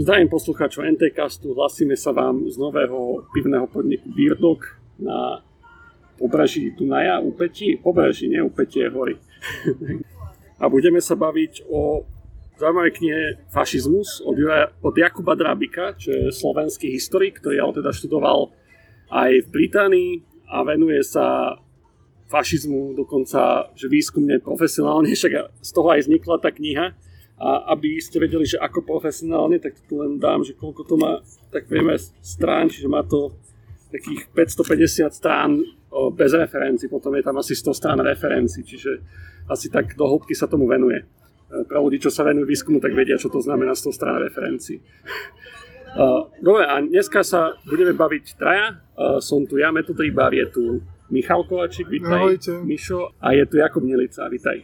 Zdravím poslucháčov NTCastu, hlasíme sa vám z nového pivného podniku Birdok na pobraží Dunaja, Úpeti, pobraží, nie Úpeti je hory. a budeme sa baviť o zaujímavej knihe Fašizmus od, od Jakuba Drábika, čo je slovenský historik, ktorý ale teda študoval aj v Británii a venuje sa fašizmu dokonca, že výskumne profesionálne, však z toho aj vznikla tá kniha a aby ste vedeli, že ako profesionálne, tak tu len dám, že koľko to má, tak vieme strán, čiže má to takých 550 strán bez referencií, potom je tam asi 100 strán referencií, čiže asi tak do hĺbky sa tomu venuje. E, pre ľudí, čo sa venujú výskumu, tak vedia, čo to znamená 100 strán referencií. E, dobre, a dneska sa budeme baviť traja. E, som tu ja, Metodríbar, je tu Michal Kovačík, vítaj. Ahojte. Mišo, a je tu Jakub Nelica, vítaj.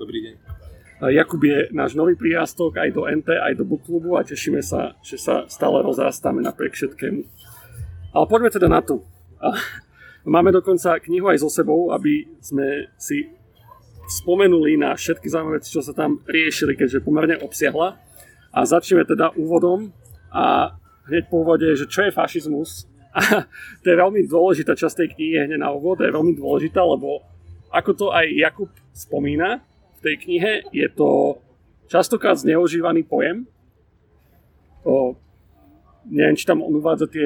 Dobrý deň. Jakub je náš nový prírastok aj do NT, aj do Book a tešíme sa, že sa stále rozrastáme napriek všetkému. Ale poďme teda na to. Máme dokonca knihu aj so sebou, aby sme si spomenuli na všetky zaujímavé veci, čo sa tam riešili, keďže pomerne obsiahla. A začneme teda úvodom a hneď po úvode, že čo je fašizmus. A to je veľmi dôležitá časť tej knihy hneď na úvod, je veľmi dôležitá, lebo ako to aj Jakub spomína, tej knihe. Je to častokrát zneužívaný pojem. O, neviem, či tam on uvádza tie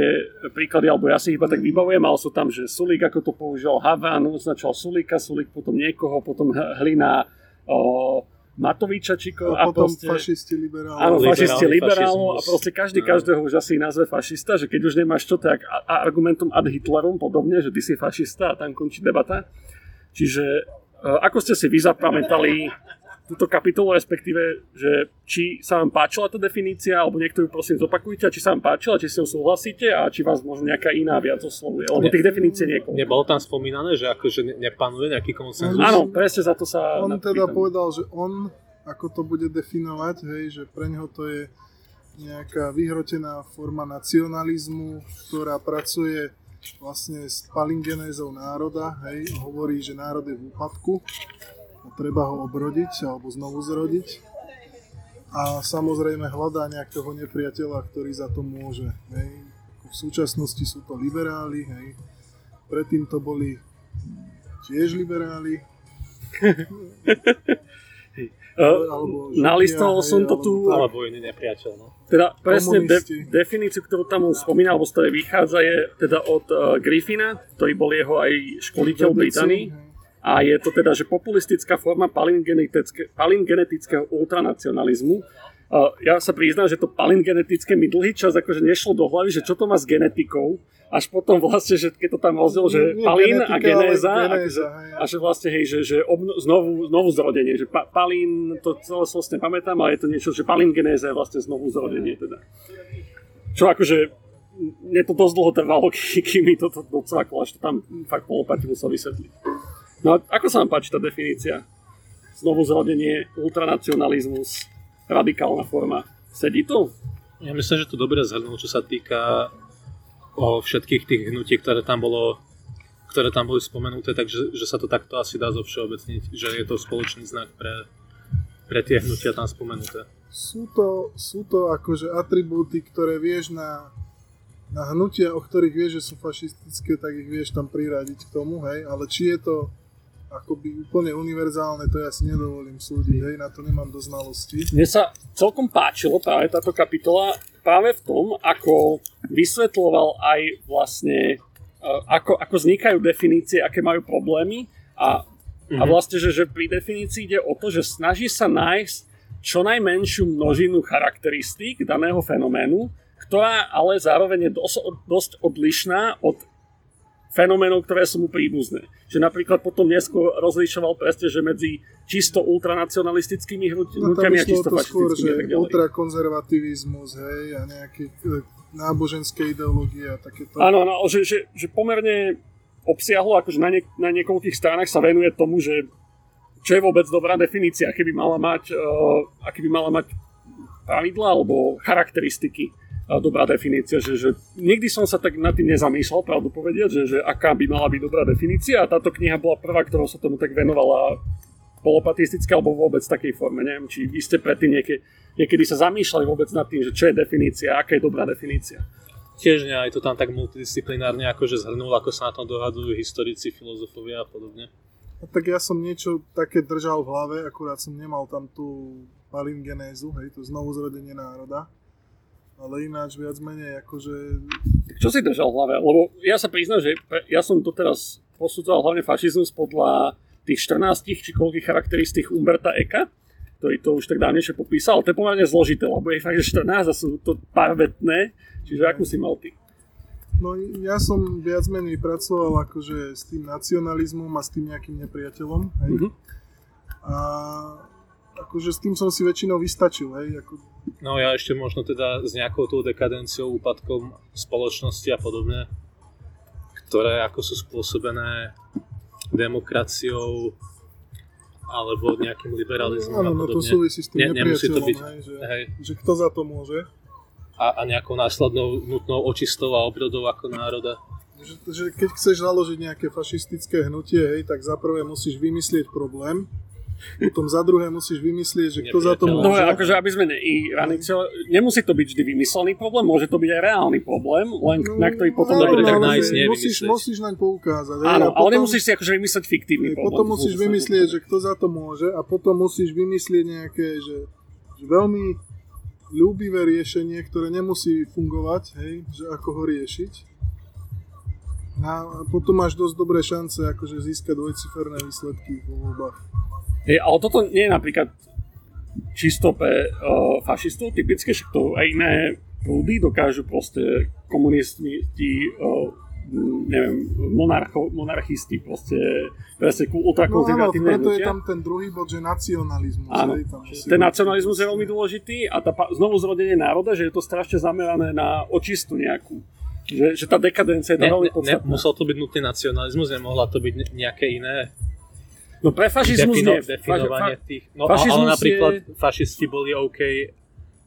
príklady, alebo ja si iba tak vybavujem, ale sú tam, že Sulík, ako to použil Havan, označal Sulíka, Sulík potom niekoho, potom Hlina o, Matoviča Čiko a, a potom proste, fašisti liberálov. Áno, fašisti liberálov a proste každý no. každého už asi nazve fašista, že keď už nemáš čo, tak argumentum ad Hitlerom podobne, že ty si fašista a tam končí debata. Čiže ako ste si vy zapamätali túto kapitolu, respektíve, že či sa vám páčila tá definícia, alebo niekto ju prosím zopakujte, a či sa vám páčila, či si ju súhlasíte a či vás možno nejaká iná viac oslovuje, lebo tých definícií niekoľko. Nebolo tam spomínané, že akože nepanuje nejaký konsenzus? Áno, presne za to sa... On teda povedal, že on, ako to bude definovať, hej, že pre neho to je nejaká vyhrotená forma nacionalizmu, ktorá pracuje vlastne s palingenézou národa, hej, hovorí, že národ je v úpadku a treba ho obrodiť alebo znovu zrodiť. A samozrejme hľadá nejakého nepriateľa, ktorý za to môže. Hej. V súčasnosti sú to liberáli, hej. predtým to boli tiež liberáli. alebo nalistoval som to tu. Alebo iný nepriateľ, no. Teda presne de- definíciu, ktorú tam on spomínal, alebo z ktorej vychádza, je teda od uh, Griffina, ktorý bol jeho aj školiteľ Británii. A je to teda, že populistická forma palingenetického ultranacionalizmu, ja sa priznám, že to palingenetické mi dlhý čas akože nešlo do hlavy, že čo to má s genetikou, až potom vlastne, že keď to tam rozdiel, že Nie, palín genetika, a genéza, genéza a, a že vlastne, hej, že, že obno, znovu, znovu zrodenie, že pa, palín, to celé vlastne pamätám, ale je to niečo, že palín genéza je vlastne znovu zrodenie teda. Čo akože mne to dosť dlho trvalo, kým mi to docvaklo, až to tam fakt polopati musel vysvetliť. No a ako sa vám páči tá definícia? Znovu zrodenie, ultranacionalizmus, radikálna forma. Sedí to? Ja myslím, že to dobre zhrnul, čo sa týka o všetkých tých hnutí, ktoré tam bolo ktoré tam boli spomenuté, takže že sa to takto asi dá zo všeobecniť, že je to spoločný znak pre, pre tie hnutia tam spomenuté. Sú to, sú to akože atribúty, ktoré vieš na, na hnutia, o ktorých vieš, že sú fašistické, tak ich vieš tam priradiť k tomu, hej, ale či je to akoby úplne univerzálne, to ja si nedovolím súdiť, hej, na to nemám do znalosti. Mne sa celkom páčilo práve táto kapitola práve v tom, ako vysvetloval aj vlastne, e, ako, ako vznikajú definície, aké majú problémy a, mm-hmm. a mhm. vlastne, že, že pri definícii ide o to, že snaží sa nájsť čo najmenšiu množinu charakteristík daného fenoménu, ktorá ale zároveň je dosť, dosť odlišná od fenoménov, ktoré sú mu príbuzné. Že napríklad potom neskôr rozlišoval presne, že medzi čisto ultranacionalistickými hnutiami no, a čisto to skôr, že ultrakonzervativizmus, hej, a nejaké e, náboženské ideológie a takéto. Áno, áno, že, že, že pomerne obsiahlo, akože na, nie, na niekoľkých stranách sa venuje tomu, že čo je vôbec dobrá definícia, aké by mala mať, uh, aké by mala mať pravidla alebo charakteristiky dobrá definícia, že, že nikdy som sa tak nad tým nezamýšľal, pravdu povediať, že, že aká by mala byť dobrá definícia a táto kniha bola prvá, ktorou sa tomu tak venovala polopatistické alebo vôbec v takej forme. Neviem, či vy ste predtým niekedy, niekedy sa zamýšľali vôbec nad tým, že čo je definícia, aká je dobrá definícia. Tiež nie, aj to tam tak multidisciplinárne akože zhrnul, ako sa na tom dohadujú historici, filozofovia a podobne. A tak ja som niečo také držal v hlave, akurát som nemal tam tú palingenézu, hej, to znovu zrodenie národa. Ale ináč viac menej akože... Čo si držal v hlave? Lebo ja sa priznám, že ja som doteraz posudzoval hlavne fašizmus podľa tých 14 či koľkých charakteristík Umberta Eka, ktorý to už tak dávnejšie popísal. To je pomerne zložité, lebo je fakt, že 14 a sú to parvetné. Čiže akú si mal ty? No ja som viac menej pracoval akože s tým nacionalizmom a s tým nejakým nepriateľom. Hej? Mm-hmm. A akože s tým som si väčšinou vystačil. Hej? Ako... No ja ešte možno teda s nejakou tou dekadenciou, úpadkom spoločnosti a podobne, ktoré ako sú spôsobené demokraciou alebo nejakým liberalizmom no, a podobne. No to súvisí s tým ne, nemusí to byť, hej, že, hej. že kto za to môže. A, a nejakou následnou nutnou očistou a obrodou ako národa. Že, že keď chceš založiť nejaké fašistické hnutie, hej, tak za prvé musíš vymyslieť problém, potom za druhé musíš vymyslieť, že kto za to môže. No akože aby sme ne, nemusí to byť vždy vymyslený problém, môže to byť aj reálny problém, len no, na ktorý potom... Dobre, tak nájsť musíš, musíš naň poukázať. Áno, ale nemusíš si akože vymyslieť fiktívny problém. Potom musíš vymyslieť, že kto za to môže a potom musíš vymyslieť nejaké, že, že veľmi ľúbivé riešenie, ktoré nemusí fungovať, hej, že ako ho riešiť. A potom máš dosť dobré šance akože získať dvojciferné výsledky vo voľbách. Hej, ale toto nie je napríklad čisto pre uh, fašistov typické, že to aj iné prúdy dokážu proste komunisti, uh, neviem, monarcho, monarchisti proste presne ultrakonzervatívne no, áno, preto je tam ten druhý bod, že nacionalizmus. Áno, hej, tam ten nacionalizmus je veľmi dôležitý a tá znovu zrodenie národa, že je to strašne zamerané na očistu nejakú. Že, že tá dekadencia je to veľmi podstatná. Ne, musel to byť nutný nacionalizmus, nemohla to byť nejaké iné No pre fašizmus Defino, nie. Definovanie fa- tých. No ale napríklad je... fašisti boli OK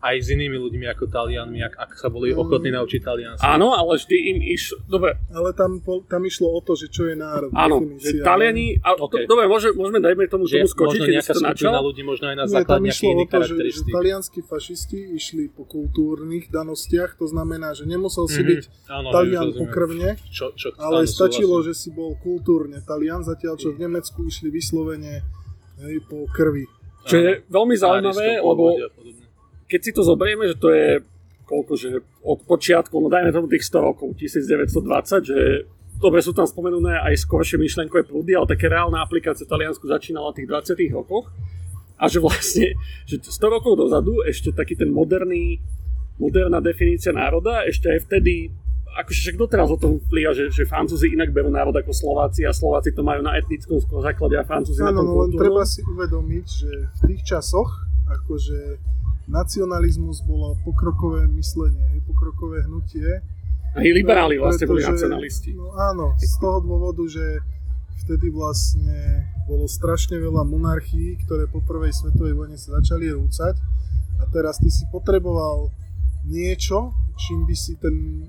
aj s inými ľuďmi ako Talianmi, ak, ak sa boli ochotní naučiť taliansky. Áno, ale vždy im išlo... Dobre. Ale tam, tam išlo o to, že čo je národ. Áno, že Taliani... A, okay. dobre, môže, môžeme dajme tomu, že tomu skočiť, možno nejaká skupina ľudí, možno aj na základ nejakých iných charakteristík. Že, že talianskí fašisti išli po kultúrnych danostiach, to znamená, že nemusel si mm-hmm. byť áno, Talian pokrvne, čo, čo, ale áno, stačilo, súhlasím. že si bol kultúrne Talian, zatiaľ čo v Nemecku išli vyslovene hej, po krvi. Čo je veľmi zaujímavé, lebo keď si to zoberieme, že to je koľko, že od počiatku, no dajme tomu tých 100 rokov, 1920, že dobre sú tam spomenuté aj skoršie myšlenkové prúdy, ale také reálna aplikácia v Taliansku začínala v tých 20 rokoch. A že vlastne, že 100 rokov dozadu ešte taký ten moderný, moderná definícia národa, ešte aj vtedy akože však doteraz o tom vplyva, že, že Francúzi inak berú národ ako Slováci a Slováci to majú na etnickom základe a Francúzi na tom no, len treba si uvedomiť, že v tých časoch akože nacionalizmus bolo pokrokové myslenie, hej, pokrokové hnutie. Aj liberáli vlastne boli nacionalisti. No áno, z toho dôvodu, že vtedy vlastne bolo strašne veľa monarchií, ktoré po prvej svetovej vojne sa začali rúcať a teraz ty si potreboval niečo, čím by si ten,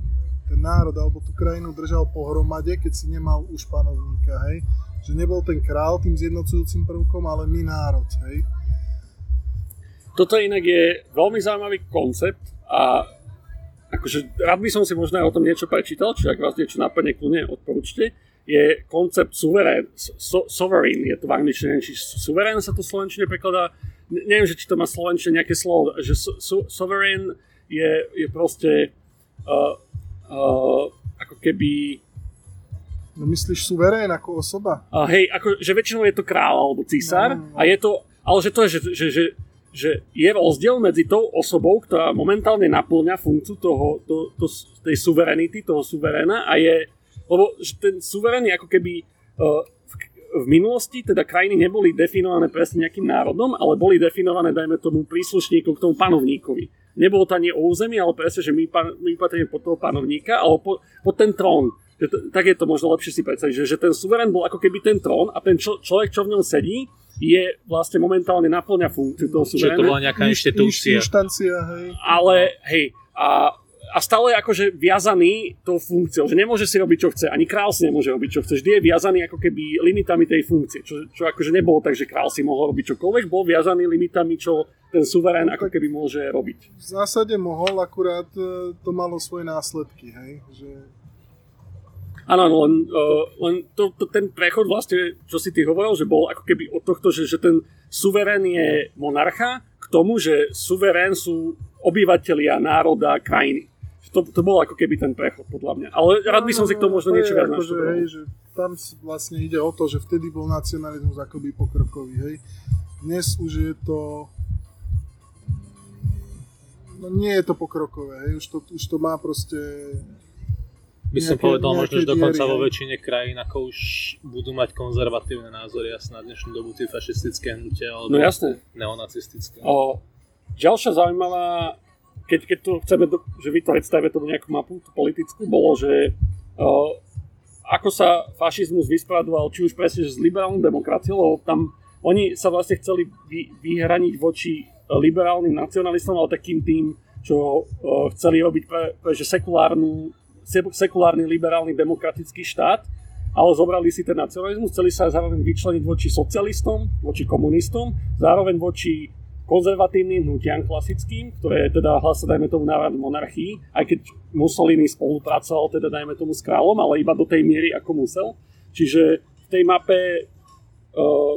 ten národ alebo tú krajinu držal pohromade, keď si nemal už panovníka, hej. Že nebol ten král tým zjednocujúcim prvkom, ale my národ, hej. Toto inak je veľmi zaujímavý koncept a akože rád by som si možno aj o tom niečo prečítal, čiže ak vás niečo napadne, kľudne odporúčte, je koncept suverén, so, sovereign, je to v angličtine, či suverén sa to v slovenčine prekladá, neviem, že či to má slovenčine nejaké slovo, že so, so, sovereign je, je proste uh, uh, ako keby No myslíš suverén ako osoba? Uh, hej, ako, že väčšinou je to kráľ alebo císar no, no, no. a je to, ale že to je, že, že, že že je rozdiel medzi tou osobou, ktorá momentálne naplňa funkciu toho, to, to, tej suverenity, toho suveréna a je, lebo že ten suverén je ako keby uh, v, v minulosti teda krajiny neboli definované presne nejakým národom, ale boli definované, dajme tomu, príslušníkom k tomu panovníkovi. Nebolo to ani o území, ale presne, že my, my patríme pod toho panovníka, ale po, pod ten trón. Tak je to možno lepšie si predstaviť, že, že ten suverén bol ako keby ten trón a ten čo, človek, čo v ňom sedí, je vlastne momentálne naplňa funkciu toho suveréna. Čiže to bola nejaká inštitúcia. Inštancia, hej. Ale hej, a a stále je akože viazaný tou funkciou, že nemôže si robiť, čo chce. Ani král si nemôže robiť, čo chce. Vždy je viazaný ako keby limitami tej funkcie. Čo, čo akože nebolo tak, že král si mohol robiť čokoľvek, bol viazaný limitami, čo ten suverén ako keby môže robiť. V zásade mohol, akurát e, to malo svoje následky, hej? Že... Áno, len, uh, len to, to, ten prechod vlastne, čo si ty hovoril, že bol ako keby od tohto, že, že ten suverén je monarcha, k tomu, že suverén sú obyvateľia národa, krajiny. To, to bol ako keby ten prechod, podľa mňa. Ale rád by som si k tomu možno niečo viac ako, že, hej, že Tam vlastne ide o to, že vtedy bol nacionalizmus akoby pokrokový. Hej. Dnes už je to no nie je to pokrokové, hej. Už, to, už to má proste by som nejaké, povedal, možno, že dokonca vo väčšine krajín ako už budú mať konzervatívne názory a na dnešnú dobu tie fašistické hnutia alebo no, jasné. neonacistické. O, ďalšia zaujímavá, keď, keď to chceme, do, že vy to predstavíme tomu nejakú mapu tú politickú, bolo, že o, ako sa fašizmus vysporiadoval, či už presne s liberálnou demokraciou, lebo tam oni sa vlastne chceli vy, vyhraniť voči liberálnym nacionalistom, ale takým tým, čo uh, chceli robiť pre, pre že sekulárnu, sekulárny liberálny demokratický štát, ale zobrali si ten nacionalizmus, chceli sa zároveň vyčleniť voči socialistom, voči komunistom, zároveň voči konzervatívnym hnutiam klasickým, ktoré teda hlasa, dajme tomu, návrat monarchii, aj keď Mussolini spolupracoval, teda dajme tomu s kráľom, ale iba do tej miery, ako musel. Čiže v tej mape, uh,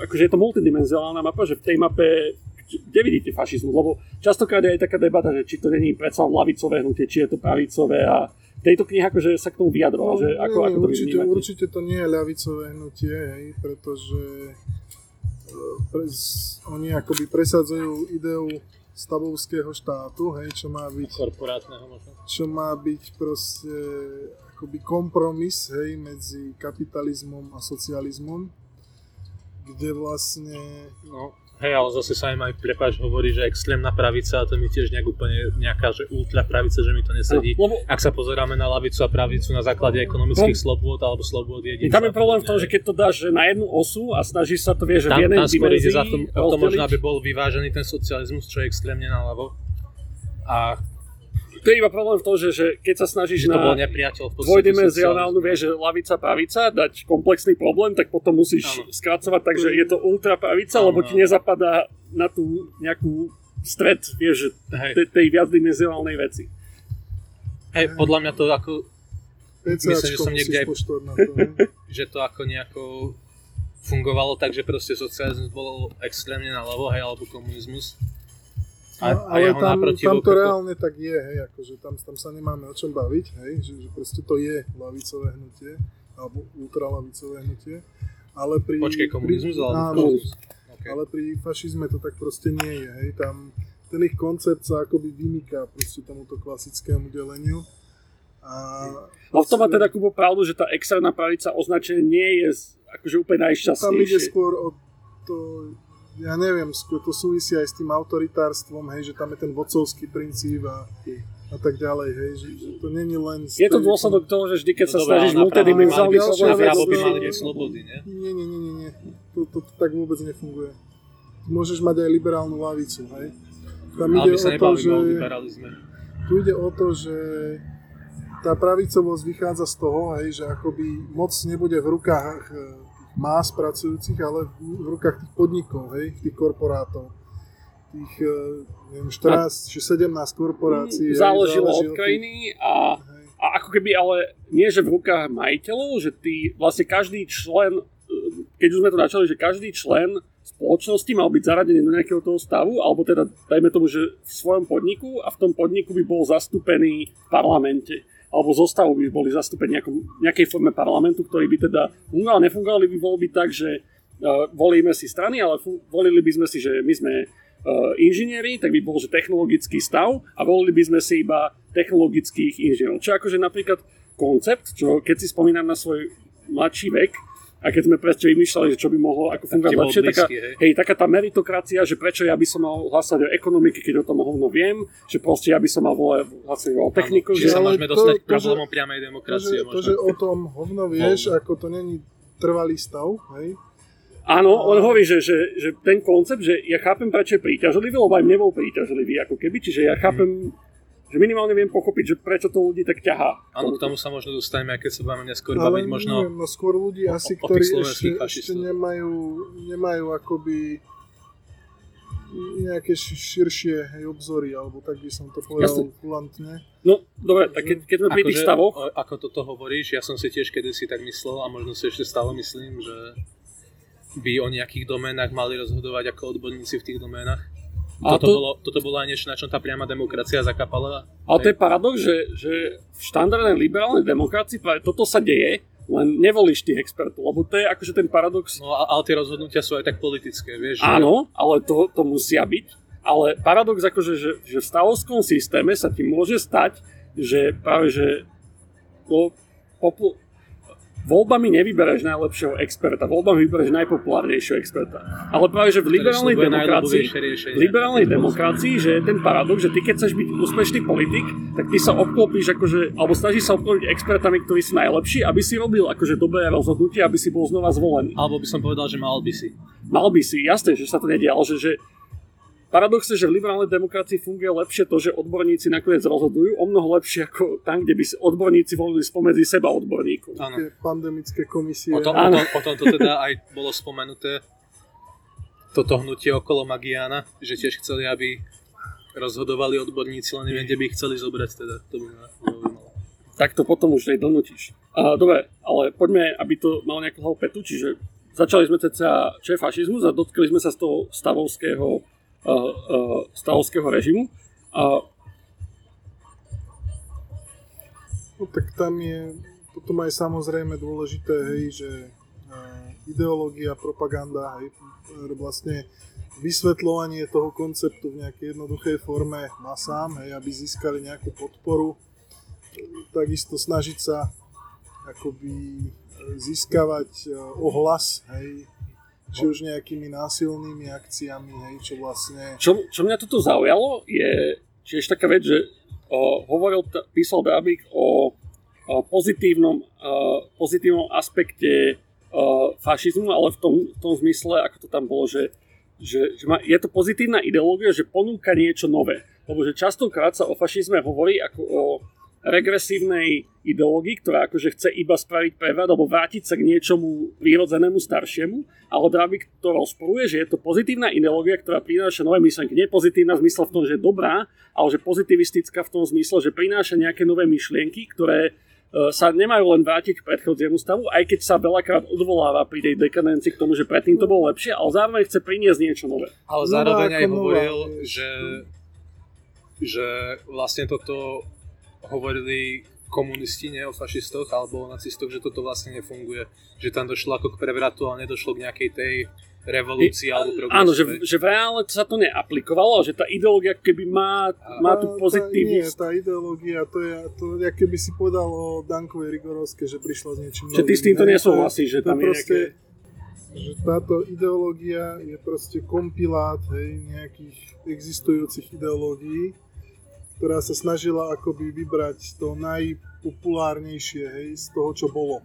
akože je to multidimenzionálna mapa, že v tej mape kde vidíte fašizmus? Lebo častokrát je aj taká debata, že či to není predsa lavicové hnutie, či je to pravicové a tejto knihe akože sa k tomu vyjadroval, no, že ako, nie, ako to určite, určite to nie je ľavicové hnutie, hej, pretože e, pre, oni akoby presadzujú ideu stavovského štátu, hej, čo má byť korporátneho možno. Čo má byť proste akoby kompromis, hej, medzi kapitalizmom a socializmom, kde vlastne no. Hej, ale zase sa im aj, prepáč, hovorí, že extrémna pravica a to mi tiež nejak úplne nejaká, že ultra pravica, že mi to nesedí. No, lebo... Ak sa pozeráme na lavicu a pravicu na základe ekonomických no, slobôd alebo slobôd jedinca. Tam je problém v tom, že keď to dáš na jednu osu a snažíš sa to, vieš, že tam, v jednej tam skôr ide za tom, to možno, aby bol vyvážený ten socializmus, čo je extrémne naľavo. A to je iba problém v tom, že, že keď sa snažíš že to v dvojdimenzionálnu, vieš, že lavica, pravica, dať komplexný problém, tak potom musíš ano. skracovať tak, že je to ultra pravica, ano, lebo ti nezapadá na tú nejakú stred, vieš, že te, tej viacdimenzionálnej veci. Hej, podľa mňa to ako... Myslím, že som niekde aj... To, že to ako nejako fungovalo tak, že proste socializmus bol extrémne na hej, alebo komunizmus a, no, ale tam, tam to reálne tak je, hej, akože tam, tam sa nemáme o čom baviť, hej, že, že proste to je lavicové hnutie, alebo ultralavicové hnutie, ale pri... Počkej, komunizmus alebo áno, okay. ale pri fašizme to tak proste nie je, hej, tam ten ich koncept sa akoby vymýka proste tomuto klasickému deleniu. A no v tom má teda Kubo pravdu, že tá externá pravica označenie nie je akože úplne najšťastnejšie. Tam ide skôr o to ja neviem, to súvisí aj s tým autoritárstvom, hej, že tam je ten vodcovský princíp a, a tak ďalej, hej, že, že to není len... Je to dôsledok toho, že vždy, keď no sa snažíš multidimenzálne slobody, nie? Nie, nie, nie, nie, nie. To, to, to tak vôbec nefunguje. Môžeš mať aj liberálnu lavicu, hej. Tam ide o to, že... Tu ide o to, že tá pravicovosť vychádza z toho, hej, že akoby moc nebude v rukách más pracujúcich, ale v rukách tých podnikov, hej, tých korporátov. Tých, eh, neviem, 14 či 17 korporácií. Záležilo od krajiny a, a ako keby, ale nie, že v rukách majiteľov, že ty, vlastne každý člen, eh, keď už sme to načali, že každý člen spoločnosti mal byť zaradený do nejakého toho stavu, alebo teda dajme tomu, že v svojom podniku a v tom podniku by bol zastúpený v parlamente alebo zostavu by boli zastúpení nejakom, nejakej forme parlamentu, ktorý by teda fungoval. Nefungovali by voľby tak, že uh, volíme si strany, ale fu- volili by sme si, že my sme uh, inžinieri, tak by bol, že technologický stav a volili by sme si iba technologických inžinierov. Čo akože napríklad koncept, čo keď si spomínam na svoj mladší vek, a keď sme presne vymýšľali, že čo by mohlo ako fungovať lepšie, taká, hej. hej, taká tá meritokracia, že prečo ja by som mal hlasať o ekonomiky, keď o tom hovno viem, že proste ja by som mal hlasať o techniku. Čiže sa môžeme dostať k problémom priamej demokracie. To, že, to, že o tom hovno vieš, hovno. ako to není trvalý stav, hej? Áno, on hovorí, že, že, že ten koncept, že ja chápem, prečo je príťažlivý, lebo aj mne bol príťažlivý, ako keby, čiže ja chápem, že minimálne viem pochopiť, že prečo to ľudí tak ťahá. Áno, k tomu sa možno dostaneme, keď sa budeme neskôr Ale baviť možno... neviem, no skôr ľudí o- asi, o ktorí slovenských ešte, fašistov. ešte nemajú, nemajú akoby nejaké ši- širšie hej, obzory, alebo tak by som to povedal kulantne. No, dobre, tak keď, keď sme pri tých Akože, stavoch, o- ako toto hovoríš, ja som si tiež kedysi tak myslel a možno si ešte stále myslím, že by o nejakých doménach mali rozhodovať ako odborníci v tých doménach. A Toto, to- bolo, toto bolo aj niečo, na čom tá priama demokracia zakapala. ale to je paradox, že, že v štandardnej liberálnej demokracii práve toto sa deje, len nevolíš tých expertov, lebo to je akože ten paradox, No ale tie rozhodnutia sú aj tak politické, vieš. že- áno, ale to, to musia byť, ale paradox akože, že, že v stavovskom systéme sa ti môže stať, že práve, že no, popul- voľbami nevybereš najlepšieho experta, voľbami vybereš najpopulárnejšieho experta. Ale práve, že v liberálnej demokracii, v liberálnej demokracii, že je ten paradox, že ty keď chceš byť úspešný politik, tak ty sa obklopíš akože, alebo snažíš sa obklopiť expertami, ktorí sú najlepší, aby si robil akože dobré rozhodnutie, aby si bol znova zvolený. Alebo by som povedal, že mal by si. Mal by si, jasné, že sa to nedialo, že, že paradox je, že v liberálnej demokracii funguje lepšie to, že odborníci nakoniec rozhodujú, o mnoho lepšie ako tam, kde by si odborníci volili spomedzi seba odborníkov. Áno. Tie pandemické komisie. O tom, o, tom, o tom to teda aj bolo spomenuté, toto hnutie okolo Magiana, že tiež chceli, aby rozhodovali odborníci, len neviem, kde by ich chceli zobrať, teda to by ma tak to potom už nej donútiš. A, dobre, ale poďme, aby to malo nejakú hlavu petu, čiže začali sme cca, čo je fašizmus a dotkli sme sa z toho stavovského, stavovského režimu. A No tak tam je potom aj samozrejme dôležité, hej, že uh, ideológia, propaganda, hej, e, vlastne vysvetľovanie toho konceptu v nejakej jednoduchej forme masám, hej, aby získali nejakú podporu. Takisto snažiť sa akoby e, získavať e, ohlas, hej, či už nejakými násilnými akciami, hej, čo vlastne... čo, čo mňa toto zaujalo, je tiež taká vec, že uh, hovoril, t- písal Drábik o, o pozitívnom, uh, pozitívnom aspekte uh, fašizmu, ale v tom, v tom zmysle, ako to tam bolo, že, že, že má, je to pozitívna ideológia, že ponúka niečo nové. Lebo že častokrát sa o fašizme hovorí ako o regresívnej ideológii, ktorá akože chce iba spraviť prevrat alebo vrátiť sa k niečomu prírodzenému staršiemu, ale Drábik to rozporuje, že je to pozitívna ideológia, ktorá prináša nové myšlenky. Nie pozitívna v zmysle v tom, že je dobrá, ale že pozitivistická v tom zmysle, že prináša nejaké nové myšlienky, ktoré e, sa nemajú len vrátiť k predchodziemu stavu, aj keď sa veľakrát odvoláva pri tej dekadencii k tomu, že predtým to bolo lepšie, ale zároveň chce priniesť niečo nové. Ale zároveň ako aj hovoril, že, že vlastne toto hovorili komunisti, nie o fašistoch alebo o nacistoch, že toto vlastne nefunguje. Že tam došlo ako k prevratu, ale nedošlo k nejakej tej revolúcii alebo progresu. Áno, že, že v reále sa to neaplikovalo, že tá ideológia keby má, má tú Tá- Nie, tá ideológia, to je, to je, keby si povedal o Dankovej Rigorovske, že prišla s niečím Že ty s týmto nesúhlasíš, že tam je proste, nejaké... že táto ideológia je proste kompilát hej, nejakých existujúcich ideológií, ktorá sa snažila akoby vybrať to najpopulárnejšie hej, z toho, čo bolo.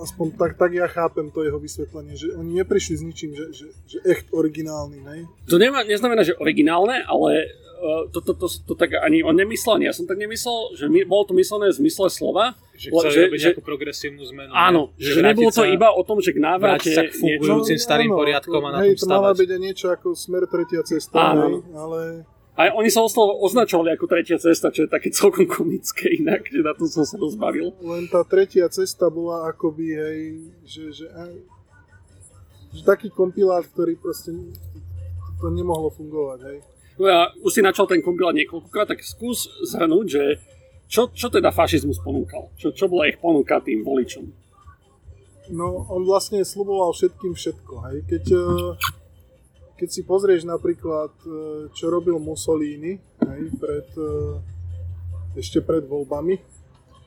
Aspoň tak, tak ja chápem to jeho vysvetlenie, že oni neprišli s ničím, že, že, že echt originálnym, hej. To nemá, neznamená, že originálne, ale uh, to, to, to, to, tak ani on nemyslel, ja som tak nemyslel, že my, bolo to myslené v zmysle slova. Že chceli že- robiť že- nejakú progresívnu zmenu. Áno, že, že nebolo to iba o tom, že k návrate... sa k fungujúcim niečo- starým áno, poriadkom a na hej, tom to mala stavať. byť aj niečo ako smer tretia cesta, Áno. hej, ale A oni sa oslovo označovali ako tretia cesta, čo je také celkom komické inak, že na to som sa dozbavil. len tá tretia cesta bola akoby, hej, že, že, aj- že taký kompilát, ktorý proste to nemohlo fungovať, hej. No ja už si načal ten kompilát niekoľkokrát, tak skús zhrnúť, že čo, čo teda fašizmus ponúkal? Čo, čo bola ich ponuka tým voličom? No, on vlastne sluboval všetkým všetko, hej. Keď, eh, keď si pozrieš napríklad, eh, čo robil Mussolini, hej, pred, eh, ešte pred voľbami,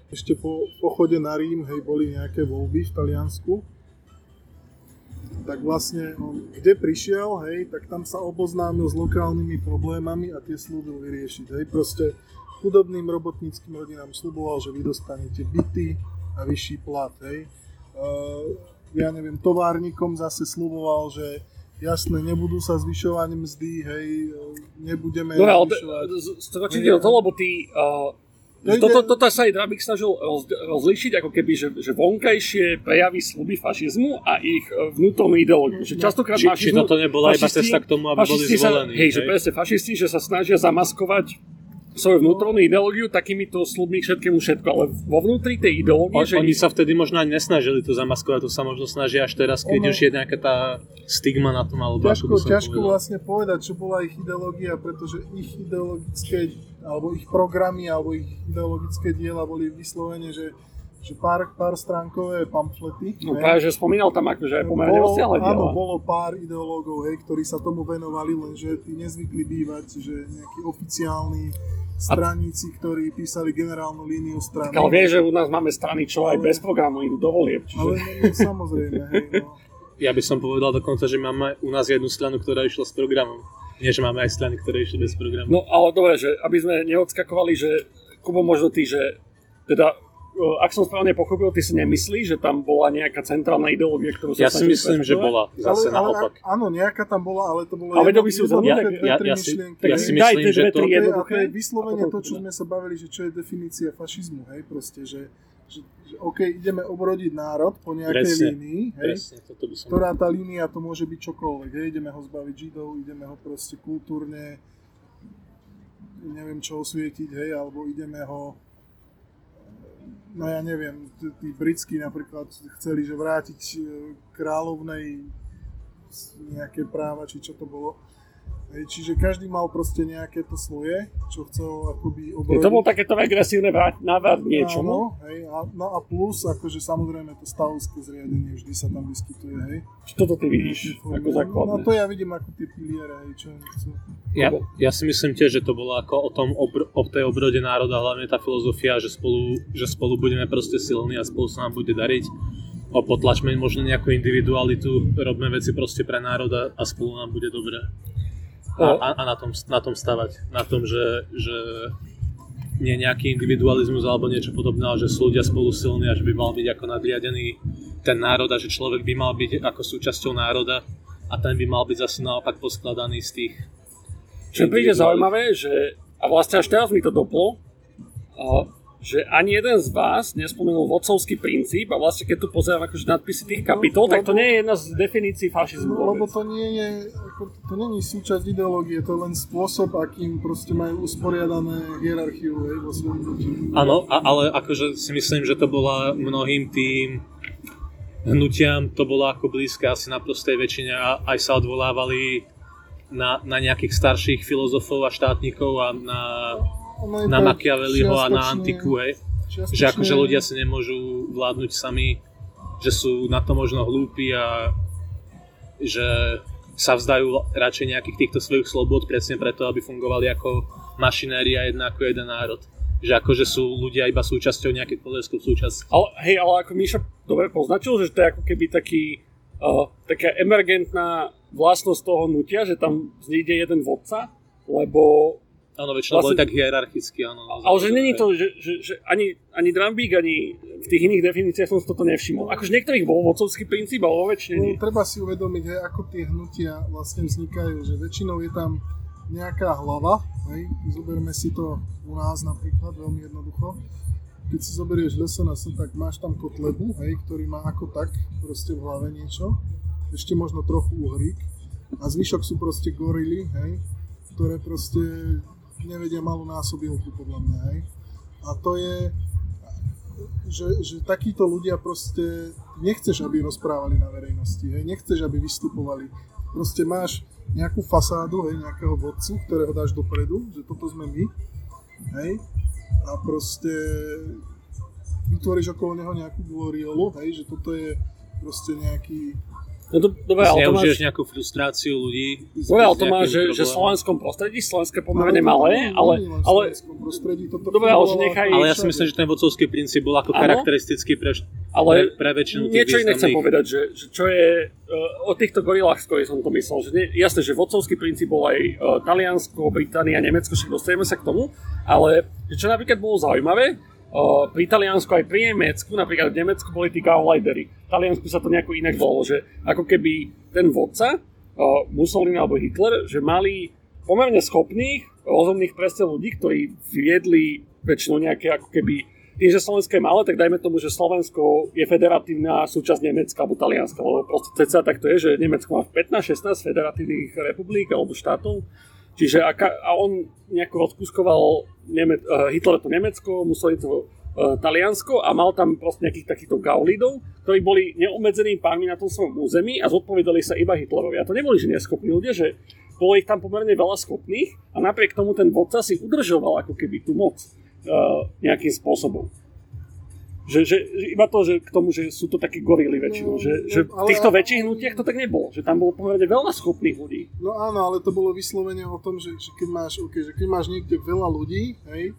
ešte po pochode na Rím, hej, boli nejaké voľby v Taliansku, tak vlastne on, kde prišiel, hej, tak tam sa oboznámil s lokálnymi problémami a tie slúbil vyriešiť, hej. Proste chudobným robotníckým rodinám sluboval, že vy dostanete byty a vyšší plat, hej. Uh, ja neviem, továrnikom zase sluboval, že jasné, nebudú sa zvyšovať mzdy, hej, nebudeme No ale zvyšovať... strčite do toho, lebo ty... Uh, To toto, toto sa aj Drabik snažil roz, rozlíšiť, ako keby, že, že vonkajšie prejavy sluby fašizmu a ich e, vnútornú ideológiu. Že častokrát Či, či fašizmu, toto nebola iba fašisti- cesta k tomu, aby boli fašisti sa, zvolení. hej, že presne fašisti, že sa snažia zamaskovať svoju vnútornú ideológiu takýmito slubmi všetkému všetko, ale vo vnútri tej ideológie, On, že oni sa vtedy možno ani nesnažili to zamaskovať, to sa možno snažia až teraz, keď Ono- už je nejaká tá stigma na tom, alebo ťažko, ako ťažko povedal. vlastne povedať, čo bola ich ideológia, pretože ich ideologické, alebo ich programy, alebo ich ideologické diela boli vyslovene, že, že pár, pár stránkové pamflety. no, práve, že spomínal tam akože aj pomerne bolo, rozsiahle áno, diela. bolo pár ideológov, hej, ktorí sa tomu venovali, lenže tí nezvykli bývať, že nejakí oficiálni straníci, ktorí písali generálnu líniu strany. Ale vieš, že u nás máme strany, čo aj bez programu idú do volieb. Čiže... Ale no, samozrejme, hej, no. Ja by som povedal dokonca, že máme u nás jednu stranu, ktorá išla s programom. Nie, že máme aj strany, ktoré išli bez programu. No ale dobre, že aby sme neodskakovali, že Kubo možno ty, že teda ak som správne pochopil, ty si nemyslíš, že tam bola nejaká centrálna ideológia, ktorú sa ja si myslím, že bola. Zase ale, naopak. Ale, áno, nejaká tam bola, ale to bolo Ale by si ju Ja- tri ja si- ja si myslím, že to- tri A to je- a to je vyslovene to, čo sme sa bavili, že čo je definícia fašizmu, hej, proste, že, že, že OK, ideme obrodiť národ po nejakej Presne, línii, hej, Presne, toto by som... ktorá tá línia to môže byť čokoľvek, hej, ideme ho zbaviť Židov, ideme ho proste kultúrne, neviem čo osvietiť, hej, alebo ideme ho no ja neviem, tí britskí napríklad chceli, že vrátiť e, kráľovnej nejaké práva, či čo to bolo. Hej, čiže každý mal proste nejaké to svoje, čo chcel akoby Je obrodiť. to bol takéto agresívne návrat niečomu. Áno, hej, a, no a plus, akože samozrejme to stavovské zriadenie vždy sa tam vyskytuje, hej. Toto ty vidíš Nejaké ako základné? No to ja vidím ako tie piliere, hej, čo oni chcú. Ja, ja si myslím tiež, že to bolo ako o tom obr- o tej obrode národa, hlavne tá filozofia, že spolu, že spolu budeme proste silní a spolu sa nám bude dariť. O potlačme možno nejakú individualitu, robme veci proste pre národa a spolu nám bude dobre. A, a, a na, tom, na tom stavať. Na tom, že, že nie nejaký individualizmus alebo niečo podobné, ale že sú ľudia spolu silní a že by mal byť ako nadriadený ten národ a že človek by mal byť ako súčasťou národa a ten by mal byť zase naopak poskladaný z tých Čo príde zaujímavé, že, a vlastne až teraz mi to doplo, a, že ani jeden z vás nespomenul vodcovský princíp a vlastne keď tu pozerám akože nadpisy tých kapitol, tak to nie je jedna z definícií fašizmu No, lebo to nie je, ako, to není súčasť ideológie, to je len spôsob, akým proste majú usporiadané hierarchiu, hej, vo svojom hnutí. Áno, ale akože si myslím, že to bola mnohým tým hnutiam, to bolo ako blízke asi na prostej väčšine a aj sa odvolávali na, na nejakých starších filozofov a štátnikov a na, na Machiavelliho a na Antiku, hej. Že akože ľudia si nemôžu vládnuť sami, že sú na to možno hlúpi a že sa vzdajú radšej nejakých týchto svojich slobod presne preto, aby fungovali ako mašinéria jedna ako jeden národ. Že akože sú ľudia iba súčasťou nejakej koleskou súčasť. Ale, hej, ale ako Míša dobre poznačil, že to je ako keby taký, uh, taká emergentná vlastnosť toho hnutia, že tam vznikne jeden vodca, lebo Áno, väčšinou Vlastne- boli tak hierarchicky, áno. Ale že není to, že, že, že ani, ani Drambík, ani v tých iných definíciách som si toto nevšimol. Akože niektorých bol vodcovský princíp, ale vo väčšine. No, treba si uvedomiť, hej, ako tie hnutia vlastne vznikajú, že väčšinou je tam nejaká hlava, hej, zoberme si to u nás napríklad, veľmi jednoducho. Keď si zoberieš LSNS, tak máš tam kotlebu, hej, ktorý má ako tak proste v hlave niečo, ešte možno trochu uhrík a zvyšok sú proste gorily, hej, ktoré proste nevedia malú násobilku podľa mňa, hej. A to je, že, že takíto ľudia proste nechceš, aby rozprávali na verejnosti, hej, nechceš, aby vystupovali. Proste máš nejakú fasádu, hej, nejakého vodcu, ktorého dáš dopredu, že toto sme my, hej, a proste vytvoríš okolo neho nejakú gloriolu, hej, že toto je proste nejaký No to, dobre, ale to máš, nejakú frustráciu ľudí. dobre, ale to máš, že, že v slovenskom prostredí, slovenské pomerne malé, ale, ale prostredí, toto Dobre, ale že nechaj- Ale ja si myslím, že ten vodcovský princíp bol ako Áno. charakteristický pre, ale pre, pre väčšinu tých niečo iné chcem povedať, že, že čo je uh, o týchto gorilách, skôr som to myslel, že nie, jasné, že vodcovský princíp bol aj uh, Taliansko, Británia, Nemecko, však dostaneme sa k tomu, ale že čo napríklad bolo zaujímavé, pri Taliansku aj pri Nemecku, napríklad v Nemecku boli tí Gauleitery, v Taliansku sa to nejako inak volalo, že ako keby ten vodca uh, Mussolini alebo Hitler, že mali pomerne schopných, rozumných presne ľudí, ktorí viedli väčšinou nejaké ako keby tým, že Slovensko je malé, tak dajme tomu, že Slovensko je federatívna súčasť Nemecka alebo Talianska, lebo proste ceca tak to je, že Nemecko má 15-16 federatívnych republik alebo štátov, čiže a, a on nejako rozkuskoval Neme, uh, Hitler to Nemecko, Mussolini to uh, Taliansko a mal tam proste nejakých takýchto gaulidov, ktorí boli neobmedzenými pánmi na tom svojom území a zodpovedali sa iba Hitlerovi. A to neboli že neschopní ľudia, že bolo ich tam pomerne veľa schopných a napriek tomu ten vodca si udržoval ako keby tú moc uh, nejakým spôsobom. Že, že, iba to, že k tomu, že sú to takí gorily väčšinou, no, že, no, že v týchto ale, väčších hnutiach to tak nebolo, že tam bolo pomerne veľa schopných ľudí. No áno, ale to bolo vyslovene o tom, že, že keď máš, okay, že keď máš niekde veľa ľudí, hej,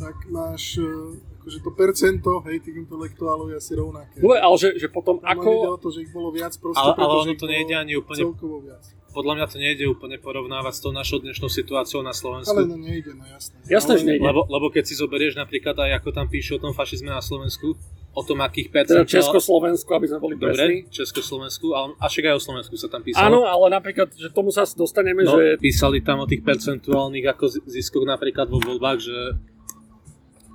tak máš eh, akože to percento, hej, tých intelektuálov je asi rovnaké. Dobre, ale že, že potom Tam ako... ide o to, že ich bolo viac proste, ale, ale ono to nejde ani úplne celkovo viac. Podľa mňa to nejde úplne porovnávať s tou našou dnešnou situáciou na Slovensku. Ale no nejde, no jasné. Jasné, že nejde. Lebo, lebo keď si zoberieš napríklad aj ako tam píšu o tom fašizme na Slovensku, o tom akých Teda percentál... Československu, aby sme boli presní. Dobre, Československu, ale a však aj o Slovensku sa tam písalo. Áno, ale napríklad, že tomu sa dostaneme, no, že písali tam o tých percentuálnych ako zi- ziskoch napríklad vo voľbách, že,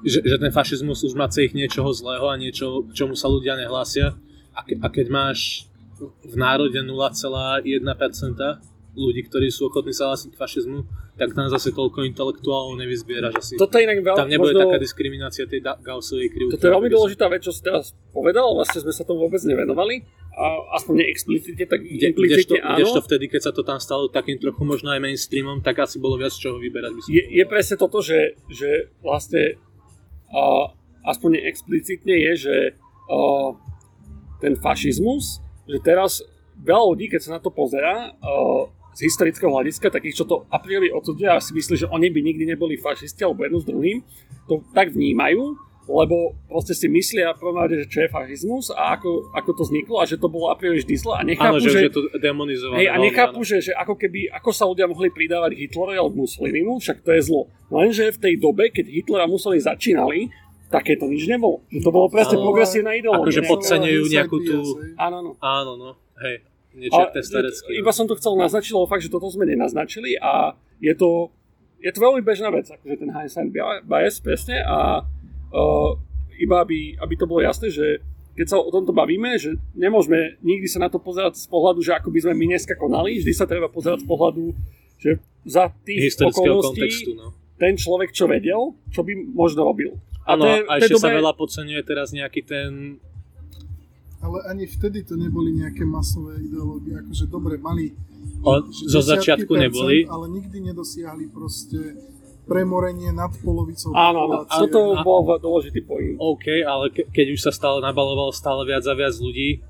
že, že ten fašizmus už má ich niečoho zlého a niečo, čomu sa ľudia nehlásia. A, ke, a keď máš v národe 0,1% ľudí, ktorí sú ochotní sa hlásiť k fašizmu, tak tam zase toľko intelektuálov nevyzbieraš asi. toto je inak veľmi, tam nebude možno, taká diskriminácia tej da- Gaussovej krivky. toto je veľmi dôležitá vec, čo si teraz povedal, vlastne sme sa tomu vôbec nevenovali, a aspoň neexplicitne, tak kdežto, implicitne áno. kdežto vtedy, keď sa to tam stalo takým trochu možno aj mainstreamom, tak asi bolo viac čoho vyberať. By som je, je presne toto, že, že vlastne a, aspoň explicitne je, že a, ten fašizmus, že teraz veľa ľudí, keď sa na to pozerá a, z historického hľadiska, takých, čo to a priori odsudia a si myslí, že oni by nikdy neboli fašisti alebo jedno s druhým, to tak vnímajú, lebo proste si myslia prvom rade, že čo je fašizmus a ako, ako to vzniklo a že to bolo a priori vždy zle a nechápu, Áno, že, že, že to demonizované. Hej, a nechápu, áno. že, že ako keby, ako sa ľudia mohli pridávať Hitlerovi alebo Mussolinimu, však to je zlo. Lenže v tej dobe, keď Hitler a Mussolini začínali, také to nič nebolo. Že to bolo presne Ale- progresívna ideológia. akože podceňujú nejakú tú... Áno, áno. Áno, no, hej. Niečo A, jak ten starecký. no. iba som to chcel naznačiť, lebo fakt, že toto sme nenaznačili a je to, je to veľmi bežná vec, akože ten hindsight bias presne a uh, iba aby, aby to bolo jasné, že keď sa o tomto bavíme, že nemôžeme nikdy sa na to pozerať z pohľadu, že ako by sme my dneska konali, vždy sa treba pozerať z pohľadu, že za tých okolností kontextu, no. ten človek, čo vedel, čo by možno robil. Áno, a ešte sa dobe- veľa podceňuje teraz nejaký ten... Ale ani vtedy to neboli nejaké masové ideológie. Akože dobre, mali O, že zo začiatku percent, neboli. Ale nikdy nedosiahli proste premorenie nad polovicou Áno, áno, populácie. toto bol dôležitý point. OK, ale ke, keď už sa stále nabalovalo stále viac a viac ľudí,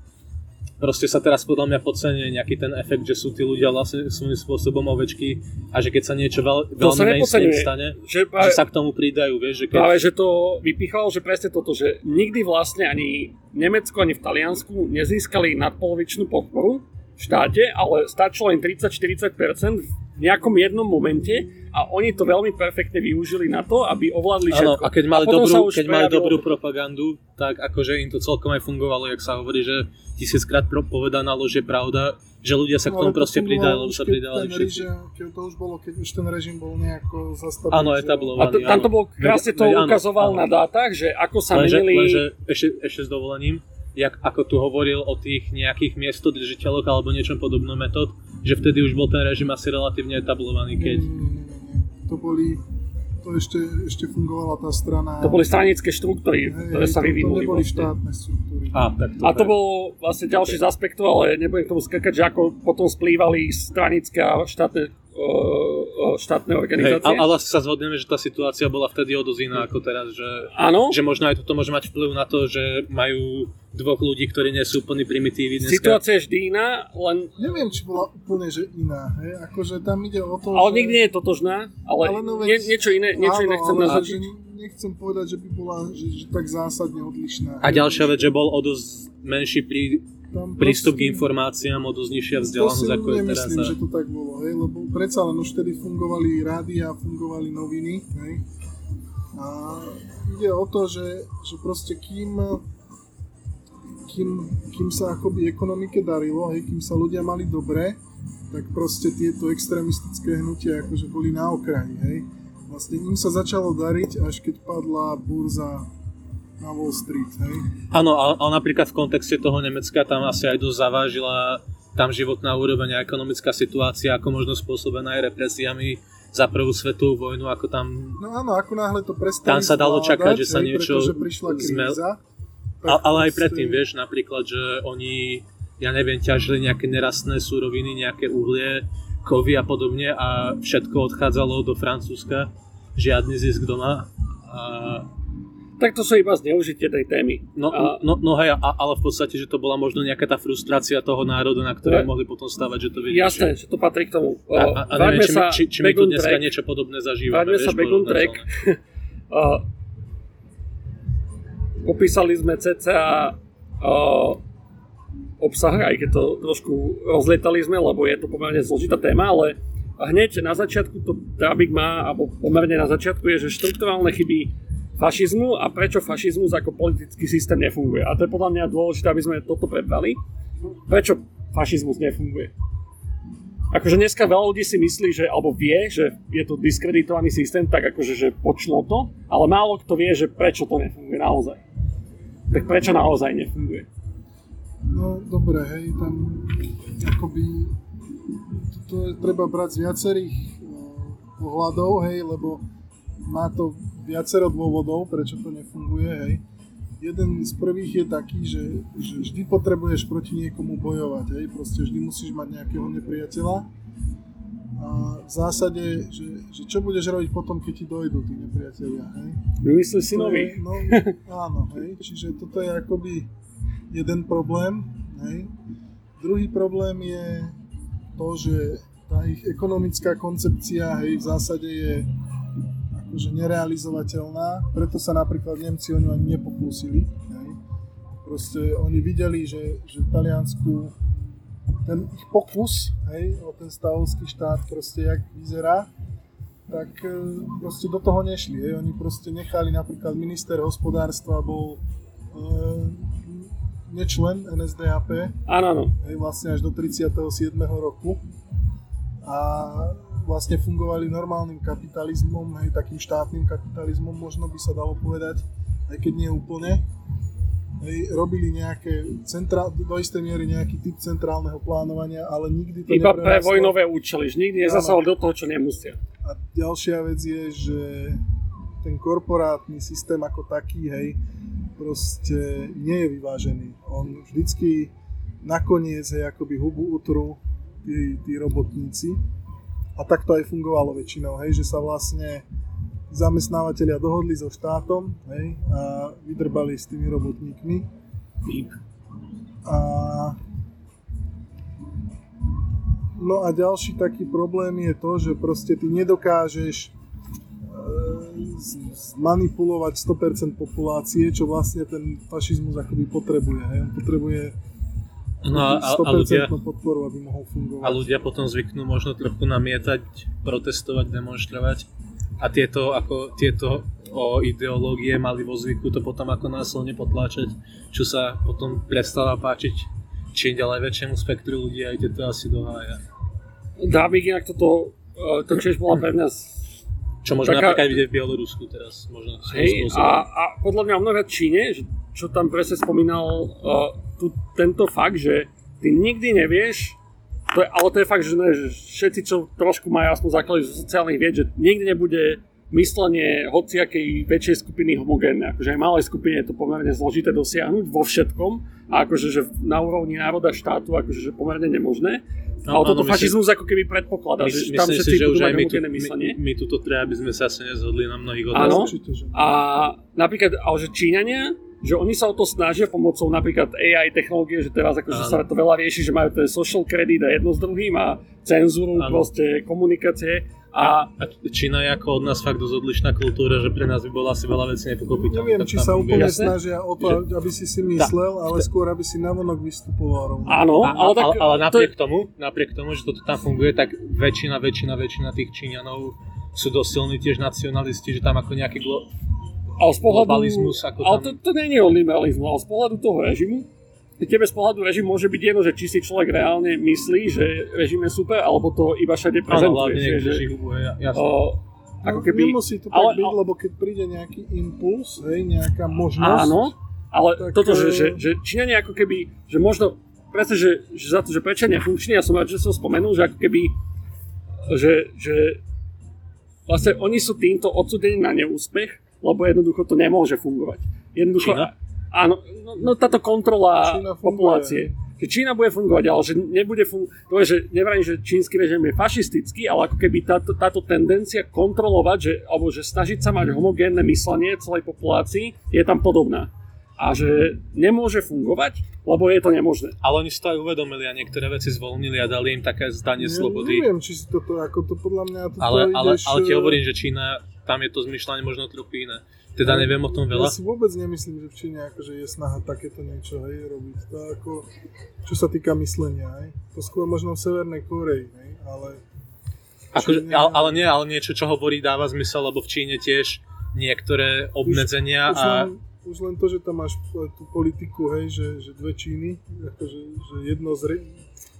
proste sa teraz podľa mňa podceňuje nejaký ten efekt, že sú tí ľudia vlastne svojím spôsobom ovečky a že keď sa niečo veľ, To sa veľmi mainstream stane, Že, že sa k tomu pridajú, vieš, že keď... Práve, že to vypichal, že presne toto, že nikdy vlastne ani v Nemecku, ani v Taliansku nezískali nadpolovičnú podporu v štáte, ale stačilo len 30-40% v nejakom jednom momente a oni to veľmi perfektne využili na to, aby ovládli všetko. a keď mali, sa dobrú, keď mali dobrú to- propagandu, tak akože im to celkom aj fungovalo, jak sa hovorí, že tisíckrát povedaná lož je pravda, že ľudia sa k No, ale tomu to proste pridali, lebo sa pridávali ten všetci. režim, keď to už bolo, keď už ten režim bol nejako zastavený. Áno, že- A etablovaný. to, tam to bolo, krásne to áno, ukazoval áno. na dátach, že ako sa lenže, menili... lenže ešte, ešte s dovolením, jak, ako tu hovoril o tých nejakých miestodržiteľoch alebo niečom podobnom metód, že vtedy už bol ten režim asi relatívne etablovaný, Nie, keď... nie, nie, nie, nie. To boli, to ešte, ešte fungovala tá strana... To boli stranické štruktúry, hej, ktoré hej, sa to, to vyvinuli. neboli vlastne. štátne štruktúry. Á, tak A to bol vlastne ďalší z aspektov, ale nebudem k tomu skakať, že ako potom splývali stranické a štátne, uh, štátne Hej, organizácie. ale, ale sa zhodneme, že tá situácia bola vtedy o dosť iná ako teraz, že, Áno, že možno aj toto môže mať vplyv na to, že majú dvoch ľudí, ktorí nie sú úplní primitívy dneska. situácia je vždy iná, len, Neviem, či bola úplne že iná. Hej? Akože tam ide o to, ale že... nikdy nie je totožná, ale, Ale no nie, niečo iné, niečo áno, iné chcem ale naznačiť. že nechcem povedať, že by bola že, že tak zásadne odlišná. A ďalšia vec, že bol o dosť menší prí, Tam prístup k informáciám, o dosť nižšia vzdelanosť ako je teraz. nemyslím, A... že to tak bolo, hej, lebo predsa len už vtedy fungovali rádia, fungovali noviny, hej. A ide o to, že, že proste kým, kým, kým sa akoby ekonomike darilo, hej, kým sa ľudia mali dobre, tak proste tieto extrémistické hnutia akože boli na okraji, hej. Vlastne im sa začalo dariť, až keď padla burza na Wall Street, hej. Áno, ale, ale napríklad v kontexte toho Nemecka tam asi aj dosť zavážila tam životná úroveň a ekonomická situácia, ako možno spôsobená aj represiami za prvú svetovú vojnu, ako tam... No áno, ako náhle to prestali Tam sa dalo čakať, že sa hej, niečo pretože prišla zmel- kríza. tak A, ale aj predtým, vieš, napríklad, že oni, ja neviem, ťažili nejaké nerastné súroviny, nejaké uhlie, kovy a podobne a všetko odchádzalo do Francúzska, žiadny zisk doma. A, Tak to sú iba zneužitie tej témy. no, A- no, no hej, a, ale v podstate, že to bola možno nejaká tá frustrácia toho národa, na ktoré Ja- mohli potom stavať, že to vidíš. Jasné, že to patrí k tomu. A, a, a neviem, či, sa či, či my tu dneska Track. niečo podobné zažívame. Vieš, sa Begun Track. popísali sme cca a, obsah, aj keď to trošku rozlietali sme, lebo je to pomerne zložitá téma, ale hneď na začiatku to Trabik má, alebo pomerne na začiatku je, že štruktúrálne chyby fašizmu a prečo fašizmus ako politický systém nefunguje. A to je podľa mňa dôležité, aby sme toto prebrali. Prečo fašizmus nefunguje? Akože dneska veľa ľudí si myslí, že, alebo vie, že je to diskreditovaný systém, tak akože, že počlo to, ale málo kto vie, že prečo to nefunguje naozaj. Tak prečo naozaj nefunguje? No dobre, hej, tam akoby to, je treba brať z viacerých uh, pohľadov, hej, lebo má to viacero dôvodov, prečo to nefunguje, hej. Jeden z prvých je taký, že, že vždy potrebuješ proti niekomu bojovať, hej, proste vždy musíš mať nejakého nepriateľa. A v zásade, že, že čo budeš robiť potom, keď ti dojdú tí nepriatelia, hej. Vymyslí si nový. No, áno, hej. Čiže toto je akoby jeden problém, hej. Druhý problém je to, že tá ich ekonomická koncepcia, hej, v zásade je akože nerealizovateľná, preto sa napríklad Nemci o ňu ani nepokúsili, hej. Proste oni videli, že, že v Taliansku ten ich pokus, hej, o ten stavovský štát, proste jak vyzerá, tak e, proste do toho nešli. Hej. Oni proste nechali napríklad minister hospodárstva bol e, nečlen NSDAP, Áno, áno. hej, vlastne až do 37. roku a vlastne fungovali normálnym kapitalizmom, hej, takým štátnym kapitalizmom možno by sa dalo povedať, aj keď nie úplne. Hej, robili nejaké centra, do istej miery nejaký typ centrálneho plánovania, ale nikdy to Iba pre vojnové účely, že nikdy nezasahovali do toho, čo nemusia. a ďalšia vec je, že ten korporátny systém ako taký, hej, proste nie je vyvážený. On vždycky nakoniec, hej, akoby hubu utrú tí, tí robotníci. A tak to aj fungovalo väčšinou, hej, že sa vlastne zamestnávateľia dohodli so štátom hej, a vydrbali s tými robotníkmi. A No a ďalší taký problém je to, že proste ty nedokážeš e, zmanipulovať 100% populácie, čo vlastne ten fašizmus akoby potrebuje. Hej? On potrebuje No a, a, a, 100% ľudia, podporu, aby mohol fungovať. a ľudia potom zvyknú možno trochu namietať, protestovať, demonstrovať a tieto, ako, tieto o ideológie mali vo zvyku to potom ako násilne potláčať, čo sa potom prestáva páčiť čím ďalej väčšiemu spektru ľudí a ide to asi do hája. Dávik inak toto, e, to tiež bola pre mňa Čo možno Taká- napríklad vidieť v Bielorusku teraz. Možno Hej, a, a podľa mňa mnohé Číne, čo tam presne spomínal uh, tu, tento fakt, že ty nikdy nevieš, to je, ale to je fakt, že, ne, že všetci, čo trošku majú aspoň základy zo sociálnych vied, že nikdy nebude myslenie hociakej väčšej skupiny homogénne. Akože aj malej skupine je to pomerne zložité dosiahnuť vo všetkom a akože že na úrovni národa štátu akože že pomerne nemožné. No, ale toto áno, myslím- fašizmus ako keby predpokladá, že tam si, všetci že budú mať my tu, homogénne my, myslenie. my tuto treba, aby sme sa asi nezhodli na mnohých Áno. otázkach. Že. A napríklad, ale že Číňania, že oni sa o to snažia pomocou napríklad AI technológie, že teraz akože sa to veľa rieši, že majú ten social credit a jedno s druhým a cenzúru, Áno. proste komunikácie a A Čína je ako od nás fakt dosť odlišná kultúra, že pre nás by bola asi veľa vecí nepochopiteľná. Neviem, či sa úplne Jasné. snažia o to, aby si si myslel, ale skôr, aby si navonok vystupoval rovno. áno, A, ale tak ale, ale to napriek je, tomu, napriek tomu, že toto tam funguje, tak väčšina, väčšina, väčšina tých Číňanov sú dosť silní tiež nacionalisti, že tam ako nejaký glo- ale z pohľadu, globalizmus, ako ale tam- to, to nie je o liberalizmu, ale z pohľadu toho režimu, tebe z pohľadu režim môže byť jedno, že či si človek reálne myslí, že režim je super, alebo to iba všade Áno, prezentuje. hlavne že, že, žihuje, jasne. o, ako No, keby, Nemusí to tak ale- byť, ale- lebo keď príde nejaký impuls, hej, nejaká možnosť, áno, ale Tak, toto, že, e, že, že Číňania ako keby, že možno, presne, že, že za to, že prečo nefunkčný, ja som rád, že som spomenul, že ako keby, že, že vlastne oni sú týmto odsudení na neúspech, lebo jednoducho to nemôže fungovať. Jednoducho, Čína? áno, no, no táto kontrola Čína funguje. populácie. Že Čína bude fungovať, ale že nebude fungovať, to je, že nevrajím, že čínsky režim je fašistický, ale ako keby táto, táto tendencia kontrolovať, že, alebo že snažiť sa mať homogénne myslenie celej populácii je tam podobná. A že nemôže fungovať, lebo je to nemožné. Ale oni si to aj uvedomili a niektoré veci zvolnili a dali im také zdanie Ja slobody. Neviem, či si toto, ako to podľa mňa toto Ale, ale, ideš, ale ti eh, hovorím, že Čína, tam je to zmyšľanie možno trochu iné. Teda neviem o tom Ja veľa. si vôbec nemyslím, že v Číne akože je snaha takéto niečo hej, robiť. To ako, čo sa týka myslenia, hej. To skôr možno v Severnej Koreji, hej, ale Akože, ale, ale nie, ale niečo, čo hovorí, dáva zmysel, lebo v Číne tiež niektoré obmedzenia už, a... len, už len to, že tam máš eh, tú politiku, hej, že, že dve Číny, akože, že jedno zri,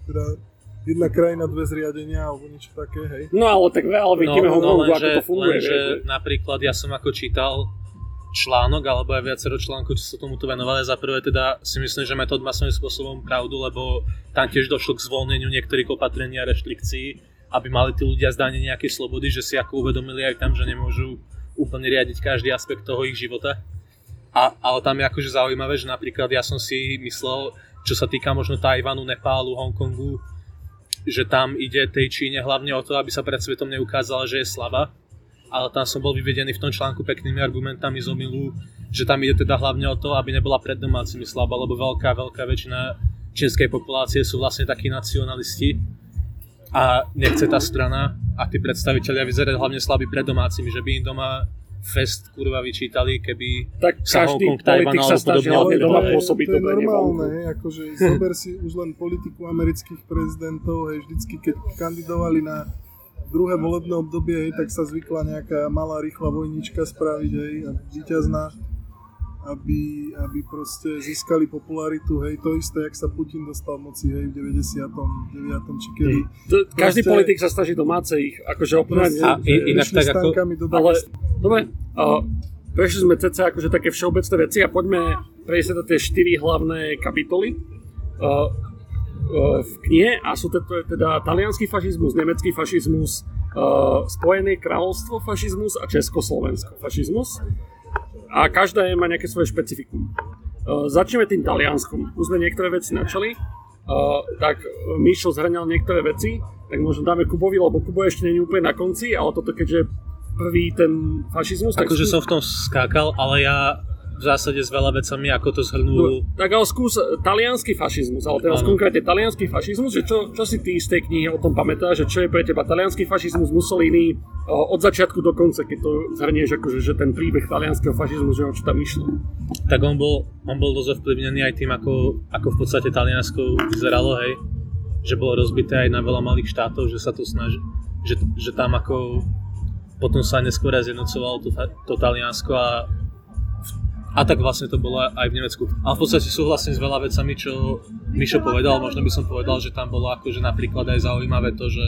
teda jedna krajina, dve zriadenia, alebo niečo také, hej. No ale tak ale vidíme no, Hongkongu, ako to funguje. lenže vieš, napríklad ja som ako čítal článok, alebo aj viacero článkov, čo sa tomuto venovali. Za prvé teda si myslím, že metód má svojím spôsobom pravdu, lebo tam tiež došlo k zvolneniu niektorých opatrení a reštrikcií, aby mali tí ľudia zdanie nejakej slobody, že si ako uvedomili aj tam, že nemôžu úplne riadiť každý aspekt toho ich života. A, ale tam je akože zaujímavé, že napríklad ja som si myslel, čo sa týka možno Tajvanu, Nepálu, Hongkongu, že tam ide tej Číne hlavne o to, aby sa pred svetom neukázala, že je slabá. Ale tam som bol vyvedený v tom článku peknými argumentami z omilu, že tam ide teda hlavne o to, aby nebola pred domácimi slabá, lebo veľká, veľká väčšina čínskej populácie sú vlastne takí nacionalisti a nechce tá strana a tí predstaviteľia vyzerať hlavne slabí pred domácimi, že by im doma fest kurva vyčítali, keby tak sa každý politik sa snaží doma to je- pôsobiť to je normálne, vonku. hej, akože zober si už len politiku amerických prezidentov, hej, vždycky keď kandidovali na druhé volebné obdobie, hej, tak sa zvykla nejaká malá rýchla vojnička spraviť, hej, a víťazná, aby, aby proste získali popularitu, hej, to isté, jak sa Putin dostal moci, hej, v 99. či kedy. To- Každý Proste- politik sa snaží domáce ich akože. Proste, A že- i- inak išli tak ako- Ale, dobre, uh, prešli sme cca akože také všeobecné veci a poďme prejsť na tie štyri hlavné kapitoly uh, uh, v knihe a sú to teda talianský fašizmus, nemecký fašizmus, uh, Spojené kráľovstvo fašizmus a Československo fašizmus. A každá má nejaké svoje špecifikum. Uh, začneme tým talianskom. Už sme niektoré veci načali. Uh, tak Mišo zhrňal niektoré veci, tak možno dáme Kubovi, lebo Kubo ešte je úplne na konci, ale toto keďže prvý ten fašizmus, Akože som v tom skákal, ale ja v zásade s veľa vecami, ako to zhrnul, Tak ale skús talianský fašizmus, ale teraz Áno. konkrétne talianský fašizmus, že čo, čo si ty z tej knihy o tom pamätáš, že čo je pre teba talianský fašizmus Mussolini o, od začiatku do konca, keď to zhrnieš akože, že ten príbeh talianského fašizmu, že o čo tam išlo. tak on bol, on bol dosť ovplyvnený aj tým, ako, ako v podstate Taliansko vyzeralo, hej. Že bolo rozbité aj na veľa malých štátov, že sa to snaží, že, že tam ako potom sa neskôr zjednocovalo to, to Taliansko a a tak vlastne to bolo aj v Nemecku. Ale v podstate súhlasím s veľa vecami, čo Mišo povedal. Možno by som povedal, že tam bolo akože napríklad aj zaujímavé to, že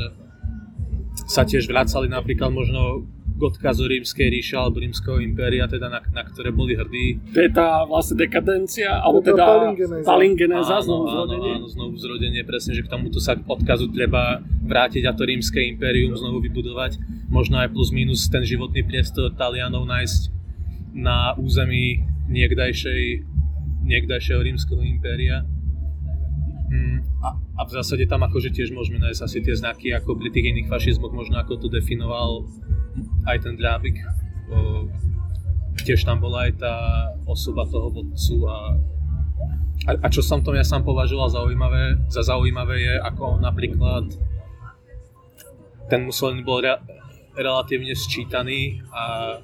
sa tiež vracali napríklad možno k odkazu rímskej ríše alebo rímskeho impéria, teda na, na ktoré boli hrdí. To je tá vlastne dekadencia, alebo teda palingenéza. Áno, znovu áno, zrodenie. áno, znovu zrodenie, presne, že k tomuto sa odkazu treba vrátiť a to rímske impérium znovu vybudovať. Možno aj plus minus ten životný priestor Talianov nájsť na území niekdajšej, niekdajšieho rímskeho impéria. Mm, a, a v zásade tam akože tiež môžeme nájsť asi tie znaky ako pri tých iných fašizmoch, možno ako to definoval aj ten Drábik. Tiež tam bola aj tá osoba toho vodcu a a, a čo som tom ja sám považoval zaujímavé, za zaujímavé je, ako napríklad ten Mussolini bol re, relatívne sčítaný a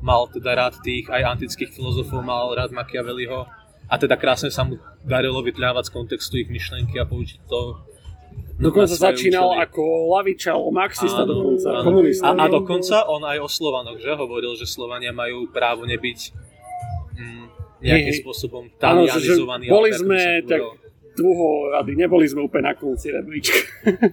mal teda rád tých aj antických filozofov, mal rád Machiavelliho a teda krásne sa mu darilo vytľávať z kontextu ich myšlenky a použiť to Dokonca začínal účely. ako laviča, alebo marxista Áno, dokonca, áno. komunista. A, a dokonca on aj o Slovanoch, že hovoril, že Slovania majú právo nebyť mm, nejakým Hej. spôsobom talianizovaný. boli sme tak povedalo. druhorady, neboli sme úplne na konci rebríčka.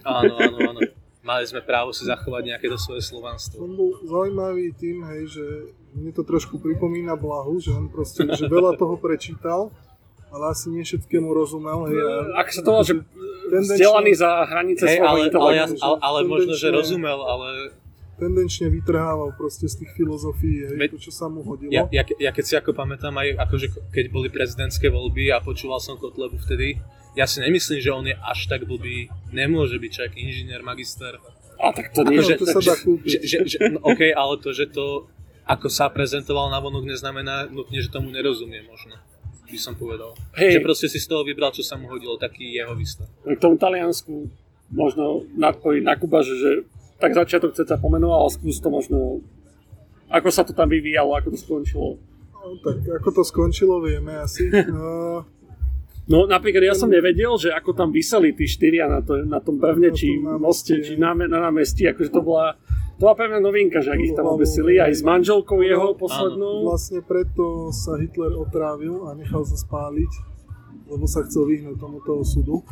Áno, áno, áno. Mali sme právo si zachovať nejaké to svoje slovanstvo. On bol zaujímavý tým, hej, že mne to trošku pripomína Blahu, že on proste, že veľa toho prečítal, ale asi nie všetkému rozumel, hej, a Ak sa to volá, že vzdelaný za hranice Hej, ale, ale, ja, intelektu. ale, ale možno, že rozumel, ale tendenčne vytrhával proste z tých filozofií, hej, Veď- to, čo sa mu hodilo. ja, ja, ja keď si ako pamätám aj akože keď boli prezidentské voľby a počúval som Kotlebu vtedy, ja si nemyslím, že on je až tak blbý. Nemôže byť čak inžinier, magister. A tak to nie, Akože- to sa dá kúpiť. Že, že, že, no, OK, ale to, že to ako sa prezentoval na vonok neznamená nutne, že tomu nerozumie možno by som povedal. Hej. Že proste si z toho vybral, čo sa mu hodilo, taký jeho výstav. k tomu Taliansku možno nadpojiť na Kuba, že, že tak začiatok sa pomenoval, ale skús to možno ako sa to tam vyvíjalo, ako to skončilo. No, tak ako to skončilo, vieme asi. No, No napríklad ja som nevedel, že ako tam vyseli tí štyria na, to, na tom pevne, či moste, či na, na námestí, akože to bola, to bola mňa novinka, že ak ich tam obesili, aj s manželkou jeho poslednou. vlastne preto sa Hitler otrávil a nechal sa spáliť, lebo sa chcel vyhnúť tomuto osudu.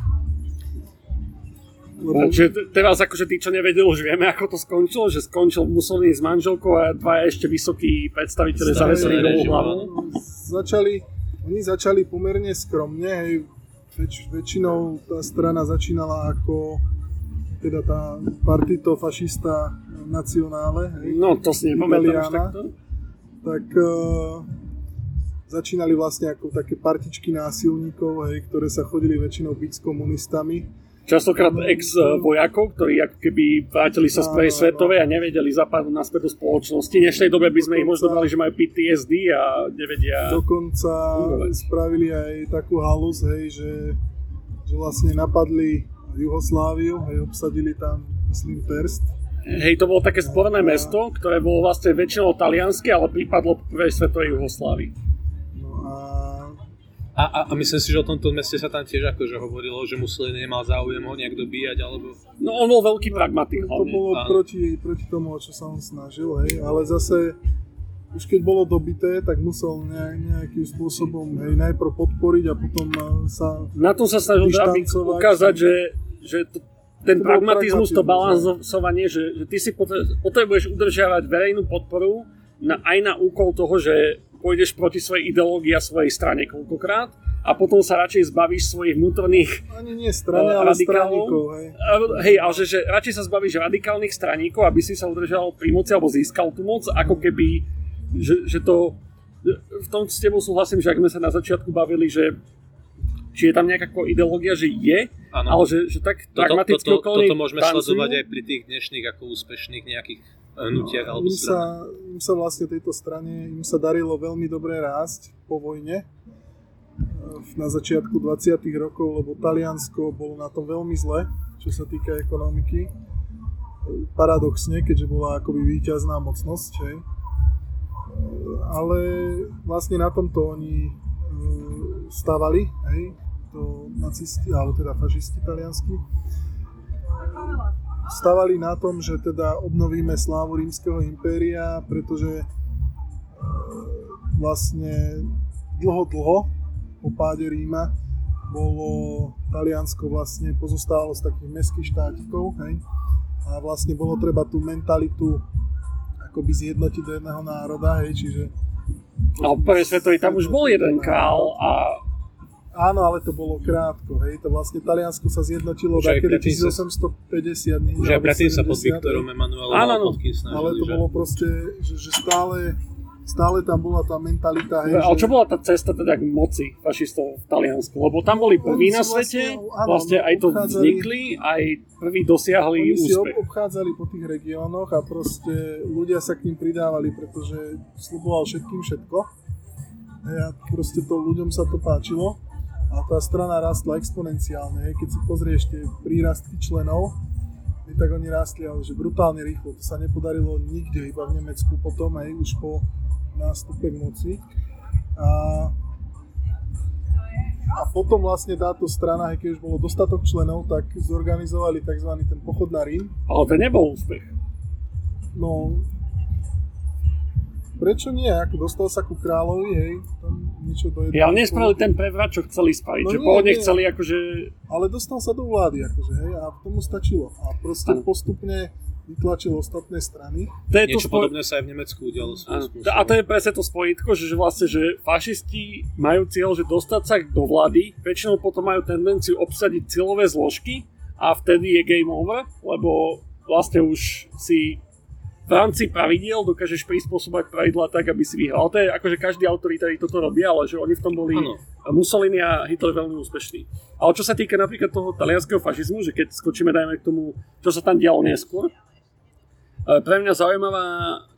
Lebo Čiže te- teraz akože tí, čo nevedeli, už vieme, ako to skončilo, že skončil Mussolini s manželkou a dva ešte vysokí predstaviteľe Staviteľe zavesili do hlavu. začali, oni začali pomerne skromne, hej, väč, väčšinou tá strana začínala ako teda tá partito fašista nacionále, hej, No, to si nepamätám takto. tak uh, začínali vlastne ako také partičky násilníkov, hej, ktoré sa chodili väčšinou byť s komunistami. Častokrát ex-vojakov, ktorí ako keby vrátili sa z prvej svetovej a nevedeli zapadnúť naspäť do spoločnosti. V dnešnej dobe by sme ich možno Dokonca- brali, že majú PTSD a nevedia... Dokonca fungovať. spravili aj takú halus, hej, že, že vlastne napadli Jugosláviu, hej, obsadili tam, myslím, Terst. Hej, to bolo také sporné mesto, ktoré bolo vlastne väčšinou talianské, ale prípadlo prvej svetovej Jugoslávii. No a A, a, a myslím si, že o tomto meste sa tam tiež akože hovorilo, že Mussolini nemal záujem ho nejak dobíjať, alebo... No on bol veľký pragmatik to hlavne. bolo áno. proti, proti tomu, čo sa on snažil, hej, ale zase už keď bolo dobité, tak musel nejak, nejakým spôsobom hej, najprv podporiť a potom eh, sa Na tom sa snažil Dištancovať. ukázať, že, že to, ten To pragmatizmus, to pragmatizmus, balansovanie, že, že ty si potre- potrebuješ udržiavať verejnú podporu na, aj na úkol toho, že pôjdeš proti svojej ideológii a svojej strane koľkokrát a potom sa radšej zbavíš svojich vnútorných ani nie strane, Eh, ale radikálov? straníkov, hej. Ale že, že radšej sa zbavíš radikálnych straníkov, aby si sa udržal pri moci alebo získal tú moc, ako keby, že, že to, v tom s tebou súhlasím, že ak sme sa na začiatku bavili, že či je tam nejaká ideológia, že je, Áno. ale že, že tak Toto, pragmaticky toto, okolní toto môžeme tancujú. sledovať aj pri tých dnešných ako úspešných nejakých hnutiach alebo im sa, im sa vlastne tejto strane im sa darilo veľmi dobre rásť po vojne eh, na začiatku 20. rokov, lebo Taliansko bolo na tom veľmi zle, čo sa týka ekonomiky. Paradoxne, keďže bola akoby víťazná mocnosť, hej. Eh, Ale vlastne na tomto oni eh, stavali, hej, to nacisti, alebo teda fašisti talianskí stavali na tom, že teda obnovíme slávu rímskeho impéria, pretože e, vlastne dlho, dlho po páde Ríma bolo Taliansko vlastne pozostávalo z takých mestských štátikov, hej? A vlastne bolo treba tú mentalitu akoby zjednotiť do jedného národa, hej? Čiže A v prvej svetovej tam už bol jeden král a Áno, ale to bolo krátko, hej, to vlastne Taliansko sa zjednotilo Už sa- 1850, nie? Už aj predtým sa pod 70, Viktorom Emanuelom Áno, áno. Snažili, ale to že... bolo proste, že, že stále, stále tam bola tá mentalita, hej, ale že čo bola tá cesta teda k moci fašistov v Taliansku? Lebo tam boli prví Oni na si svete, vlastne- áno, vlastne aj to obchádzali- vznikli, aj prví dosiahli oni si ob- úspech. obchádzali po tých regiónoch a proste ľudia sa k ním pridávali, pretože sluboval všetkým všetko. Hej, a proste to ľuďom sa to páčilo tá strana rastla exponenciálne. Keď si pozrieš tie prírastky členov, tak oni rástli ale že brutálne rýchlo. To sa nepodarilo nikde, iba v Nemecku potom, aj už po nástupe k moci. A, a potom vlastne táto strana, hej, keď už bolo dostatok členov, tak zorganizovali tzv. ten pochod na Rím. Ale to nebol úspech. No, prečo nie? Ako dostal sa ku kráľovi, hej, tam niečo do Ja, ale nespravili ten prevrat, čo chceli spraviť, No že pôvodne chceli akože... Ale dostal sa do vlády, akože, hej, a tomu stačilo. A proste Áno. postupne vytlačil ostatné strany. To je to Niečo spo- podobné sa aj v Nemecku udialo. A to je presne to spojitko, že, že vlastne, že fašisti majú cieľ, že dostať sa do vlády, väčšinou potom majú tendenciu obsadiť cieľové zložky a vtedy je game over, lebo vlastne už si v rámci pravidiel dokážeš prispôsobať pravidlá tak, aby si vyhral. To je akože každý autoritári toto robia, ale že oni v tom boli Áno. Mussolini a Hitler veľmi úspešní. Ale čo sa týka napríklad toho talianského fašizmu, že keď skočíme dajme k tomu, čo sa tam dialo neskôr, E, pre mňa zaujímavá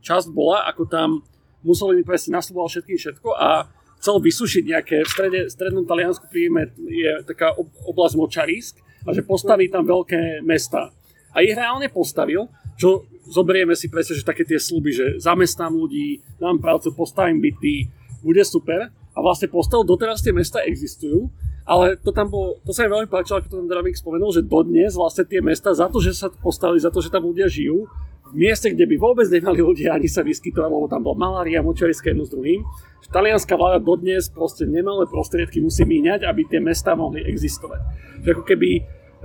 časť bola, ako tam Mussolini presne nasľuboval všetkým všetko a chcel vysušiť nejaké, v strede, strednom Taliansku príjme je taká ob, oblasť močarísk a že postaví tam veľké mesta. A ich reálne postavil, čo zoberieme si presne, že také tie sluby, že zamestnám ľudí, dám prácu, postavím byty, bude super. A vlastne postavil, doteraz tie mesta existujú, ale to tam bolo, to sa mi veľmi páčilo, ako to tam Dravik spomenul, že dodnes vlastne tie mesta za to, že sa postavili, za to, že tam ľudia žijú, v mieste, kde by vôbec nemali ľudia ani sa vyskytovať, lebo tam bola malária, močariska jedno s druhým. Že Talianská vláda dodnes proste nemalé prostriedky musí míňať, aby tie mesta mohli existovať. Že ako keby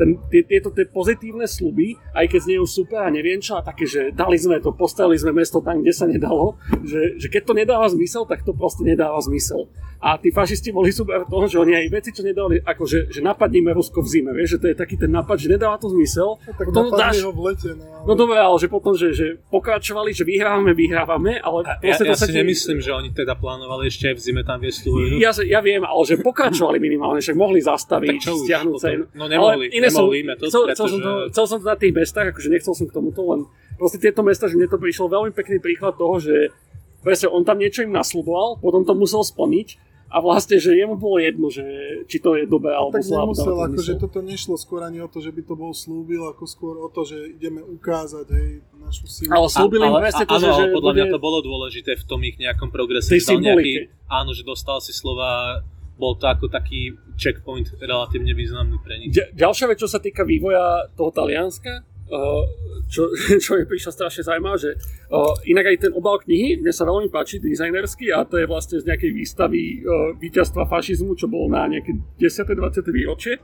ten, tie, tieto tie pozitívne sluby, aj keď znejú super a neviem čo, a také, že dali sme to, postavili sme mesto tam, kde sa nedalo, že, že keď to nedáva zmysel, tak to proste nedáva zmysel. A tí fašisti boli super v tom, že oni aj veci, čo nedali, ako že, že napadníme Rusko v zime, vieš, že to je taký ten nápad, že nedáva to zmysel. No, tak potom dáš, ho v lete, no, ale... No dobre, ale že potom, že, že pokračovali, že vyhrávame, vyhrávame, ale Ja, proste ja to sa si ti- nemyslím, že oni teda plánovali ešte aj v zime tam viesť tú. Ja, ja viem, ale že pokračovali minimálne, však mohli zastaviť, už stiahnuť sa. No nemohli, ale iné to, chcel, chcel, som to, chcel som to na tých mestách, akože nechcel som k tomuto, len proste tieto mesta, že mne to prišlo veľmi pekný príklad toho, že presne on tam niečo im nasľuboval, potom to musel splniť a vlastne, že jemu bolo jedno, že či to je dobré alebo tak alebo nemusel, akože zmysel. toto nešlo skôr ani o to, že by to bol slúbil, ako skôr o to, že ideme ukázať, hej, našu silu. Ale slúbil im presne to, áno, že, že podľa mňa bude- to bolo dôležité v tom ich nejakom progrese. Tej že symbolike. áno, že dostal si slova, bol to ako taký checkpoint relatívne významný pre nich. Ďa- ďalšia vec, čo sa týka vývoja toho Talianska, uh, čo, čo mi prišlo strašne zaujímavé, že uh, inak aj ten obal knihy, mne sa veľmi páči dizajnersky a to je vlastne z nejakej výstavy uh, víťazstva fašizmu, čo bolo na nejaké 10. 20. výročie.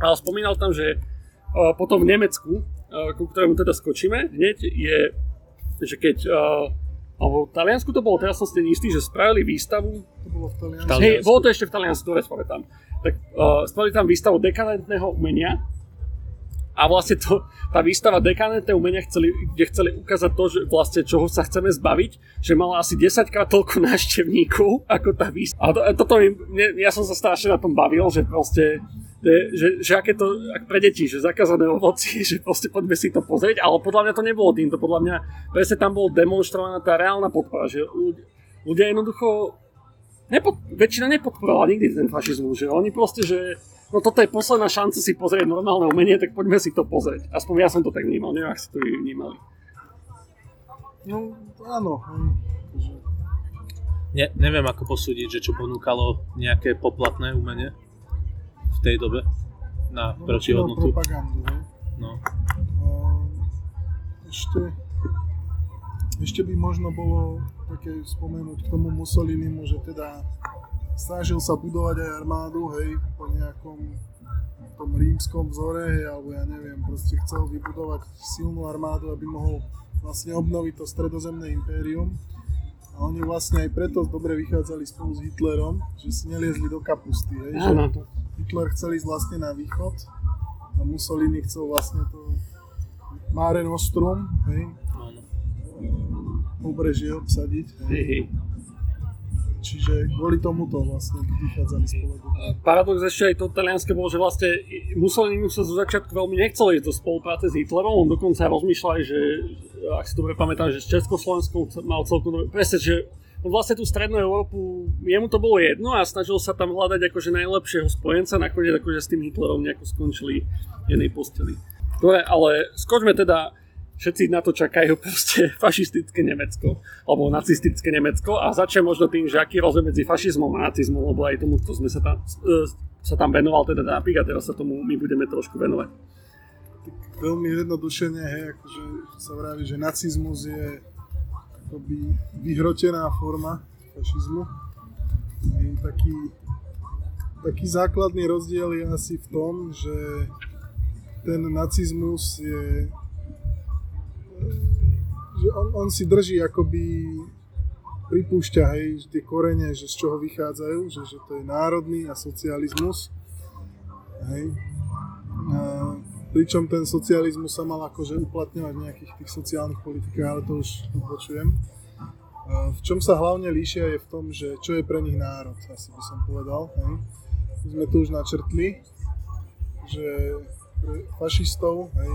A spomínal tam, že potom v Nemecku, ku ktorému teda skočíme, hneď je, že keď alebo v Taliansku to bolo, teraz som si istý, že spravili výstavu To bolo v Taliansku. Hej, bolo to ešte v Taliansku, dobre pamätám. Tak uh, spravili tam výstavu dekadentného umenia a vlastne to, tá výstava dekadentného umenia, chceli, kde chceli ukázať to, že vlastne čoho sa chceme zbaviť, že mala asi 10 krát toľko návštevníkov ako tá výstava. A to, toto mi, mne, ja som sa strašne na tom bavil, že proste že, že, že aké to ak pre deti, že zakázané ovocie, že proste poďme si to pozrieť, ale podľa mňa to nebolo týmto, podľa mňa presne tam bol demonstrovaná tá reálna podpora, že ľudia, ľudia jednoducho nepod, väčšina nepodporovala nikdy ten fašizmus, že oni proste, že no toto je posledná šanca si pozrieť normálne umenie, tak poďme si to pozrieť. Aspoň ja som to tak vnímal, neviem, ak si to vy vnímali. No, áno, Ne, neviem ako posúdiť, že čo ponúkalo nejaké poplatné umenie v tej dobe na no, protihodnotu. propagandu, hej. No. Ehm, Ešte, ešte by možno bolo také spomenúť k tomu Mussolinimu, že teda snažil sa budovať aj armádu, hej, po nejakom tom rímskom vzore, hej, alebo ja neviem, proste chcel vybudovať silnú armádu, aby mohol vlastne obnoviť to stredozemné impérium. A oni vlastne aj preto dobre vychádzali spolu s Hitlerom, že si neliezli do kapusty, hej, že. Hitler chcel ísť vlastne na východ a Mussolini chcel vlastne to Mare Nostrum, hej, pobrežie obsadiť. Hej. Čiže kvôli tomuto vlastne vychádzali spolu. Paradox ešte aj to talianské bolo, že vlastne Mussolini sa zo začiatku veľmi nechcel ísť do spolupráce s Hitlerom, on dokonca rozmýšľal aj, že ak si dobre pamätám, že s Československou mal celkom dobre, presne, že vlastne tú strednú Európu, jemu to bolo jedno a snažil sa tam hľadať akože najlepšieho spojenca, nakoniec akože s tým Hitlerom nejako skončili v jednej posteli. Dobre, ale skočme teda, všetci na to čakajú proste fašistické Nemecko, alebo nacistické Nemecko a začne možno tým, že aký rozdiel medzi fašizmom a nacizmom, lebo aj tomu to sme sa tam, e, sa tam venoval teda Dápik a teraz sa tomu my budeme trošku venovať. Veľmi jednodušene, hej, akože sa vraví, že nacizmus je akoby vyhrotená forma fašizmu. Hej, taký, taký základný rozdiel je asi v tom, že ten nacizmus je že on, on si drží akoby pripúšťa, hej, tie korene, že z čoho vychádzajú, že, že to je národný a socializmus. Hej. A, pričom ten socializmus sa mal akože uplatňovať v nejakých tých sociálnych politikách, ale to už počujem. V čom sa hlavne líšia je v tom, že čo je pre nich národ, asi by som povedal. Hej. My sme tu už načrtli, že pre fašistov hej,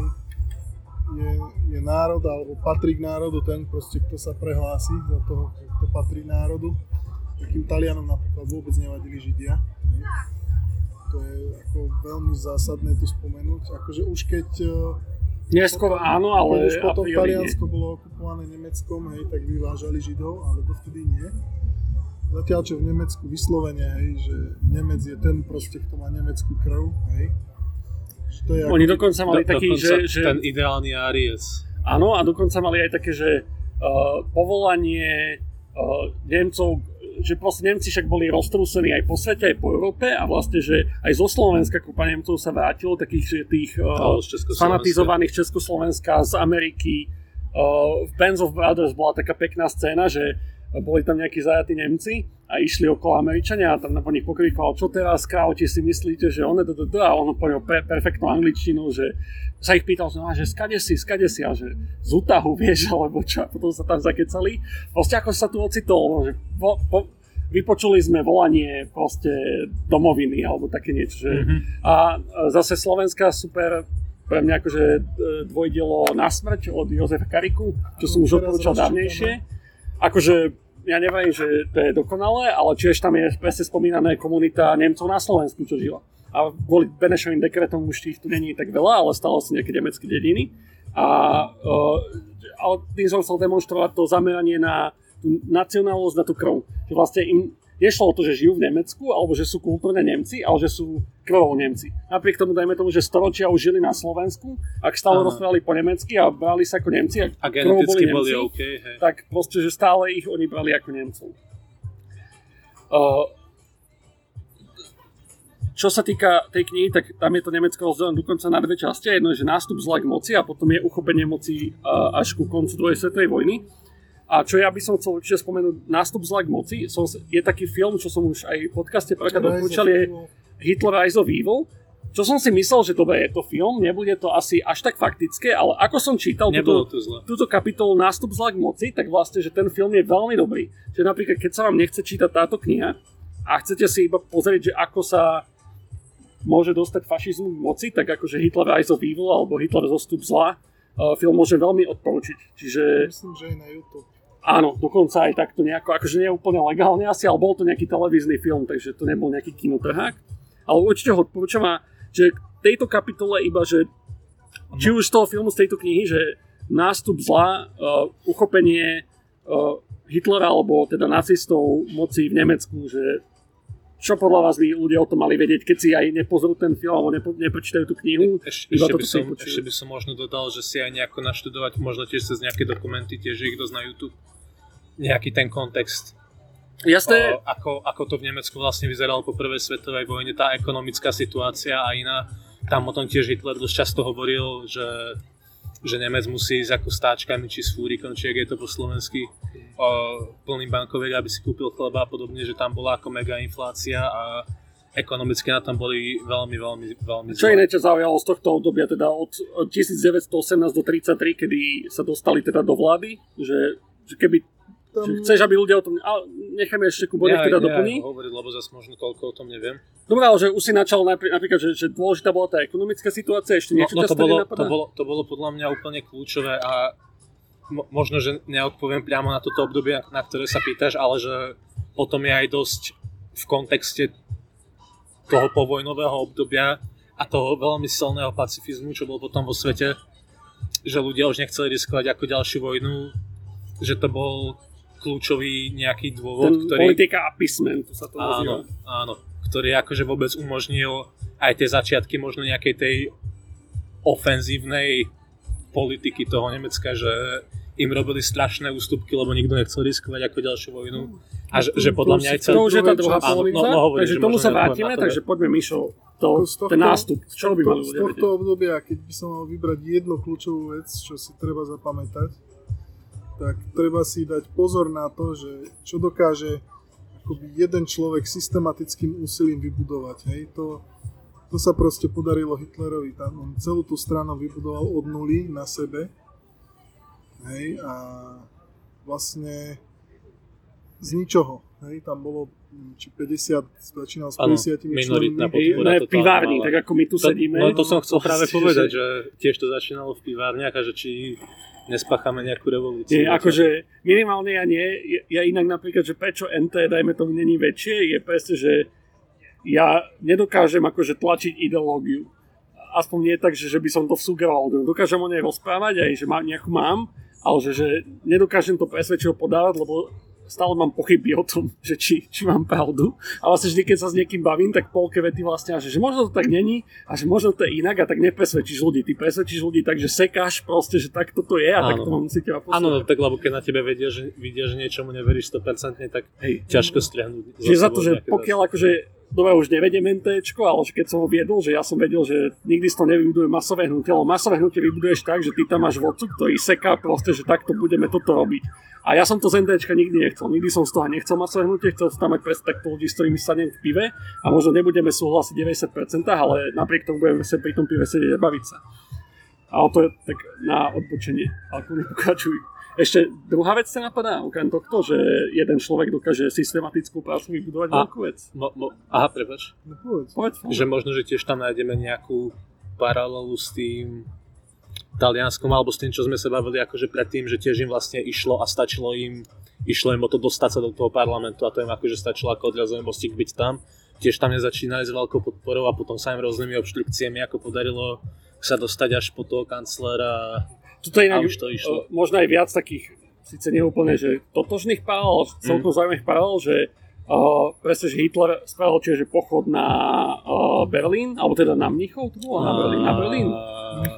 je, je národ alebo patrí k národu ten proste, kto sa prehlási za toho, kto patrí národu. Takým Talianom napríklad vôbec nevadili Židia. To je ako veľmi zásadné tu spomenúť. Akože už keď e, Neskôr áno, ale už potom Taliansko nie. bolo okupované Nemeckom, hej, tak vyvážali Židov, ale dovtedy nie. Zatiaľ, čo v Nemecku vyslovene, hej, že Nemec je ten proste, kto má nemeckú krv, hej, to je Oni dokonca mali do, taký, že, že... Ten ideálny Aries. Áno, a dokonca mali aj také, že uh, povolanie uh, Nemcov, že proste Nemci však boli roztrúsení aj po svete, aj po Európe a vlastne, že aj zo Slovenska kúpa Nemcov sa vrátilo, takých že tých uh, fanatizovaných Československa, z Ameriky. Uh, v Bands of Brothers bola taká pekná scéna, že boli tam nejakí zajatí Nemci a išli okolo Američania a tam na nich pokrýkoval, čo teraz, káoti si myslíte, že on je a on povedal pre, perfektnú angličtinu, že sa ich pýtal, že, no, že skade si, skade si a že z útahu, vieš, alebo čo, a potom sa tam zakecali. Proste ako sa tu ocitol, no, že po, po, vypočuli sme volanie proste domoviny alebo také niečo. Že, mm-hmm. A zase Slovenská super pre mňa akože e, dvojdielo na smrť od Jozefa Kariku, čo som už odporúčal dávnejšie akože ja neviem, že to je dokonalé, ale tiež tam je presne spomínané komunita Nemcov na Slovensku, čo žila. A kvôli Benešovým dekretom už tých tu není tak veľa, ale stalo sa nejaké nemecké dediny. A, uh, ale tým som chcel demonstrovať to zameranie na tú nacionálnosť, na tú krv. Že vlastne im nešlo o to, že žijú v Nemecku, alebo že sú kultúrne Nemci, ale že sú krvou Nemci. Napriek tomu, dajme tomu, že storočia už žili na Slovensku, ak stále Aha. rozprávali po nemecky a brali sa ako Nemci, ak a geneticky boli, Nemci, boli okay, hej. tak proste, že stále ich oni brali ako Nemcov. Uh, čo sa týka tej knihy, tak tam je to Nemecko rozdelené dokonca na dve časti. Jedno je, že nástup zla k moci a potom je uchopenie moci až ku koncu druhej svetovej vojny. A čo ja by som chcel určite spomenúť, nástup zla k moci, som, je taký film, čo som už aj v podcaste prvýkrát odporúčal, je Hitler Rise of Evil. Čo som si myslel, že dobre, je to film, nebude to asi až tak faktické, ale ako som čítal túto, túto kapitolu Nástup zla k moci, tak vlastne, že ten film je veľmi dobrý. Že napríklad, keď sa vám nechce čítať táto kniha a chcete si iba pozrieť, že ako sa môže dostať fašizmu k moci, tak akože Hitler Rise of Evil alebo Hitler zostup zla, uh, film môže veľmi odporučiť. Čiže... Myslím, že aj na YouTube. Áno, dokonca aj takto nejako, akože nie úplne legálne asi, ale bol to nejaký televízny film, takže to nebol nejaký kinotrhák. Ale určite ho odporúčam a že k tejto kapitole iba, že či už z toho filmu, z tejto knihy, že nástup zla, uh, uchopenie uh, Hitlera alebo teda nacistov moci v Nemecku, že čo podľa vás by ľudia o tom mali vedieť, keď si aj nepozrú ten film alebo nepo, neprečítajú tú knihu? Eš, ešte, by som, ešte by som možno dodal, že si aj nejako naštudovať, možno tiež cez nejaké dokumenty, tiež ich dosť na YouTube, nejaký ten kontext. Jasné. O, ako, ako to v Nemecku vlastne vyzeralo po prvej svetovej vojne, tá ekonomická situácia a iná. Tam o tom tiež Hitler dosť často hovoril, že že Nemec musí ísť ako stáčkami či s fúrikom, či ak je to po slovensky, o, plný bankovek, aby si kúpil chleba a podobne, že tam bola ako mega inflácia a ekonomicky na tom boli veľmi, veľmi, veľmi Čo iné ťa zaujalo z tohto obdobia, teda od 1918 do 33, kedy sa dostali teda do vlády, že, že keby tam... Chceš, aby ľudia o tom... Ale necháme ešte Kubo, nech teda doplní. Hovoriť, lebo zase možno toľko o tom neviem. Dobre, ale že už si načal napríklad, že, že dôležitá bola tá ekonomická situácia, ešte niečo no, no to, bolo, to, bolo, to bolo podľa mňa úplne kľúčové a mo, možno, že neodpoviem priamo na toto obdobie, na ktoré sa pýtaš, ale že potom je aj dosť v kontexte toho povojnového obdobia a toho veľmi silného pacifizmu, čo bol potom vo svete, že ľudia už nechceli riskovať ako ďalšiu vojnu, že to bol kľúčový nejaký dôvod, Ten ktorý... Politika appeasement, to sa to áno, áno, ktorý akože vôbec umožnil aj tie začiatky možno nejakej tej ofenzívnej politiky toho Nemecka, že im robili strašné ústupky, lebo nikto nechcel riskovať ako ďalšiu vojnu. A že, že podľa mňa aj celý... To už je tá druhá polovica, no, no, hovorím, takže že tomu sa vrátime, takže že- poďme Mišo, to, Z tohto- ten nástup, čo by mali Z tohto obdobia, keď by som mal vybrať jednu kľúčovú vec, čo si treba zapamätať, tak treba si dať pozor na to, že čo dokáže akoby jeden človek systematickým úsilím vybudovať. Hej? To, to sa proste podarilo Hitlerovi. Tam on celú tú stranu vybudoval od nuly na sebe. Hej? A vlastne z ničoho. Hej? Tam bolo či 50, začínal s Áno, 50 minoritná členmi. podpora. Ne, pivárni, malá. tak ako my tu sedíme. No to som chcel práve povedať, že- že tiež to začínalo v pivárniach a že či nespáchame nejakú revolúciu. Nie, akože minimálne ja nie. Ja, ja inak napríklad, že prečo NT, dajme tomu, není väčšie, je presne, že ja nedokážem akože tlačiť ideológiu. Aspoň nie tak, že, že by som to vsugeroval. Dokážem o nej rozprávať, aj že má, nejakú mám, ale že, že nedokážem to presvedčivo podávať, lebo stále mám pochyby o tom, že či, či mám pravdu. A vlastne vždy, keď sa s niekým bavím, tak polke vety vlastne, že, že možno to tak není a že možno to je inak a tak nepresvedčíš ľudí. Ty presvedčíš ľudí tak, že sekáš proste, že tak toto je a tak to musí teba Áno, no tak lebo keď na tebe vedia, že, vidia, že niečomu neveríš 100%, tak Hej. ťažko striahnuť. Čiže za to, že pokiaľ akože dobre, už nevediem NTčko, ale keď som ho viedol, že ja som vedel, že nikdy to nevybuduje masové hnutie, lebo masové hnutie vybuduješ tak, že ty tam máš vodcu, ktorý seká proste, že takto budeme toto robiť. A ja som to z NTčka nikdy nechcel. Nikdy som z toho nechcel masové hnutie, chcel som tam mať presne takto ľudí, s ktorými sadnem v pive a možno nebudeme súhlasiť 90%, ale napriek tomu budeme sa pri tom pive sedieť a baviť sa. Ale to je tak na odbočenie. Ale pokračuj. Ešte druhá vec sa napadá, okrem tohto, že jeden človek dokáže systematickú prácu vybudovať A- veľkú vec. Mo, mo, aha, prepač. No povedz. Povedz, Že možno, že tiež tam nájdeme nejakú paralelu s tým Talianskom alebo s tým, čo sme sa bavili akože predtým, že tiež im vlastne išlo a stačilo im, išlo im o to dostať sa do toho parlamentu a to im akože stačilo ako odrazový mostík byť tam. Tiež tam nezačínali s veľkou podporou a potom sa im rôznymi obštrukciami ako podarilo sa dostať až po toho kanclera Toto je inak, už to išlo. možno aj viac takých, síce nie úplne, že totožných paralel, ale celkom zaujímavých paralel, že uh, presne, že Hitler spravil čiže pochod na uh, Berlín, alebo teda na Mnichov, to bolo na Berlín, na Berlín.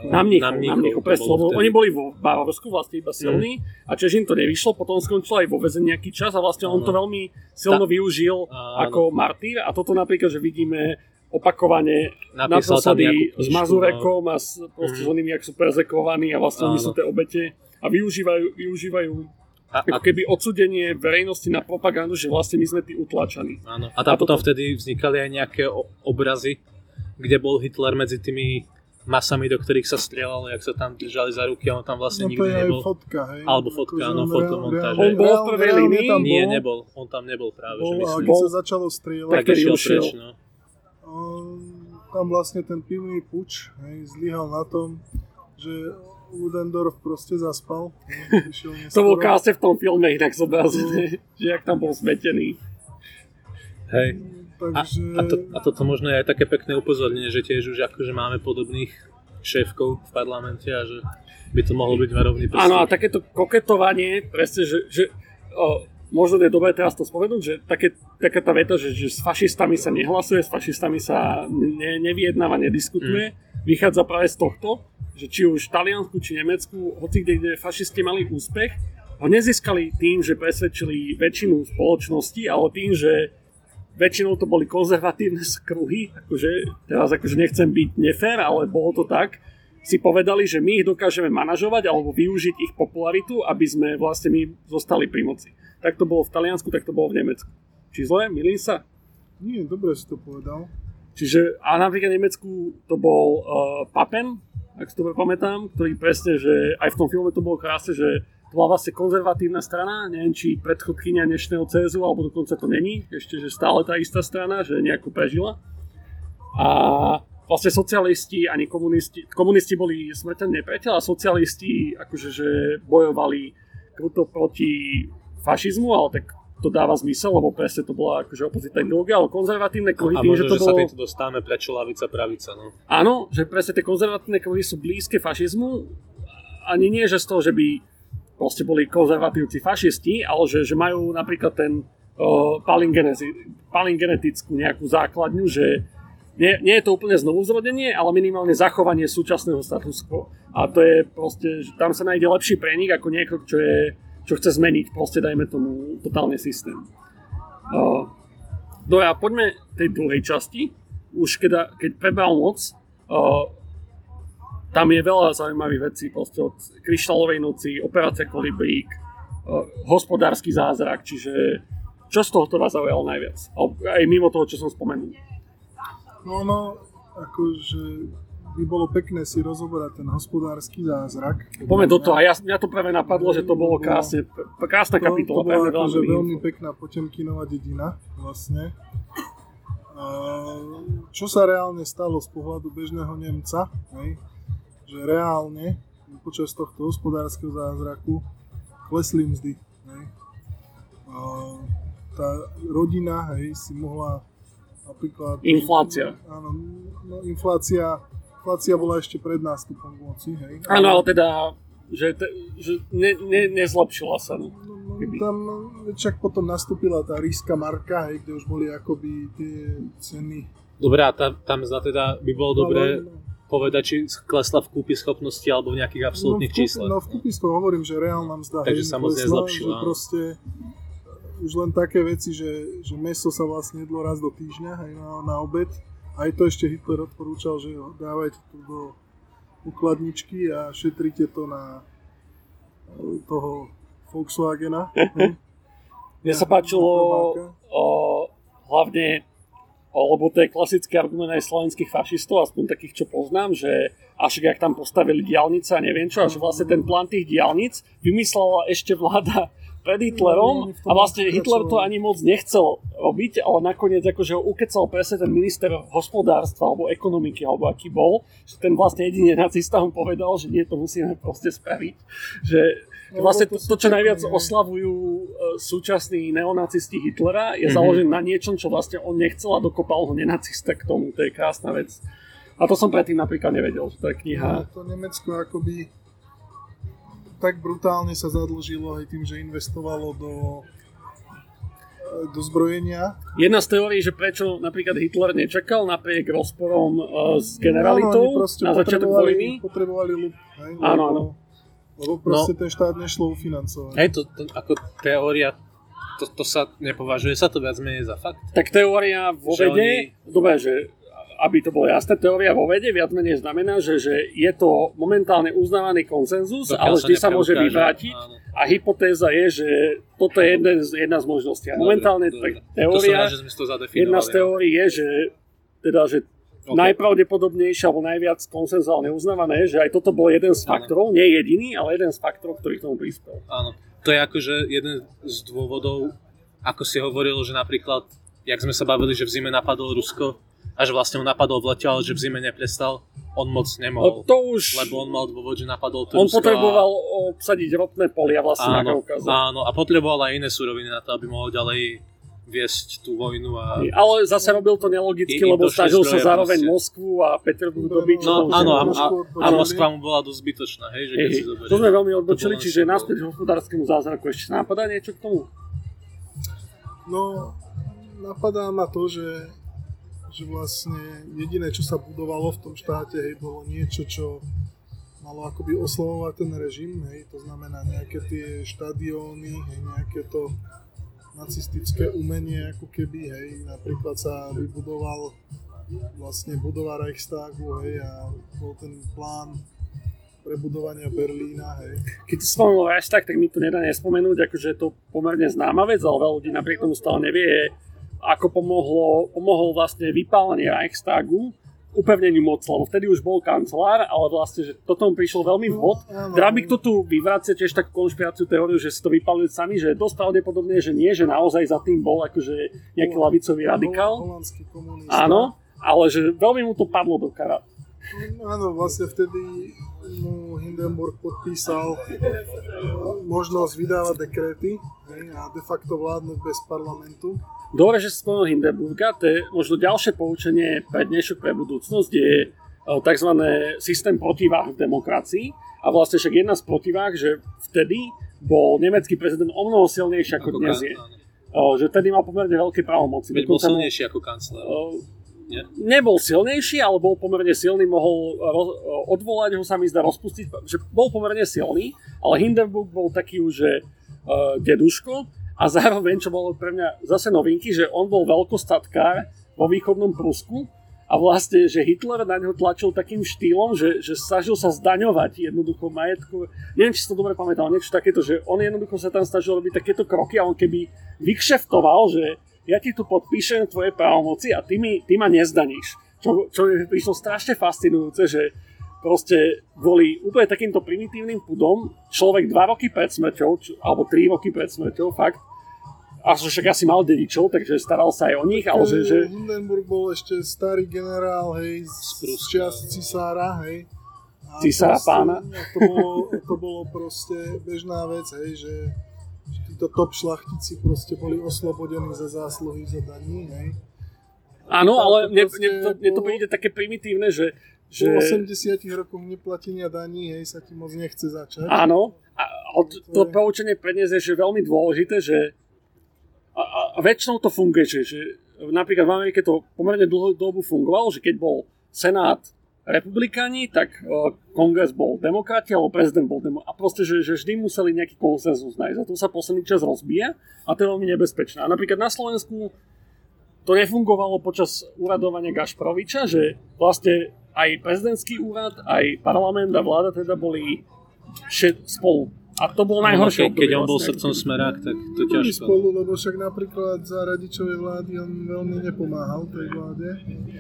Na Mnichov, na Mnichov, presne, lebo oni boli vo Bavorsku vlastne iba silní a čiže im to nevyšlo, potom skončil aj vo väzení nejaký čas a vlastne on to veľmi silno využil ako martýr a toto napríklad, že vidíme opakovane Napísal naposledy s Mazurekom a s, proste Mhm. s onými, jak sú perzekovaní a vlastne oni sú tie obete a využívajú, využívajú A, a, ako keby odsudenie verejnosti na propagandu, že vlastne my sme tí utlačaní. áno. a tam A potom vtedy vznikali aj nejaké o- obrazy, kde bol Hitler medzi tými masami, do ktorých sa strieľalo, jak sa tam držali za ruky a on tam vlastne No to nikdy je aj nebol. fotka, hej. Alebo fotka, Akože áno, on fotomontáž. On bol v prvej línii? Nie, bol, nebol. On tam nebol práve, že Bol, a myslím. keď Bol- sa začalo strieľať, Tak išiel preč, no. Tam vlastne ten pivný puč hej, zlyhal na tom, že Ludendorff proste zaspal. To bol krásne v tom filme inak zobrazené, že jak tam bol zmetený. Hej. A, Takže... a, to, a toto možno je aj také pekné upozornenie, že tiež už akože máme podobných šéfkov v parlamente a že by to mohlo byť varovný prst. Áno, a takéto koketovanie, presne, že, že o, možno je dobré teraz to spomenúť, že také, taká tá veta, že, že s fašistami sa nehlasuje, s fašistami sa ne, nevyjednáva, nediskutuje, mm. vychádza práve z tohto, že či už v Taliansku, či Nemecku, hoci kde, kde fašisti mali úspech, ho nezískali tým, že presvedčili väčšinu spoločnosti, ale tým, že väčšinou to boli konzervatívne kruhy, akože teraz akože nechcem byť nefér, ale bolo to tak, si povedali, že my ich dokážeme manažovať alebo využiť ich popularitu, aby sme vlastne my zostali pri moci. Tak to bolo v Taliansku, tak to bolo v Nemecku. Či zle? Milím sa? Nie, dobre si to povedal. Čiže, a napríklad v Nemecku to bol uh, Papen, ak si to pamätám, ktorý presne, že aj v tom filme to bolo krásne, že to bola vlastne konzervatívna strana, neviem, či predchodkynia dnešného CSU, alebo dokonca to není, ešte, že stále tá istá strana, že nejako prežila. A vlastne socialisti ani komunisti, komunisti boli smrteľne nepriateľ a socialisti akože, že bojovali kruto proti fašizmu, ale tak to dáva zmysel, lebo presne to bola akože opozitná ideológia, ale konzervatívne kruhy tým, že to že sa bolo... týmto dostávame prečo lavica, pravica, no. Áno, že presne tie konzervatívne kruhy sú blízke fašizmu. Ani nie, že z toho, že by proste boli konzervatívci fašisti, ale že, že majú napríklad ten uh, palingenetickú nejakú základňu, že nie, nie je to úplne znovu zrodenie, ale minimálne zachovanie súčasného status. A to je proste, že tam sa nájde lepší prenik ako niekto, čo, je, čo chce zmeniť, proste dajme tomu totálne systém. Uh, no a poďme tej druhej časti. Už keď, keď prebral moc, uh, tam je veľa zaujímavých vecí, proste od kryštálovej noci, operácia Kolibrík, uh, hospodársky zázrak, čiže čo z toho to vás zaujalo najviac? Aj mimo toho, čo som spomenul. No, no, akože by bolo pekné si rozoberať ten hospodársky zázrak. Poďme do toho. A ja, mňa to práve napadlo, že to bolo krásne, krásna kapitola. To, to bola akože veľmi pekná Potemkinová dedina vlastne. čo sa reálne stalo z pohľadu bežného Nemca, hej? že reálne počas tohto hospodárskeho zázraku klesli mzdy. Hej? tá rodina hej, si mohla napríklad... Inflácia. Áno, no, inflácia inflácia bola ešte pred nástupom k moci, hej. Áno, ale teda, že, te, že ne, ne, nezlepšila sa. No. No, tam však potom nastúpila tá ríska marka, hej, kde už boli akoby tie ceny. Dobre, a tam, tam teda by bolo dobré no, no, povedať, či klesla v kúpy schopnosti alebo v nejakých absolútnych no, číslach. No v kúpy hovorím, že reálna mzda. Takže sa moc nezlepšila. Že proste už len také veci, že, že meso sa vlastne jedlo raz do týždňa, aj na, na obed, aj to ešte Hitler odporúčal, že dávajte to do ukladničky a šetrite to na e, toho Volkswagena. Mne sa páčilo o, hlavne lebo to je klasický argument aj slovenských fašistov, aspoň takých, čo poznám, že až ak tam postavili diálnice a neviem čo, a že vlastne ten plán tých diálnic vymyslela ešte vláda pred Hitlerom a vlastne Hitler to ani moc nechcel robiť, ale nakoniec akože ho ukecal presne ten minister hospodárstva alebo ekonomiky, alebo aký bol, že ten vlastne jedine nacista mu povedal, že nie, to musíme proste spraviť. Že no, vlastne to, to, čo najviac oslavujú e, súčasní neonacisti Hitlera, je mm-hmm. založené na niečom, čo vlastne on nechcel a dokopal ho nenacista k tomu. To je krásna vec. A to som predtým napríklad nevedel, že to je kniha. No, to Nemecko akoby tak brutálne sa zadlžilo aj tým, že investovalo do e, do zbrojenia. Jedna z teórií, že prečo napríklad Hitler nečakal napriek rozporom uh, s generalitou no, na začiatok vojny. Potrebovali ľud, hej, áno, áno. Lebo proste no, ten štát nešlo ufinancovať. Hej, to, to ako teória, to, to sa nepovažuje sa to viac menej za fakt? Tak teória vo vede, oni... dobre, že aby to bolo jasné, teória vo vede viac menej znamená, že, že je to momentálne uznávaný konsenzus, Dokiaľ ale vždy sa, sa môže vyvrátiť. Áno. A hypotéza je, že toto je jedna z, jedna z možností. A momentálne dobre, dobre. teória, to to jedna z teórií je, že, teda, že okay. najpravdepodobnejšie alebo najviac konsenzuálne uznávané že aj toto bol jeden z faktorov, nie jediný, ale jeden z faktorov, ktorý k tomu prispel. Áno. To je akože jeden z dôvodov, ako si hovoril, že napríklad, jak sme sa bavili, že v zime napadol Rusko, a že vlastne ho napadol v lete, ale že v zime neprestal, on moc nemohol. To už... Lebo on mal dôvod, že napadol to On potreboval obsadiť ropné polia vlastne áno, na Kaukaze. Áno, a potreboval aj iné suroviny na to, aby mohol ďalej viesť tú vojnu. A... Ale zase robil to nelogicky, lebo snažil sa zároveň proste. Moskvu a Peterburg dobiť. No, áno, a, a, a Moskva mu bola dosť zbytočná, hej, že keď si To sme veľmi odbočili, čiže naspäť hospodárskému zázraku. Ešte napadá niečo k tomu? No, napadá ma to, že že vlastne jediné, čo sa budovalo v tom štáte, hej, bolo niečo, čo malo akoby oslovovať ten režim, hej, to znamená nejaké tie štadióny, hej, nejaké to nacistické umenie, ako keby, hej, napríklad sa vybudoval vlastne budova Reichstagu, hej, a bol ten plán prebudovania Berlína, hej. Keď si spomenul Reichstag, tak mi to nedá nespomenúť, akože je to pomerne známa vec, ale veľa ľudí napriek tomu stále nevie, ako pomohlo, pomohol vlastne vypálenie Reichstagu upevneniu moc, lebo vtedy už bol kancelár, ale vlastne, že toto mu prišlo veľmi vhod. No, teda kto tu vyvracia tiež takú konšpiráciu teóriu, že si to vypálili sami, že je dosť pravdepodobné, že nie, že naozaj za tým bol akože nejaký lavicový radikál. Áno, ale že veľmi mu to padlo do karát. Áno, vlastne vtedy mu Hindenburg podpísal možnosť vydávať dekréty a de facto vládnuť bez parlamentu. Dobre, že spomenul Hindenburga, to je možno ďalšie poučenie pre dnešok, pre budúcnosť, je tzv. systém protiváh v demokracii. A vlastne však jedna z protiváh, že vtedy bol nemecký prezident o mnoho silnejší ako, ako dnes je. Áno. Že vtedy mal pomerne veľké právomoci. Veď bol silnejší ako kancelár. nie? nebol silnejší, ale bol pomerne silný, mohol roz, odvolať ho sa mi zdá rozpustiť, že bol pomerne silný, ale Hindenburg bol taký už, že uh, deduško a zároveň, čo bolo pre mňa zase novinky, že on bol veľkostatkár vo východnom Prusku a vlastne, že Hitler na neho tlačil takým štýlom, že, že snažil sa zdaňovať jednoducho majetku. Neviem, či si to dobre pamätal, niečo takéto, že on jednoducho sa tam snažil robiť takéto kroky a on keby vykšeftoval, že ja ti tu podpíšem tvoje právomoci a ty, mi, ty ma nezdaníš. Čo, čo je prišlo strašne fascinujúce, že proste kvôli úplne takýmto primitívnym pudom človek dva roky pred smrťou, alebo tri roky pred smrťou, fakt, a však asi mal dedičov, takže staral sa aj o nich, ale že... že... Hindenburg bol ešte starý generál, hej, z, z čias cisára, hej. A Cisára proste, pána. a To bolo, to bolo proste bežná vec, hej, že, títo top šlachtici proste boli oslobodení za zásluhy za daní, hej. Áno, ale mne, mne, to, mne to príde také primitívne, že... že Po 80 rokoch neplatenia daní, hej, sa ti moc nechce začať. Áno, a, a to, to poučenie pre dnes je že veľmi dôležité, že a, a, väčšinou to funguje, že, že napríklad v Amerike to pomerne dlhú dobu fungovalo, že keď bol Senát republikáni, tak uh, kongres bol demokrati, alebo prezident bol demo- A proste, že, že vždy museli nejaký konsenzus nájsť. A to sa posledný čas rozbíja a to je veľmi nebezpečné. A napríklad na Slovensku to nefungovalo počas úradovania Gašparoviča, že vlastne aj prezidentský úrad, aj parlament a vláda teda boli všet spolu. A to bolo najhoršie Ke, keď on bol vlastne. srdcom smerák, tak to Boli ťažko. spolu, lebo však napríklad za radičovej vlády on veľmi nepomáhal tej vláde.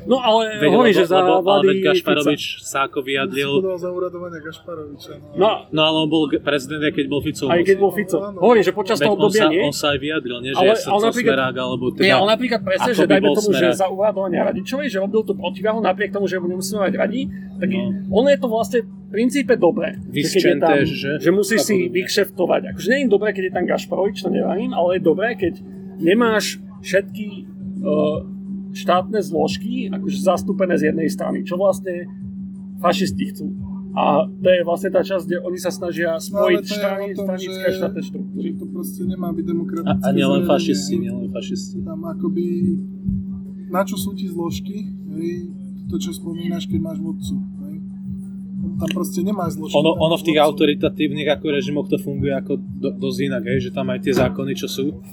No ale Veď, hovorí, lebo, že za lebo, ale vlády veď Gašparovič sa ako vyjadril, Podal za uradovania Gašparoviča. No. No, no ale on bol prezident, keď bol Fico. aj keď bol Fico. Hovorím, že počas Veď toho on obdobia nie. on sa aj vyjadril, nie? Že Ale- je ale srdcom napríklad- smerák, alebo teda... Nie, ale napríklad presne, že dajme tomu, že smerák. za uradovania Radičovej, že robil tú protiváhu napriek tomu, že ho nemusíme mať radi, tak No. ono je to vlastne v princípe dobré. Že, Vysčenté, že? že musíš A si podobne. vykšeftovať. Akože nie je dobré, keď je tam Gašparovič, to nevravím, ale je dobré, keď nemáš všetky uh, štátne zložky akože zastúpené z jednej strany, čo vlastne fašisti chcú. A to je vlastne tá časť, kde oni sa snažia No, spojiť to je strany, o tom, stranické a že- štátne štruktúry. Že to proste nemá byť A, demokratické. a nielen zriadenie, fašisti, nielen fašisti. Tam akoby... Na čo sú ti zložky? Hej? To, čo spomínaš, keď máš vodcu. Tam proste nemáš zložky. Ono, ono v tých autoritatívnych ako režimoch to funguje ako do, dosť inak, hej, že tam aj tie zákony, čo sú,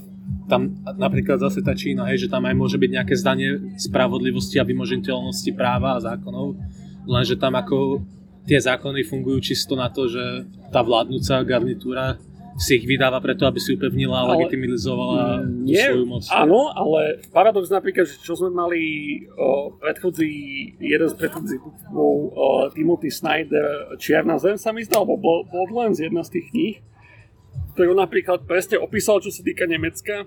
tam napríklad zase tá Čína, hej, že tam aj môže byť nejaké zdanie spravodlivosti a vymožiteľnosti práva a zákonov, lenže tam ako tie zákony fungujú čisto na to, že tá vládnúca garnitúra si ich vydáva preto, aby si upevnila a legitimizovala tú Nie, svoju moc. áno, ale paradox napríklad, že čo sme mali o, predchodzí, jeden z predchodzích bol o, Timothy Snyder Čierna zem sa mi zdal, alebo Blo- Bloodlands, jedna z tých kníh, ktorú napríklad presne opísal, čo sa týka Nemecka.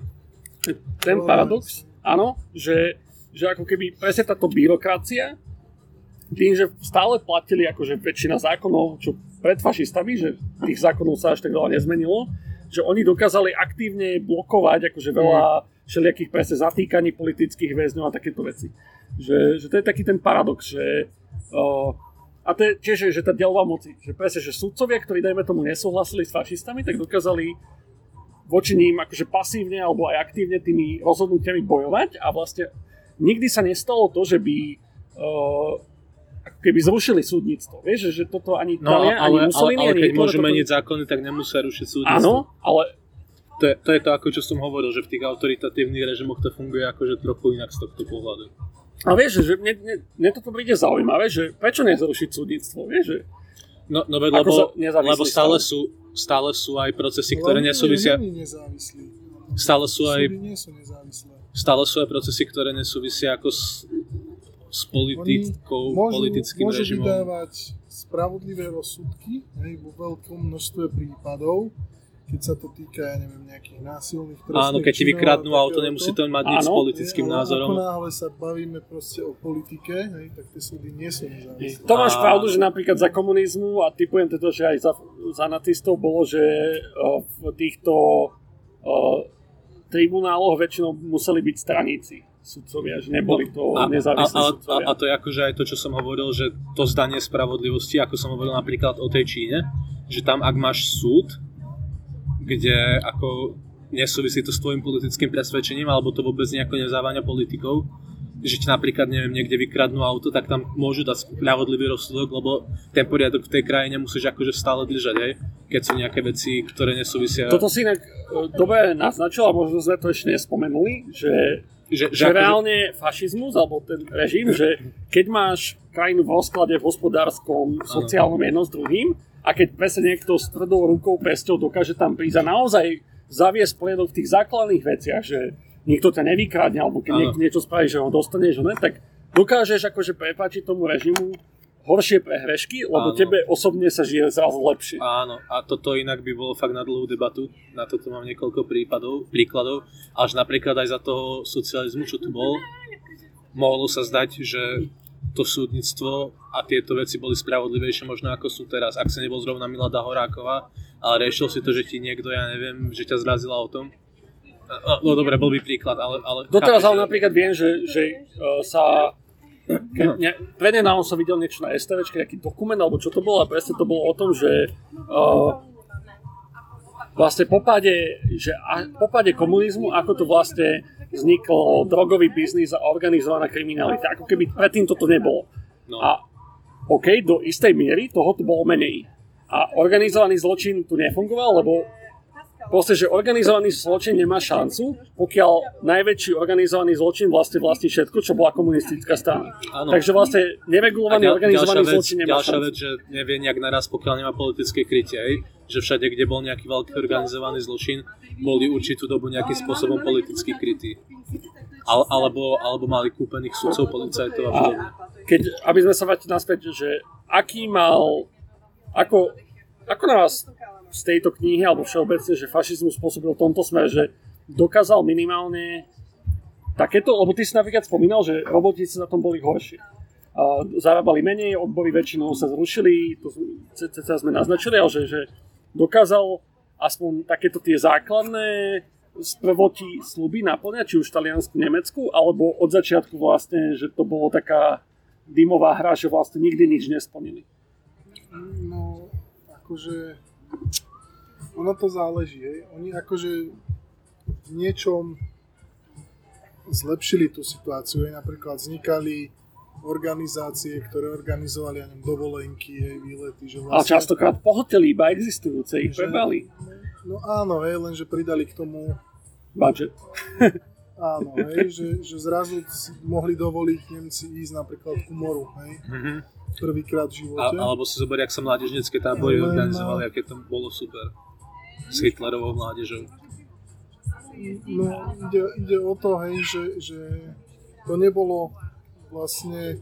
Ten paradox, áno, že, že ako keby presne táto byrokracia, tým, že stále platili akože väčšina zákonov, čo pred fašistami, že tých zákonov sa až tak veľa nezmenilo, že oni dokázali aktívne blokovať akože veľa všelijakých presne zatýkaní politických väzňov a takéto veci. Že, že to je taký ten paradox, že uh, a to je tiež, že tá delová moci, že presne, že sudcovia, ktorí dajme tomu nesúhlasili s fašistami, tak dokázali voči ním akože pasívne alebo aj aktívne tými rozhodnutiami bojovať a vlastne nikdy sa nestalo to, že by uh, ako keby zrušili súdnictvo. Vieš, že, toto ani No, Italia, ani ale, ale, Mussolini, ale ani keď môžu toto- meniť zákony, tak nemusia rušiť súdnictvo. Áno, ale To je, to je to, ako čo som hovoril, že v tých autoritatívnych režimoch to funguje akože trochu inak z tohto pohľadu. a vieš, že mne, mne, mne toto príde zaujímavé, že prečo nezrušiť súdnictvo, vieš, že No, no veď, lebo, lebo stále, sú, stále sú aj procesy, Ale ktoré oni nesúvisia, nie- nie nezávislí. stále sú aj, Súdy nie sú nezávislé. stále sú aj procesy, ktoré nesúvisia ako s, s politikou, Môžu, politickým môžu režimom. vydávať spravodlivé rozsudky hej, vo veľkom množstve prípadov, keď sa to týka, ja neviem, nejakých násilných trestných Áno, keď ti vykradnú auto, nemusí to mať nič s Áno, politickým Hej, ale názorom. Ako náhle sa bavíme proste o politike, hej, tak tie súdy nie sú nezávislé. To máš A- pravdu, že napríklad za komunizmu a typujem teda, že aj za, za nacistov bolo, že o, v týchto o, tribunáloch väčšinou museli byť straníci sudcovia, že neboli to A, a, nezávislí a, a, sudcovia. a to je akože aj to, čo som hovoril, že to zdanie spravodlivosti, ako som hovoril napríklad o tej Číne, že tam ak máš súd, kde ako nesúvisí to s tvojim politickým presvedčením, alebo to vôbec nejako nezáváňa politikou, že ti napríklad, neviem, niekde vykradnú auto, tak tam môžu dať spravodlivý rozsudok, lebo ten poriadok v tej krajine musíš akože stále držať, hej? keď sú nejaké veci, ktoré nesúvisia. Toto si inak e, dobre naznačil, a možno sme to ešte nespomenuli, že, že, že, že reálne fašizmus, alebo ten režim, že keď máš krajinu v rozklade v hospodárskom, sociálnom jedno s druhým, a keď presne niekto s tvrdou rukou pesťou dokáže tam prísť a naozaj zaviesť poriadok v tých základných veciach, že niekto ťa nevykradne, alebo keď niekto niečo spraví, že ho dostaneš, že ne, tak dokážeš akože prepáčiť tomu režimu horšie prehrešky, lebo Áno. tebe osobne sa žije zrazu lepšie. Áno, a toto inak by bolo fakt na dlhú debatu, na toto mám niekoľko prípadov, príkladov, až napríklad aj za toho socializmu, čo tu bol, mohlo sa zdať, že to súdnictvo a tieto veci boli spravodlivejšie možno ako sú teraz. Ak sa nebol zrovna Milada Horáková, ale riešil si to, že ti niekto, ja neviem, že ťa zrazila o tom, No dobre, bol by príklad, ale... ale Doteraz ale napríklad viem, že, že uh, sa... Ne, prednedávno som videl niečo na STVčke, nejaký dokument, alebo čo to bolo, a presne to bolo o tom, že uh, vlastne po páde, že a, po páde komunizmu, ako to vlastne vznikol drogový biznis a organizovaná kriminalita. Ako keby predtým toto nebolo. No. A OK, do istej miery toho tu bolo menej. A organizovaný zločin tu nefungoval, lebo proste, že organizovaný zločin nemá šancu, pokiaľ najväčší organizovaný zločin vlastne vlastní všetko, čo bola komunistická strana. Ano. Takže vlastne neregulovaný ďal, organizovaný vec, zločin nemá ďalšia šancu. vec, že nevie nejak naraz, pokiaľ nemá politické krytie, že všade, kde bol nejaký veľký organizovaný zločin, boli určitú dobu nejakým spôsobom politicky krytí. Al, alebo, alebo mali kúpených sudcov, policajtov a podobne. Keď, aby sme sa vrátili naspäť, že aký mal, ako, ako na vás z tejto knihy, alebo všeobecne, že fašizmus spôsobil v tomto smere, že dokázal minimálne takéto, lebo ty si napríklad spomínal, že robotníci na tom boli horšie. A zarábali menej, odbory väčšinou sa zrušili, to sme naznačili, ale že, že dokázal aspoň takéto tie základné sprvoti sluby naplňať, či už Taliansku, Nemecku, alebo od začiatku vlastne, že to bolo taká dymová hra, že vlastne nikdy nič nesplnili. No, akože ono to záleží, hej. Oni akože v niečom zlepšili tú situáciu, hej. Napríklad vznikali organizácie, ktoré organizovali neviem, dovolenky, hej, výlety. Že vlastne, Ale častokrát pohoteli iba existujúce, ich prebali. No áno, hej, lenže pridali k tomu budget. áno, hej, že, že zrazu mohli dovoliť Nemci ísť napríklad ku moru, hej. Mm-hmm prvýkrát v živote. A, alebo si zober, jak sa mládežnecké tábory Len, organizovali, aké to bolo super. S Hitlerovou mládežou. No, ide, ide o to, hej, že, že to nebolo vlastne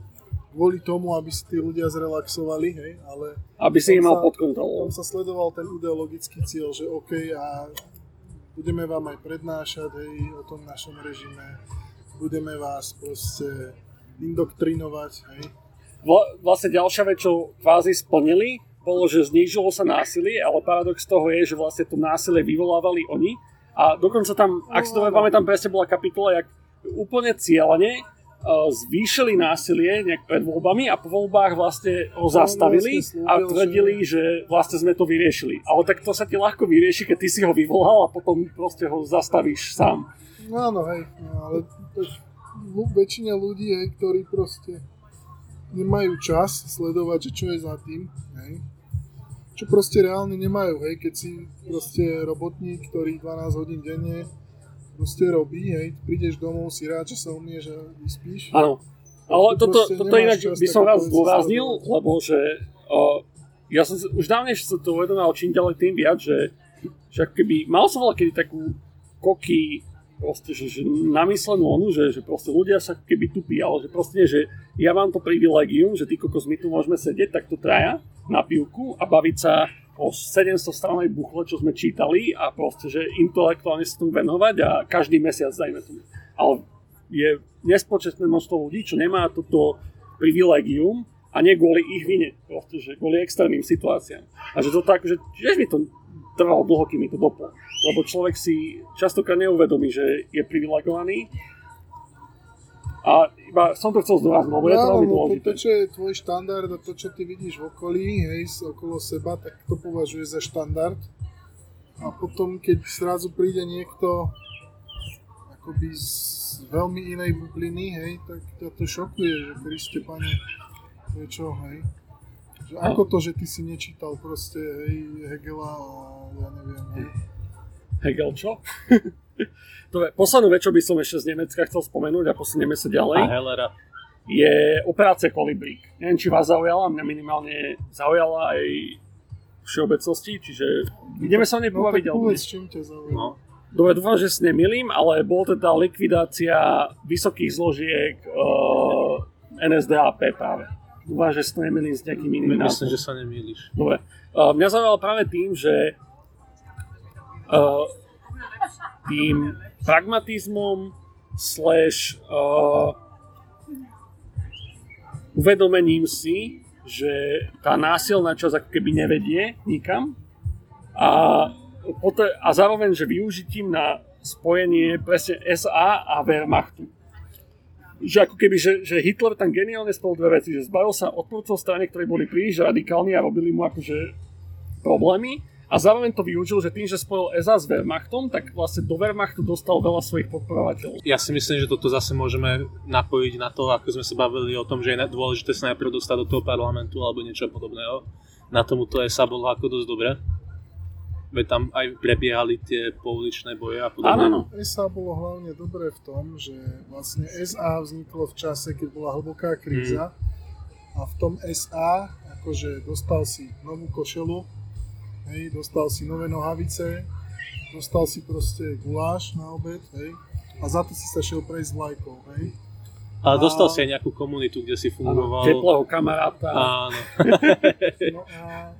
kvôli tomu, aby si tí ľudia zrelaxovali, hej, ale... Aby si ich mal pod kontrolou. Tam sa sledoval ten ideologický cieľ, že OK, a budeme vám aj prednášať, hej, o tom našom režime, budeme vás proste indoktrinovať, hej, vlastne ďalšia vec, čo kvázi splnili, bolo, že znížilo sa násilie, ale paradox toho je, že vlastne to násilie vyvolávali oni. A dokonca tam, ak si to pamätám, presne bola kapitola, jak úplne cieľane zvýšili násilie nejak pred voľbami a po voľbách vlastne ho zastavili a tvrdili, že vlastne sme to vyriešili. Ale tak to sa ti ľahko vyrieši, keď ty si ho vyvolal a potom proste ho zastavíš sám. No áno, hej, no, ale väčšina ľudí, hej, ktorí proste nemajú čas sledovať, že čo je za tým, hej. Čo proste reálne nemajú, hej, keď si proste robotník, ktorý 12 hodín denne proste robí, hej, prídeš domov, si rád, že sa umieš a vyspíš. Áno, ale toto, toto inak by som raz zdôraznil, lebo že o, ja som už dávnejšie sa to uvedomal čím ďalej tým viac, že, že keby mal som veľa kedy takú koky proste, že, že namyslenú onu, že, že proste ľudia sa keby tupí, ale že proste nie, že ja mám to privilegium, že ty kokos my tu môžeme sedieť takto traja na pivku a baviť sa o 700 stranej buchle, čo sme čítali a proste, že intelektuálne sa tomu venovať a každý mesiac dajme tomu. Ale je nespočetné množstvo ľudí, čo nemá toto privilegium a nie kvôli ich vine, proste, že kvôli externým situáciám. A že to tak, že tiež mi to trvalo dlho, kým mi to doplo. Lebo človek si častokrát neuvedomí, že je privilegovaný. A iba som to chcel zdôrazniť, lebo no, je to veľmi no, dôležité. To, čo je tvoj štandard a to, čo ty vidíš v okolí, hej, okolo seba, tak to považuješ za štandard. A potom, keď zrazu príde niekto ako akoby z veľmi inej bubliny, hej, tak ťa to šokuje, že Kriste, pane, to je čo, hej. Že ako to, že ty si nečítal proste, hej, Hegela a ja neviem, hej. Hegel čo? Dobre, poslednú vec, čo by som ešte z Nemecka chcel spomenúť a posunieme sa A ďalej, Hellera. je operácia Kolibrík. Neviem, či vás zaujala, mňa minimálne zaujala aj všeobecnosti, čiže ideme sa o nej No pobaviť, tak alebo povedz, čím ťa zaujalo. No. Dobre, dúfam, že sa nemýlim, ale bol teda likvidácia vysokých zložiek uh, NSDAP práve. Dúfam, že sa to nemýlim s nejakým iným Myslím, názvom. že sa nemýliš. Dobre. Uh, mňa zaujalo práve tým, že uh, tým pragmatizmom slash uh, uvedomením si, že tá násilná časť ako keby nevedie nikam a, a zároveň, že využitím na spojenie presne SA a Wehrmachtu. Že ako keby, že, že Hitler tam geniálne spol dve veci, že zbavil sa odporcov strany, ktorí boli príliš radikálni a robili mu akože problémy a zároveň to využil, že tým, že spojil SA s Wehrmachtom, tak vlastne do Wehrmachtu dostal veľa svojich podporovateľov. Ja si myslím, že toto zase môžeme napojiť na to, ako sme sa bavili o tom, že je dôležité sa najprv dostať do toho parlamentu alebo niečo podobného. Na tomuto SA bolo ako dosť dobre. Veď tam aj prebiehali tie pouličné boje a podobne. Áno. SA bolo hlavne dobré v tom, že vlastne SA vzniklo v čase, keď bola hlboká kríza a v tom SA akože dostal si novú košelu, hej, dostal si nové nohavice, dostal si proste guláš na obed, hej, a za to si sa šiel prejsť vlajkou, hej. Dostal A- si aj nejakú komunitu, kde si Áno, fungoval. teplého kamaráta. Áno. No a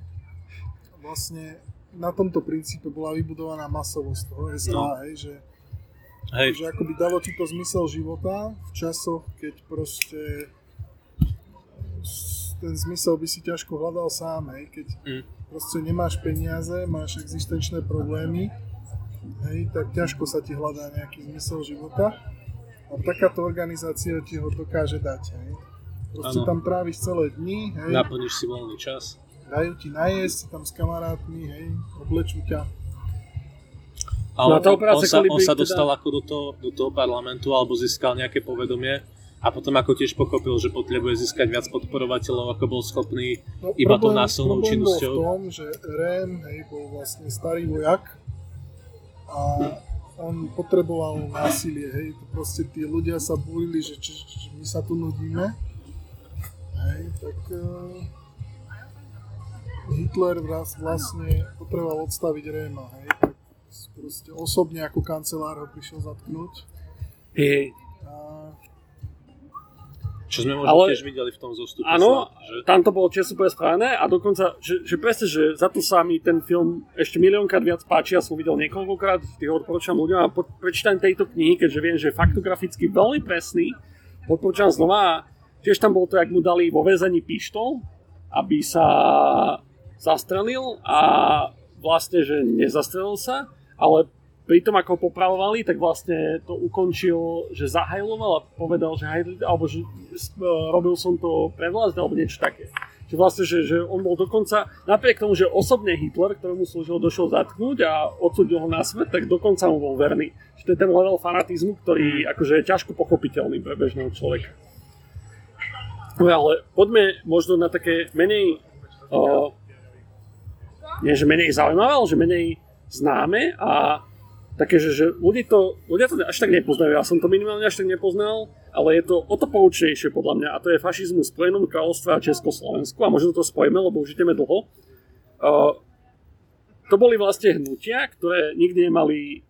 vlastne na tomto princípe bola vybudovaná masovosť toho SA, No. hej, že Hej, že akoby dalo ti to zmysel života v časoch, keď proste ten zmysel by si ťažko hľadal sám, hej, keď Mm. proste nemáš peniaze, máš existenčné problémy, hej, tak ťažko sa ti hľadá nejaký zmysel života a takáto organizácia ti ho dokáže dať, hej. Proste Áno. tam tráviš celé dni, hej, naplníš si voľný čas. dajú ti najesť, si tam s kamarátmi, hej, oblečú ťa. A No on, a tá on, operácia sa, on sa teda- dostal ako do toho, do toho parlamentu alebo získal nejaké povedomie a potom ako tiež pochopil, že potrebuje získať viac podporovateľov, ako bol schopný No, Iba tou problém- násilnou problém činnosťou? bol v tom, že Ren hej, bol vlastne starý vojak a on potreboval násilie, hej, to proste tí ľudia sa búrili, že či, či my sa tu nudíme, hej, tak uh, Hitler vraz, vlastne potreboval odstaviť Réma, hej, tak proste osobne ako kancelár ho prišiel zatknúť Hej, Čo sme možno Ale- tiež videli v tom zostupe. Áno, že? tam to bolo tiež super správne a dokonca, že, že presne, že za to sa mi ten film ešte miliónkrát viac páči, ja som ho videl niekoľkokrát, tých odporúčam ľuďom a po prečítaní tejto knihy, keďže viem, že je faktograficky veľmi presný, odporúčam znova a tiež tam bolo to, jak mu dali vo väzení pištol, aby sa zastrelil a vlastne, že nezastrelil sa, ale pri tom, ako ho popravovali, tak vlastne to ukončil, že zahajloval a povedal, že hajli, alebo že e, robil som to pre vlast, alebo niečo také. Že vlastne, že, že on bol dokonca, napriek tomu, že osobne Hitler, ktorému slúžil, došiel zatknúť a odsudil ho na svet, tak dokonca mu bol verný. Že to je ten level fanatizmu, ktorý akože je ťažko pochopiteľný pre bežného človeka. No ale poďme možno na také menej, uh, nie že menej zaujímavé, ale že menej známe a také, že, že ľudia, to, ľudia to až tak nepoznajú. Ja som to minimálne až tak nepoznal, ale je to o to poučnejšie podľa mňa a to je fašizmus Spojenom kráľovstve a Československu a možno to spojíme, lebo už ideme dlho. Uh, to boli vlastne hnutia, ktoré nikdy nemali,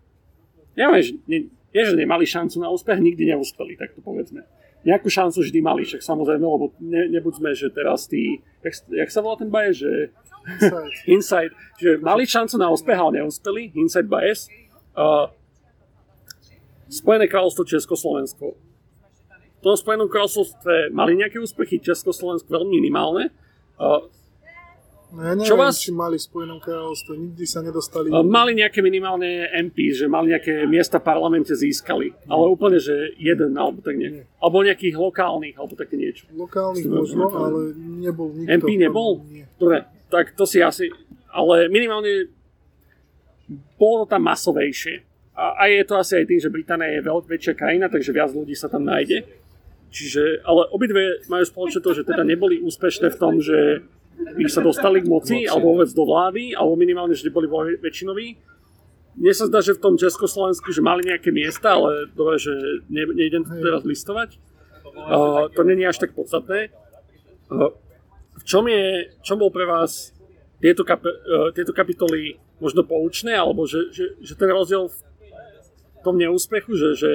neviem, že, ne, nie, že nemali šancu na úspech, nikdy neúspeli, tak to povedzme. Nejakú šancu vždy mali, však samozrejme, lebo ne, nebuďme, že teraz tí, jak, jak sa volá ten baje, že Inside. Inside, že mali šancu na úspech, ale neúspeli, Inside bias. Uh, Spojené kráľovstvo Československo. V tom Spojenom kráľovstve mali nejaké úspechy, Československo veľmi minimálne. Uh, No ja neviem, Čo vás- či mali v Spojenom kráľovstve, nikdy sa nedostali... mali nejaké minimálne MP, že mali nejaké miesta v parlamente získali, ale úplne, že jeden, alebo tak nie. Alebo nejakých lokálnych, alebo také niečo. Lokálnych Ste- možno, ale nebol nikto. MP nebol? Nie. Dobre, tak to si asi... Ale minimálne bolo to tam masovejšie. a, a je to asi aj tým, že Británia je veľk, väčšia krajina, takže viac ľudí sa tam nájde. Čiže, ale obidve majú spoločné to, že teda neboli úspešné v tom, že by sa dostali k moci, alebo vôbec do vlády, alebo minimálne, že boli väčšinoví. Mne sa zdá, že v tom Československu, že mali nejaké miesta, ale dobre, že ne, nejdem to teraz listovať. Uh, to není až tak podstatné. Uh, v čom, je, čom bol pre vás tieto, kap, uh, tieto kapitoly možno poučné, alebo že, že, že ten rozdiel v tom neúspechu, že, že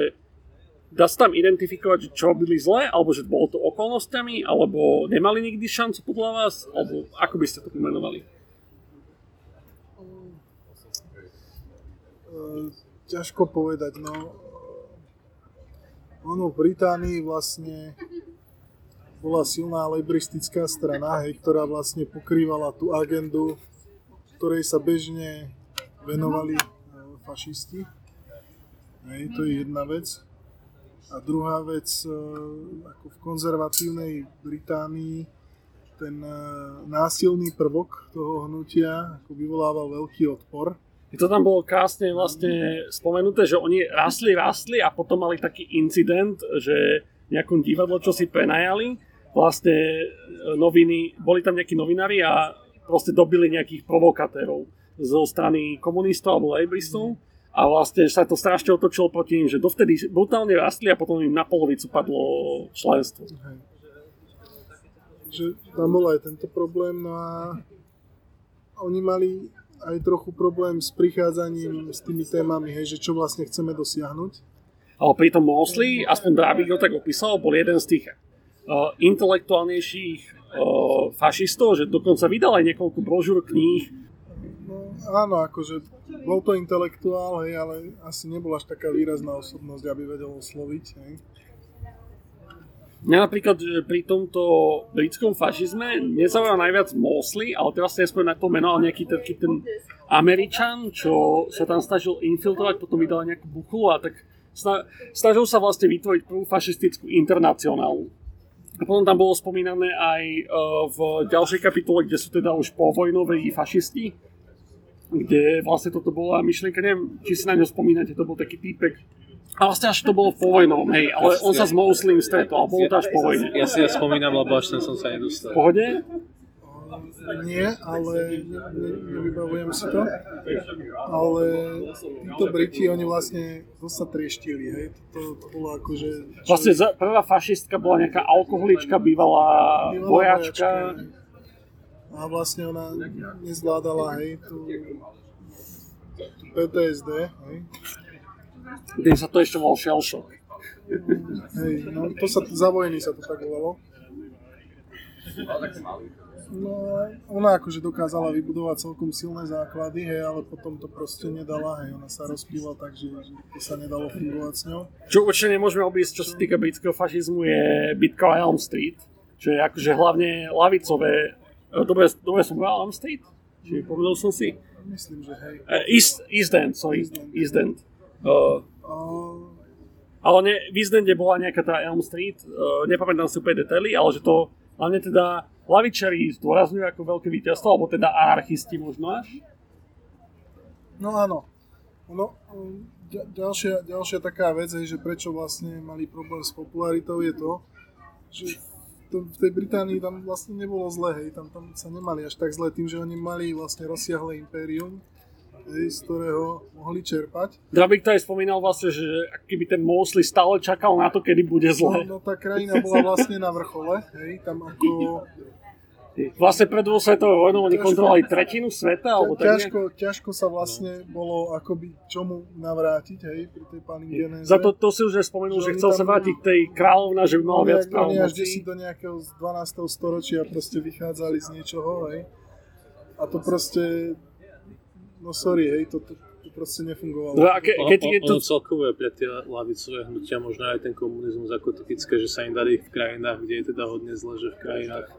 dá sa tam identifikovať, že čo robili zle, alebo že bolo to okolnostiami, alebo nemali nikdy šancu podľa vás, alebo ako by ste to pomenovali? Uh, ťažko povedať, no. Ono v Británii vlastne bola silná lejbristická strana, hej, ktorá vlastne pokrývala tú agendu, ktorej sa bežne venovali e, fašisti. Hej, to je jedna vec. A druhá vec, e, ako v konzervatívnej Británii, ten e, násilný prvok toho hnutia ako vyvolával veľký odpor. I to tam bolo krásne vlastne spomenuté, že oni rastli, rastli a potom mali taký incident, že nejakom divadlo, čo si prenajali, vlastne noviny, boli tam nejakí novinári a proste dobili nejakých provokatérov zo strany komunistov alebo lejbristov. A vlastne sa to strašne otočilo proti ním, že dovtedy brutálne rastli a potom im na polovicu padlo členstvo. Hej. Že tam bol aj tento problém, no a oni mali aj trochu problém s prichádzaním s tými témami, hej, že čo vlastne chceme dosiahnuť. Ale pri tom Mosley, aspoň Drábik ho tak opísal, bol jeden z tých uh, intelektuálnejších fašistov, že dokonca vydal aj niekoľko brožúr kníh. No, áno, akože bol to intelektuál, hej, ale asi nebol až taká výrazná osobnosť, aby vedel osloviť. Hej. Mňa napríklad pri tomto britskom fašizme nezaujíma najviac Mosley, ale teraz si nespomínam na to meno, ale nejaký taký ten Američan, čo sa tam snažil infiltrovať, potom vydal nejakú buchlu a tak snažil sa vlastne vytvoriť prvú fašistickú internacionálu. A potom tam bolo spomínané aj e, v ďalšej kapitole, kde sú teda už povojnoví fašisti, kde vlastne toto bola myšlienka, neviem, či si na ňo spomínate, to bol taký týpek, a vlastne až to bolo po vojnom, hej, ale on sa s Muslim stretol, bolo to až po vojne. Ja si ja spomínam, lebo až sem som sa nedostal. Pohode? Nie, ale ne, nevybavujem si to. Ale títo Briti, oni vlastne to sa trieštili, hej. To, to bolo akože... Čo... Vlastne prvá fašistka bola nejaká alkoholička, bývalá, bývalá vojačka. vojačka a vlastne ona nezvládala, hej, tú, tú PTSD, hej. Tým sa to ešte volal shell shock. Hej, no to sa, za vojny sa to tak volalo. No, ona akože dokázala vybudovať celkom silné základy, hej, ale potom to proste nedala, hej, ona sa rozpíla tak, že, to sa nedalo fungovať s ňou. Čo určite nemôžeme obísť, čo sa týka britského fašizmu, je bitka o Elm Street, čo je akože hlavne lavicové Dobre, dobre som povedal State? Či povedal som si? Myslím, že hej. Uh, East, East End, sorry. East End. East End. Uh, uh... Ale ne, v East Ende bola nejaká tá Elm Street, uh, nepamätám si úplne detaily, ale že to hlavne teda lavičari zdôrazňujú ako veľké víťazstvo, alebo teda anarchisti možno až? No áno. No, ďalšia, ďalšia taká vec je, že prečo vlastne mali problém s popularitou je to, že v tej Británii tam vlastne nebolo zle, hej, tam, tam sa nemali až tak zle tým, že oni mali vlastne rozsiahle impérium, z ktorého mohli čerpať. Drabik to aj spomínal vlastne, že keby ten Mosley stále čakal na to, kedy bude zle. No, no tá krajina bola vlastne na vrchole, hej, tam ako Vlastne pred svetovou vojnou oni kontrolovali tretinu sveta, alebo tak ťažko, ťažko sa vlastne bolo akoby čomu navrátiť, hej, pri tej pani genéze. Za to, to si už spomenul, že, že chcel sa vrátiť k tej kráľovna, že by mal viac právomocí. Oni až si do nejakého 12. storočia proste vychádzali z niečoho, hej. A to proste, no sorry, hej, to, to, to proste nefungovalo. No, a ke, keď je to... Ono celkové pre tie lavicové hnutia, možno aj ten komunizmus ako typické, že sa im dali v krajinách, kde je teda hodne zle, že v krajinách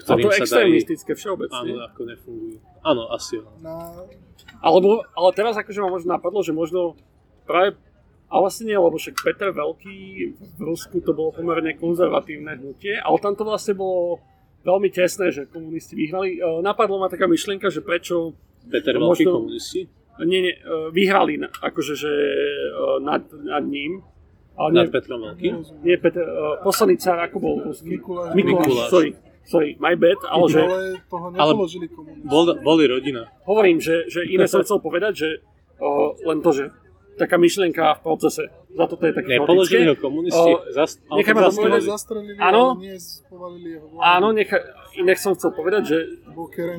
ktorým a to extrémistické všeobecne. Áno, ako nefungujú. Áno, asi áno. No. Alebo, ale teraz akože ma možno napadlo, že možno práve ale vlastne nie, lebo však Peter Veľký v Rusku to bolo pomerne konzervatívne hnutie, ale tam to vlastne bolo veľmi tesné, že komunisti vyhrali. E, napadlo ma taká myšlienka, že prečo... Peter Veľký možno, komunisti? nie, nie, e, vyhrali akože, že e, nad, nad ním. Ale nie, Nad Petrom Veľkým. nie Peter, uh, posledný car, ako bol? Mikuláš. Mikuláš, sorry, sorry, my bad, ale že Ale toho nepoložili komunisti. Bol, boli rodina. hovorím, že, že iné som chcel povedať, že uh, len to, že taká myšlienka v procese. Za toto je také Nepoložili ho komunisti. O, Zas, ale nechaj ma zastrelili. zastrelili, Áno. Áno, necha, inak som chcel povedať, že,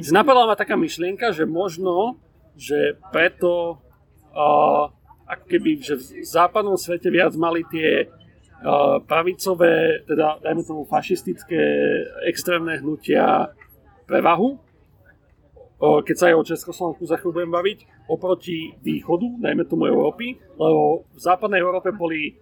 že napadla ma taká myšlienka, že možno, že preto uh, ako keby, že v západnom svete viac mali tie uh, pravicové, teda dajme tomu fašistické extrémne hnutia prevahu, keď sa aj o Československu za chvíľu budem baviť, oproti východu, dajme tomu Európy, lebo v západnej Európe boli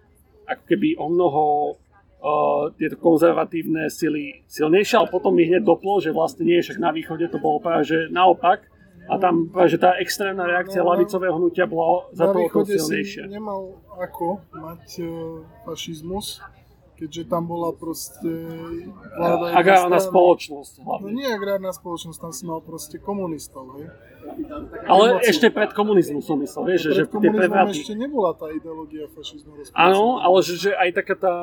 ako keby o mnoho uh, tieto konzervatívne sily silnejšie, ale potom mi hneď doplo, že vlastne nie, však na východe to bolo práve že naopak. A tam práve, že tá extrémna reakcia No, no. lavicového hnutia bola za to o silnejšia. nemal ako mať e, fašizmus, keďže tam bola proste vláda Agrárna spoločnosť No hlavne. nie agrárna spoločnosť, tam si mal proste komunistov, hej. Ale Emóciu. ešte pred komunizmom som myslel, vieš, že, že tie prevraty. ešte nebola tá ideológia fašizmu rozpracovaná. Áno, ale že, že aj taká tá,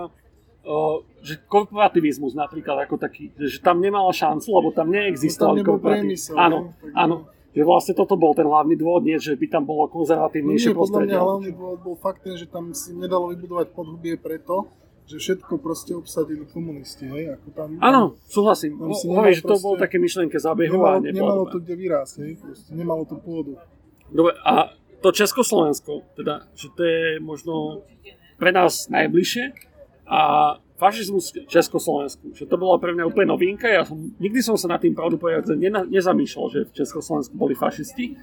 o, že korporativizmus napríklad ako taký, že, tam nemala šancu, lebo tam neexistoval No korporativizmus. Áno, ne? Áno. Že vlastne toto bol ten hlavný dôvod, nie, že by tam bolo No konzervatívnejšie nie, podľa prostredie. mňa hlavný dôvod bol fakt ten, že tam si nedalo vybudovať podhubie preto, že všetko proste obsadili komunisti, hej, ako tam... Áno, súhlasím. Tam si Hovorím, že to bolo také myšlienke zabehu a Nemalo, nebolo nemalo to kde vyrásť, hej, proste nemalo to pôdu. Dobre, a to Československo, teda, že to je možno pre nás najbližšie a fašizmus v Československu, že to bola pre mňa úplne novinka, ja som, nikdy som sa nad tým pravdu povedať nena, nezamýšľal, že v Československu boli fašisti,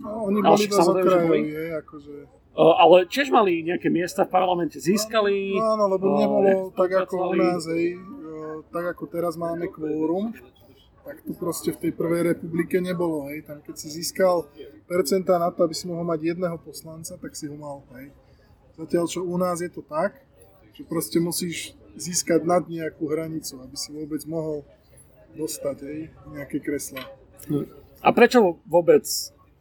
No, oni boli dosť okrajoví, akože... Uh, ale tiež mali nejaké miesta v parlamente, získali. No áno, lebo uh, nebolo tak ako u nás, hej, e, tak ako teraz máme kvórum, tak tu proste v tej prvej republike nebolo, hej, tam keď si získal percentá na to, aby si mohol mať jedného poslanca, tak si ho mal, hej. Zatiaľ, čo u nás je to tak, že proste musíš získať nad nejakú hranicu, aby si vôbec mohol dostať, hej, nejaké kresla. A prečo vôbec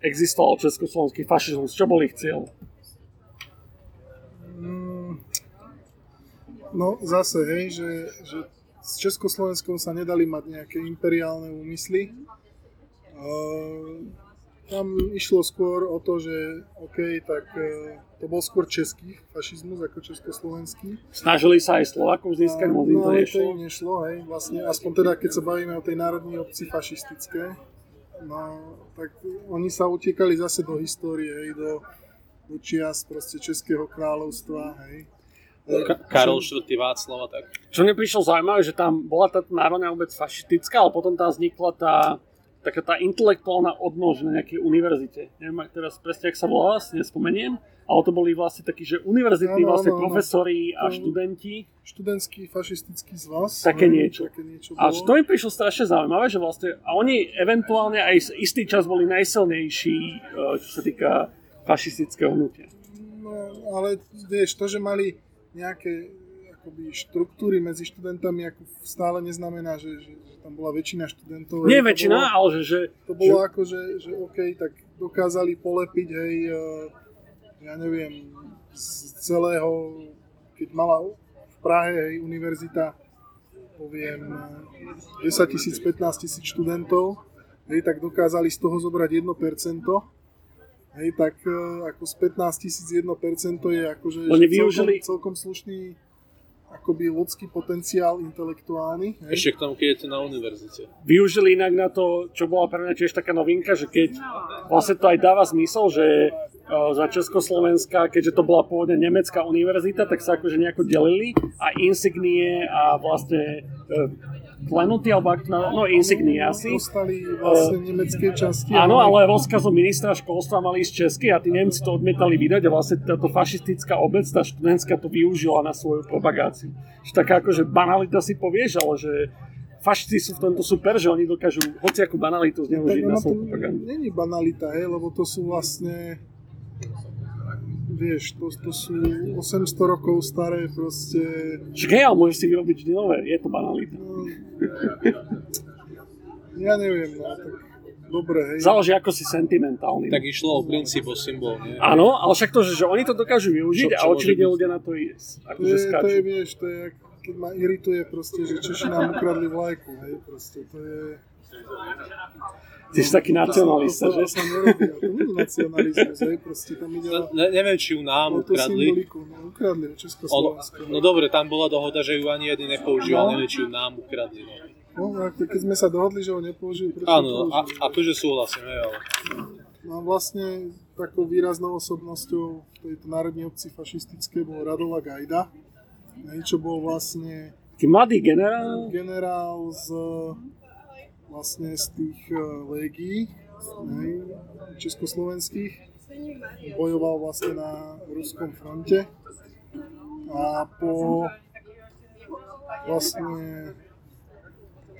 existoval československý fašizmus? Čo bol ich cieľ? No zase, hej, že, že s Československom sa nedali mať nejaké imperiálne úmysly. Uh, tam išlo skôr o to, že OK, tak uh, to bol skôr český fašizmus ako československý. Snažili sa aj Slovakov získať, moc to no, to nešlo. im nešlo, hej, vlastne, aspoň teda keď sa bavíme o tej národnej obci fašistické, no, tak oni sa utekali zase do histórie, hej, do, do čias proste Českého kráľovstva, hej. Ka- Karol IV. Václav a tak. Čo mne prišlo zaujímavé, že tam bola tá národná obec fašistická, ale potom tam vznikla tá taká tá intelektuálna odnož na nejakej univerzite. Neviem ak teraz presne, ak sa volala, si nespomeniem, ale to boli vlastne takí, že univerzitní vlastne profesori a študenti. študentský fašistický zväz. Také niečo. Také niečo A bolo. to mi prišlo strašne zaujímavé, že vlastne, a oni eventuálne aj istý čas boli najsilnejší, eh, čo sa týka fašistického hnutia. No, ale vieš, to, že mali nejaké akoby štruktúry medzi študentami, ako stále neznamená, že, že, že tam bola väčšina študentov. Nie väčšina, bolo- ale že, že, To bolo ako, že, že OK, tak dokázali polepiť, hej, eh, ja neviem, z celého, keď mala v Prahe, hej, univerzita, poviem, eh, 10 tisíc, 15 tisíc študentov, hej, tak dokázali z toho zobrať 1%, hej, tak eh, ako z 15 tisíc 1% je akože Oni využili- celkom, celkom slušný akoby ľudský potenciál intelektuálny. Hej. Ešte k tomu, keď je to na univerzite. využili inak na to, čo bola pre mňa tiež taká novinka, že keď vlastne to aj dáva zmysel, že uh, za Československa, keďže to bola pôvodne nemecká univerzita, tak sa akože nejako delili a insignie a vlastne klenuty, alebo ak na- no insignie asi. Dostali vlastne nemecké časti. Áno, ale- rozkazom ministra školstva mali ísť česky a tí Nemci to odmietali vydať a vlastne táto fašistická obec, tá študentská to využila na svoju propagáciu. Že taká akože banalita si povieš, ale že fašisti sú v tomto super, že oni dokážu hociakú banalitu tak zneužiť na ono to svoju propagandu. není banalita, hej, lebo to sú vlastne vieš, to, to sú 800 rokov staré proste Však hej, ale môžeš si vyrobiť vždy nové, je to banalita. no, ja neviem, no, tak dobre, hej. Záleží, ako si sentimentálny. Tak išlo o princíp, o symbol, nie? Áno, ale však to, že, že oni to dokážu využiť Čo- čo a očividne ľudia na to ide. To Akože je, to je, vieš, to je, keď ma irituje proste, že Češi nám ukradli vlajku, hej, proste, to je... Ty si taký nacionalista, to, že? To sa nerobí, a to nie je nacionalizmus, hej, proste tam ide No, o, ne, neviem, či ju nám o tú ukradli. no, ukradli Československo. no dobre, tam bola dohoda, že ju ani jedný nepoužíval, No. neviem, či ju nám ukradli. No. No, a keď sme sa dohodli, že ho nepoužijú, prečo Áno, ho a, použijú? akože súhlasím, hej, ale... No a vlastne takou výraznou osobnosťou v tejto národnej obci fašistické bol Radova Gajda, čo bol vlastne Taký mladý generál, generál z, vlastne z tých eh, légií hej, československých. Bojoval vlastne na ruskom fronte a po vlastne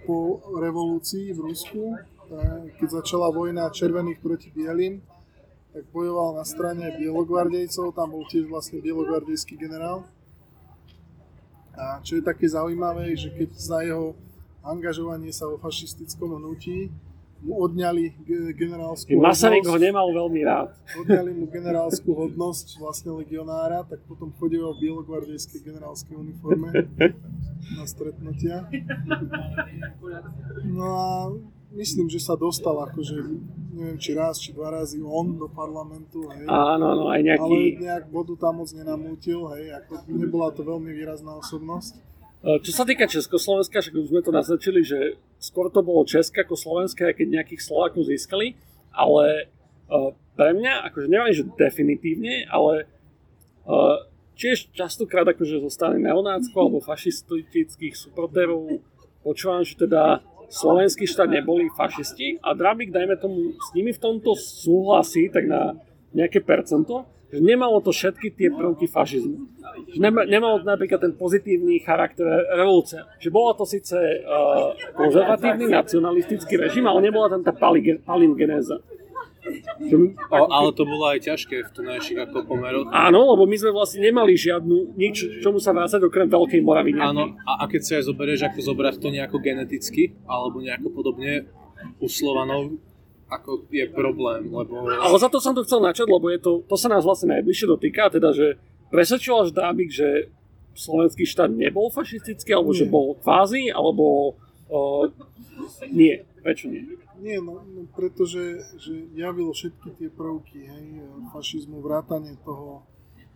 po revolúcii v Rusku, tak, keď začala vojna červených proti bielým, tak bojoval na strane bielogvardejcov, tam bol tiež vlastne bielogvardejský generál. A čo je také zaujímavé, že keď za jeho angažovanie sa vo fašistickom hnutí mu odňali ge- generálskú Masaryk ho nemal veľmi rád. odňali mu generálskú hodnosť vlastne legionára, tak potom chodil v bielogvardejskej generálskej uniforme na stretnutia. No a myslím, že sa dostal akože, neviem či raz, či dva razy on do parlamentu, hej. Áno, áno, aj Ale nejaký... nejak vodu tam moc nenamútil, hej, ako nebola to veľmi výrazná osobnosť. E, Čo sa týka Československa, však už sme to naznačili, že skôr to bolo České ako Slovenské, keď nejakých Slovákov získali, ale e, pre mňa, akože neviem, že definitívne, ale e, tiež častokrát akože zo strany neonáckov alebo fašistických supportérov počúvam, že teda slovenský štát neboli fašisti. A Drabik, dajme tomu, s nimi v tomto súhlasí tak na nejaké percento, že nemalo to všetky tie prvky fašizmu. Že nemalo to napríklad ten pozitívny charakter revolúcie. Že bola to síce uh, konzervatívny, nacionalistický režim, ale nebola tam tá palingenéza. O, ale to bolo aj ťažké v tunajších ako pomeroch. áno, lebo my sme vlastne nemali žiadnu, nič, čomu sa vrácať okrem Veľkej Moravy. Áno, a, a keď si aj zoberieš, ako zobrať to nejako geneticky, alebo nejako podobne u Slovanov, ako je problém, lebo... Ale za to som to chcel načať, lebo je to, to sa nás vlastne najbližšie dotýka, teda, že presvedčil až Drábik, že slovenský štát nebol fašistický, alebo že Nie. bol kvázi, alebo uh, nie. Prečo nie? Nie, no, no pretože že javilo všetky tie prvky, hej, fašizmu, vrátanie toho